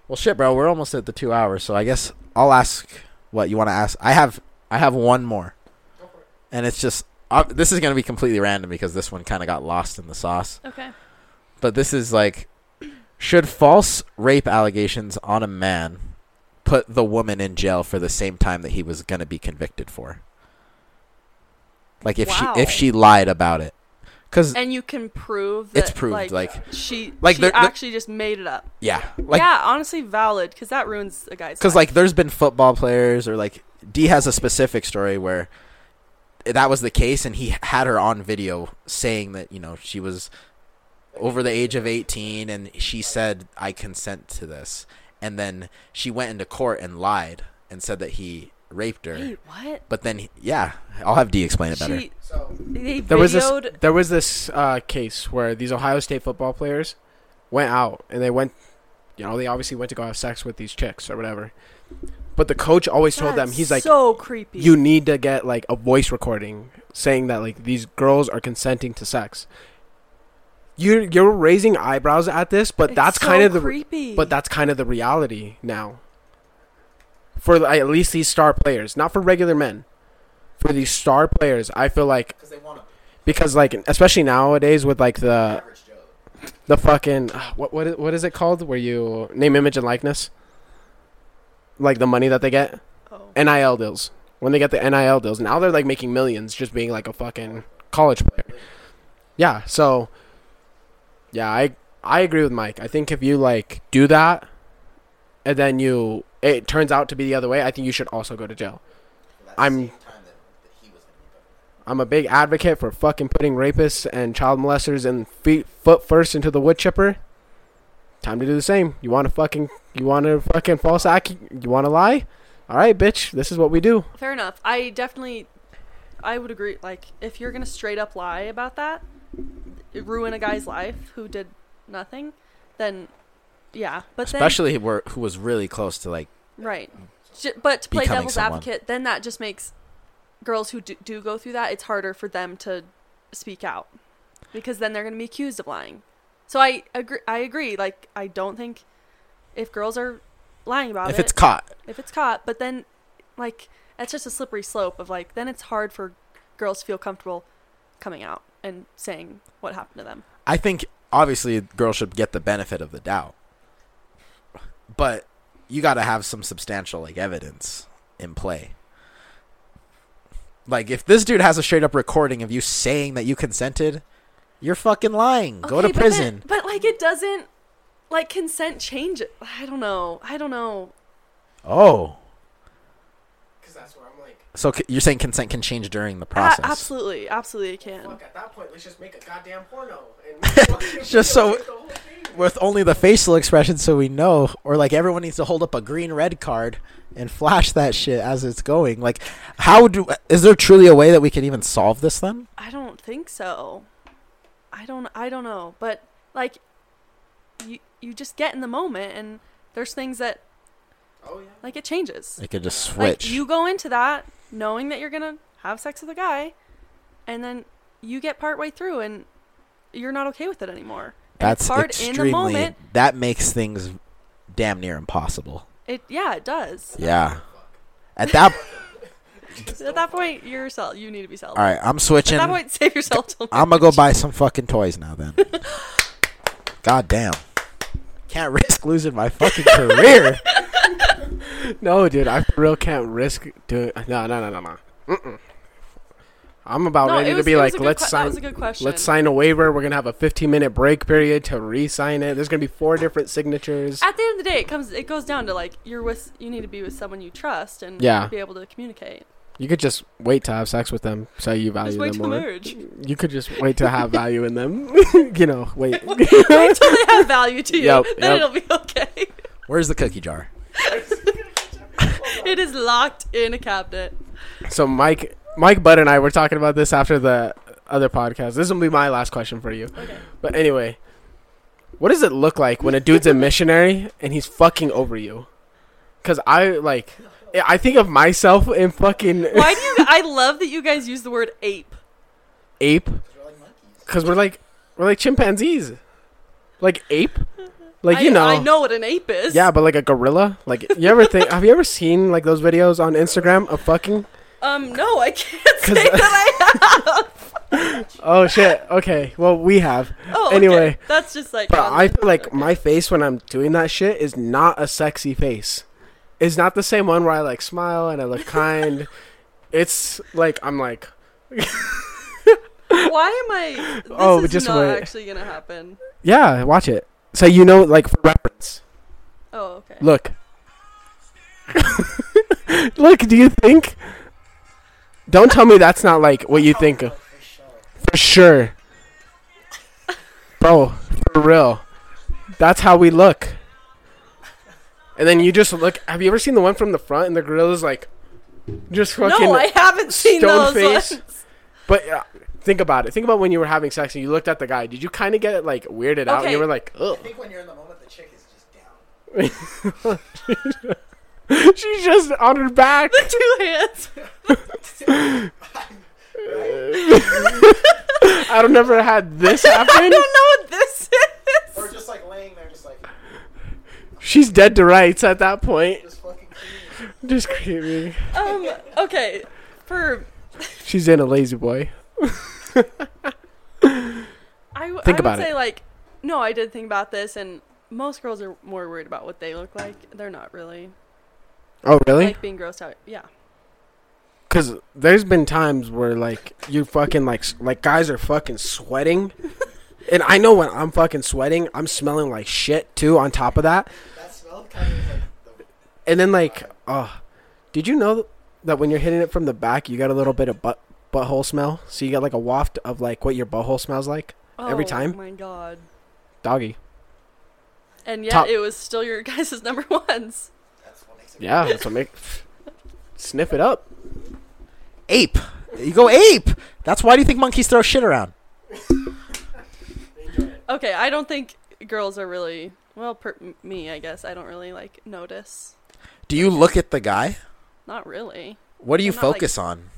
S5: Well, shit, bro. We're almost at the two hours, so I guess I'll ask what you want to ask. I have I have one more,
S3: Go for it.
S5: and it's just uh, this is gonna be completely random because this one kind of got lost in the sauce.
S4: Okay.
S5: But this is like, should false rape allegations on a man put the woman in jail for the same time that he was gonna be convicted for? Like if
S4: Wow.
S5: she if she lied about it, because
S4: And you can prove that
S5: it's proved
S4: like,
S5: like
S4: she
S5: like
S4: she actually just made it up.
S5: yeah, like
S4: yeah, honestly valid because that ruins a guy's.
S5: because like there's been football players or like D has a specific story where that was the case and he had her on video saying that you know she was over the age of 18 and she said I consent to this and then she went into court and lied and said that he raped her
S4: Wait, what?
S5: but then he- yeah I'll have D explain it better
S4: She
S3: So
S4: they
S3: there was this there was this uh, case where these Ohio State football players went out and they went, you know, they obviously went to go have sex with these chicks or whatever. But the coach always told them
S4: That's
S3: he's like,
S4: so creepy.
S3: you need to get like a voice recording saying that like these girls are consenting to sex. You're you're raising eyebrows at this, but
S4: It's
S3: that's
S4: so
S3: kind of the
S4: creepy.
S3: but that's kind of the reality now. For the- at least these star players, not for regular men. For these star players, I feel like
S5: because they want
S3: because like especially nowadays with like the
S5: average Joe
S3: the fucking uh, what what is, what is it called where you name image and likeness like the money that they get?
S4: Oh.
S3: NIL deals. When they get the NIL deals now they're like making millions just being like a fucking college player. Yeah so yeah I I agree with Mike. I think if you like do that and then you it turns out to be the other way I think you should also go to jail. I'm- I'm a big advocate for fucking putting rapists and child molesters and feet foot first into the wood chipper. Time to do the same. You want to fucking you want to fucking false act? You want to lie? All right, bitch. This is what we do.
S4: Fair enough. I definitely, I would agree. Like, if you're gonna straight up lie about that, ruin a guy's life who did nothing, then yeah. But
S5: especially where who was really close to like
S4: right. J- but to play devil's
S5: someone.
S4: advocate, then that just makes girls who do, do go through that. It's harder for them to speak out because then they're gonna be accused of lying. So I agree. I agree. Like, I don't think if girls are lying about
S5: if
S4: it, if
S5: it's caught
S4: if it's caught but then like that's just a slippery slope of like then it's hard for girls to feel comfortable coming out and saying what happened to them
S5: I think obviously girls should get the benefit of the doubt, but you got to have some substantial like evidence in play. Like if this dude has a straight up recording of you saying that you consented, you're fucking lying. Go to
S4: but then-
S5: prison.
S4: But, like it doesn't like consent change it. I don't know. I don't know.
S5: oh,
S3: Because that's where I'm like,
S5: so c- you're saying consent can change during the
S4: A-
S5: process?
S4: absolutely, absolutely it can.
S3: fuck, at that point, let's just make a goddamn porno. And
S5: Just so-
S3: the whole thing.
S5: With only the facial expression, so we know, or like everyone needs to hold up a green red card and flash that shit as it's going. Like, how do? Is there truly a way that we can even solve this then?
S4: I don't think so. I don't I don't know, but like you you just get in the moment and there's things that
S3: Oh, yeah.
S4: like it changes.
S5: It could just
S4: Like
S5: switch.
S4: you go into that knowing that you're going to have sex with a guy and then you get partway through and you're not okay with it anymore. And
S5: That's
S4: it's hard
S5: extremely.
S4: in the moment.
S5: That makes things damn near impossible.
S4: It yeah, it does.
S5: Yeah. At that,
S4: At that point, you're yourself. You need to be self.
S5: all right, I'm switching.
S4: At that point, save yourself till
S5: I'm gonna go buy some fucking toys now. Then. God damn. Can't risk losing my fucking career.
S3: No, dude, I for real can't risk doing. No, no, no, no, no. Mm-mm. I'm about
S4: No,
S3: ready
S4: it
S3: to
S4: was-
S3: be
S4: it was
S3: like,
S4: good
S3: let's
S4: que- that
S3: sign.
S4: was a good question.
S3: Let's sign a waiver. We're gonna have a 15 minute break period to re-sign it. There's gonna be four different signatures.
S4: At the end of the day, it comes. It goes down to like you're with. You need to be with someone you trust and
S3: Yeah.
S4: be able to communicate.
S3: You could just wait to have sex with them, so you value
S4: Just wait
S3: them
S4: till
S3: more.
S4: marriage.
S3: You could just wait to have value in them. you know, wait.
S4: wait till they have value to you.
S3: Yep,
S4: then
S3: yep.
S4: it'll be okay.
S5: Where's the cookie jar?
S4: it is locked in a cabinet.
S3: so Mike, Mike Butt and I were talking about this after the other podcast. This will be my last question for you.
S4: Okay.
S3: But anyway, what does it look like when a dude's a missionary and he's fucking over you? Cause I like, I think of myself in fucking
S4: Why do you? I love that you guys use the word ape.
S3: ape. Cause we're like, we're like chimpanzees, like ape, like you
S4: I,
S3: know.
S4: I know what an ape is.
S3: Yeah, but like a gorilla. Like you ever think? have you ever seen like those videos on Instagram of fucking?
S4: Um. No, I can't say that I have.
S3: Oh shit. Okay. Well, we have.
S4: Oh. okay.
S3: Anyway.
S4: that's just like.
S3: But I feel like my face when I'm doing that shit is not a sexy face. It's not the same one where I like smile and I look kind. it's like I'm like,
S4: Why am I? This
S3: Oh,
S4: is
S3: just
S4: not
S3: wait.
S4: actually gonna happen.
S3: yeah, watch it. So you know, like for reference.
S4: Oh, okay.
S3: Look. look. Do you think? Don't tell me that's not like what you think. of. For sure. Bro, for real. That's how we look. And then you just look. Have you ever seen the one from the front and the gorilla's like, just fucking.
S4: No, I haven't seen
S3: stone
S4: those
S3: face.
S4: ones.
S3: But uh, think about it. Think about when you were having sex and you looked at the guy. Did you kind of get it like weirded out? And you were like, ugh.
S5: think when you're in the moment, the chick is just down.
S3: She's just on her back.
S4: The Two hands.
S3: I don't never had this happen.
S4: I don't know what this is.
S5: Or just like laying there, just like
S3: She's dead to rights at that point.
S5: just fucking.
S3: Just creepy.
S4: Um. Okay. For
S3: She's in a lazy boy.
S4: I, w- I
S3: Think
S4: would
S3: about
S4: say
S3: it.
S4: like no, I did think about this, and most girls are more worried about what they look like. They're not really
S3: Oh, really?
S4: like being grossed out. Yeah.
S3: Because there's been times where like you fucking like s- like guys are fucking sweating, and I know when I'm fucking sweating, I'm smelling like shit too. On top of that, and then like, oh, did you know that when you're hitting it from the back, you got a little bit of butt butthole smell? So you got like a waft of like what your butthole smells like, Every oh time?
S4: Oh my god.
S3: doggy.
S4: And yet
S3: Top-
S4: it was still your guys' number ones.
S5: That's what makes it.
S3: Yeah, that's what make. Sniff it up.
S5: Ape. You go ape. That's why do you think monkeys throw shit around?
S4: Okay, I don't think girls are really well. Per, me, I guess I don't really like notice.
S5: Do you look at the guy?
S4: Not really.
S5: What do you
S4: I'm not, like-
S5: focus on?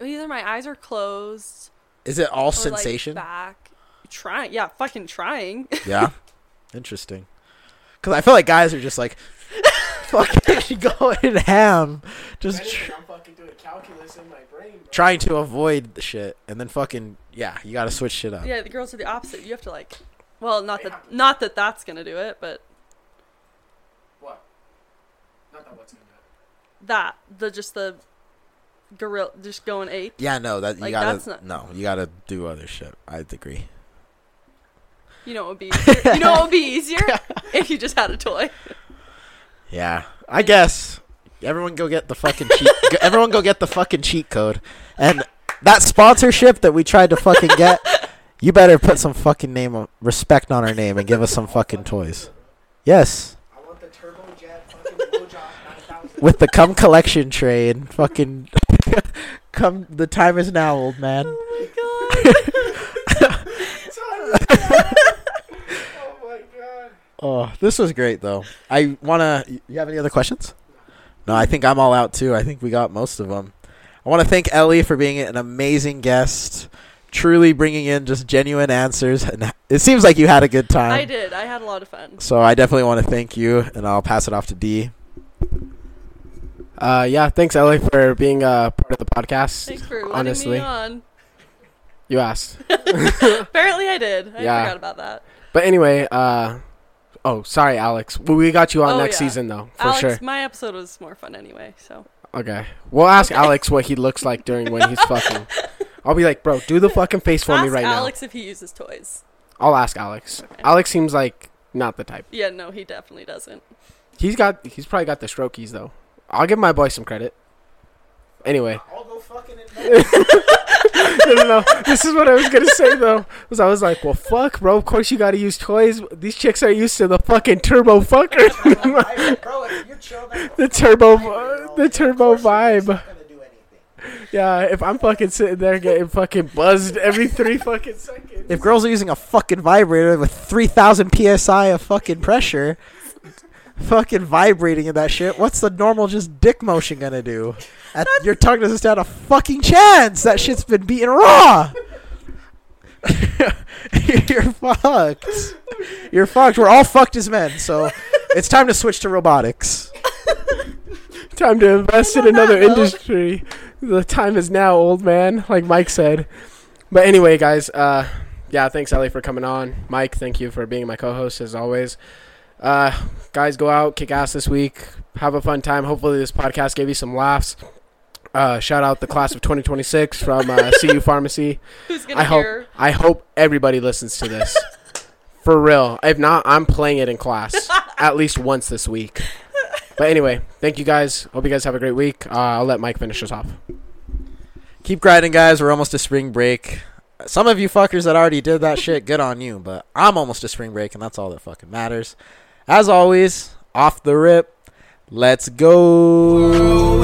S4: Either my eyes are closed
S5: Is it all
S4: or
S5: sensation?
S4: like back. Trying, yeah, fucking trying.
S5: yeah. Interesting. Because I feel like guys are just like fucking going ham, just tr-
S3: I'm fucking doing calculus in my brain.
S5: trying to avoid the shit, and then fucking yeah, you got to switch shit up.
S4: yeah, the girls are the opposite. You have to like, well, not that not that that's gonna do it, but
S3: What? Not that what's gonna do it.
S4: that the just the gorilla just going ape.
S5: Yeah, no, that you
S4: Like,
S5: gotta
S4: that's not-
S5: no, you gotta do other shit. I'd agree.
S4: You know what would be easier? you know what would be easier if you just had a toy.
S5: Yeah, I guess everyone go get the fucking cheat. everyone go get the fucking cheat code, and that sponsorship that we tried to fucking get. You better put some fucking name of respect on our name and give us some fucking toys. Yes,
S3: I want the turbojet fucking
S5: with the cum collection tray and fucking come. The time is now, old man.
S3: oh my god.
S5: Oh, this was great though. I wanna. You have any other questions? No, I think I'm all out too. I think we got most of them. I want to thank Ellie for being an amazing guest, truly bringing in just genuine answers, and it seems like you had a good time.
S4: I did. I had a lot of fun.
S5: So I definitely want to thank you, and I'll pass it off to D.
S3: Uh, yeah, thanks Ellie for being a part of the podcast.
S4: Thanks for letting
S3: honestly.
S4: me on.
S3: You asked.
S4: Apparently, I did. I
S3: Yeah.
S4: forgot about that.
S3: But anyway, uh, oh, sorry, Alex. Well, we got you on
S4: Oh,
S3: next
S4: yeah.
S3: season though, for
S4: Alex,
S3: sure.
S4: my episode was more fun anyway. So
S3: Okay, we'll ask
S4: Okay.
S3: Alex what he looks like during when he's fucking. I'll be like, bro, do the fucking face for me right now.
S4: Alex if he uses toys.
S3: I'll ask Alex.
S4: Okay.
S3: Alex seems like not the type.
S4: Yeah, no, he definitely doesn't.
S3: He's got. He's probably got the strokies though. I'll give my boy some credit. Anyway.
S5: I'll go fucking
S3: no, no, no. This is what I was gonna say though. Was I was like, well, fuck, bro. Of course you gotta use toys. These chicks are used to the fucking turbo fucker, the turbo, the turbo vibe. Yeah, if I'm fucking sitting there getting fucking buzzed every three fucking seconds.
S5: If girls are using a fucking vibrator with 3,000 psi of fucking pressure, fucking vibrating in that shit, what's the normal just dick motion gonna do? At, your tongue doesn't stand a fucking chance. That shit's been beaten raw. You're fucked. You're fucked. We're all fucked as men, so it's time to switch to robotics.
S3: Time to invest in another
S4: that note-
S3: industry. The time is now, old man, like Mike said. But anyway, guys, uh, yeah, thanks Ellie for coming on. Mike, thank you for being my co-host as always. Uh, guys, go out, kick ass this week, have a fun time. Hopefully, this podcast gave you some laughs. Uh, shout out the class of 2026 from uh, CU Pharmacy.
S4: Who's gonna
S3: I hope
S4: hear?
S3: I hope everybody listens to this. For real. If not, I'm playing it in class at least once this week. But anyway, thank you guys. Hope you guys have a great week. Uh, I'll let Mike finish us off.
S5: Keep grinding, guys. We're almost to spring break. Some of you fuckers that already did that shit, good on you. But I'm almost to spring break, and that's all that fucking matters. As always, off the rip. Let's go.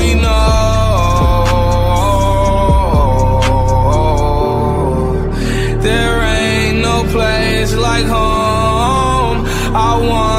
S2: There ain't no place like home. I want.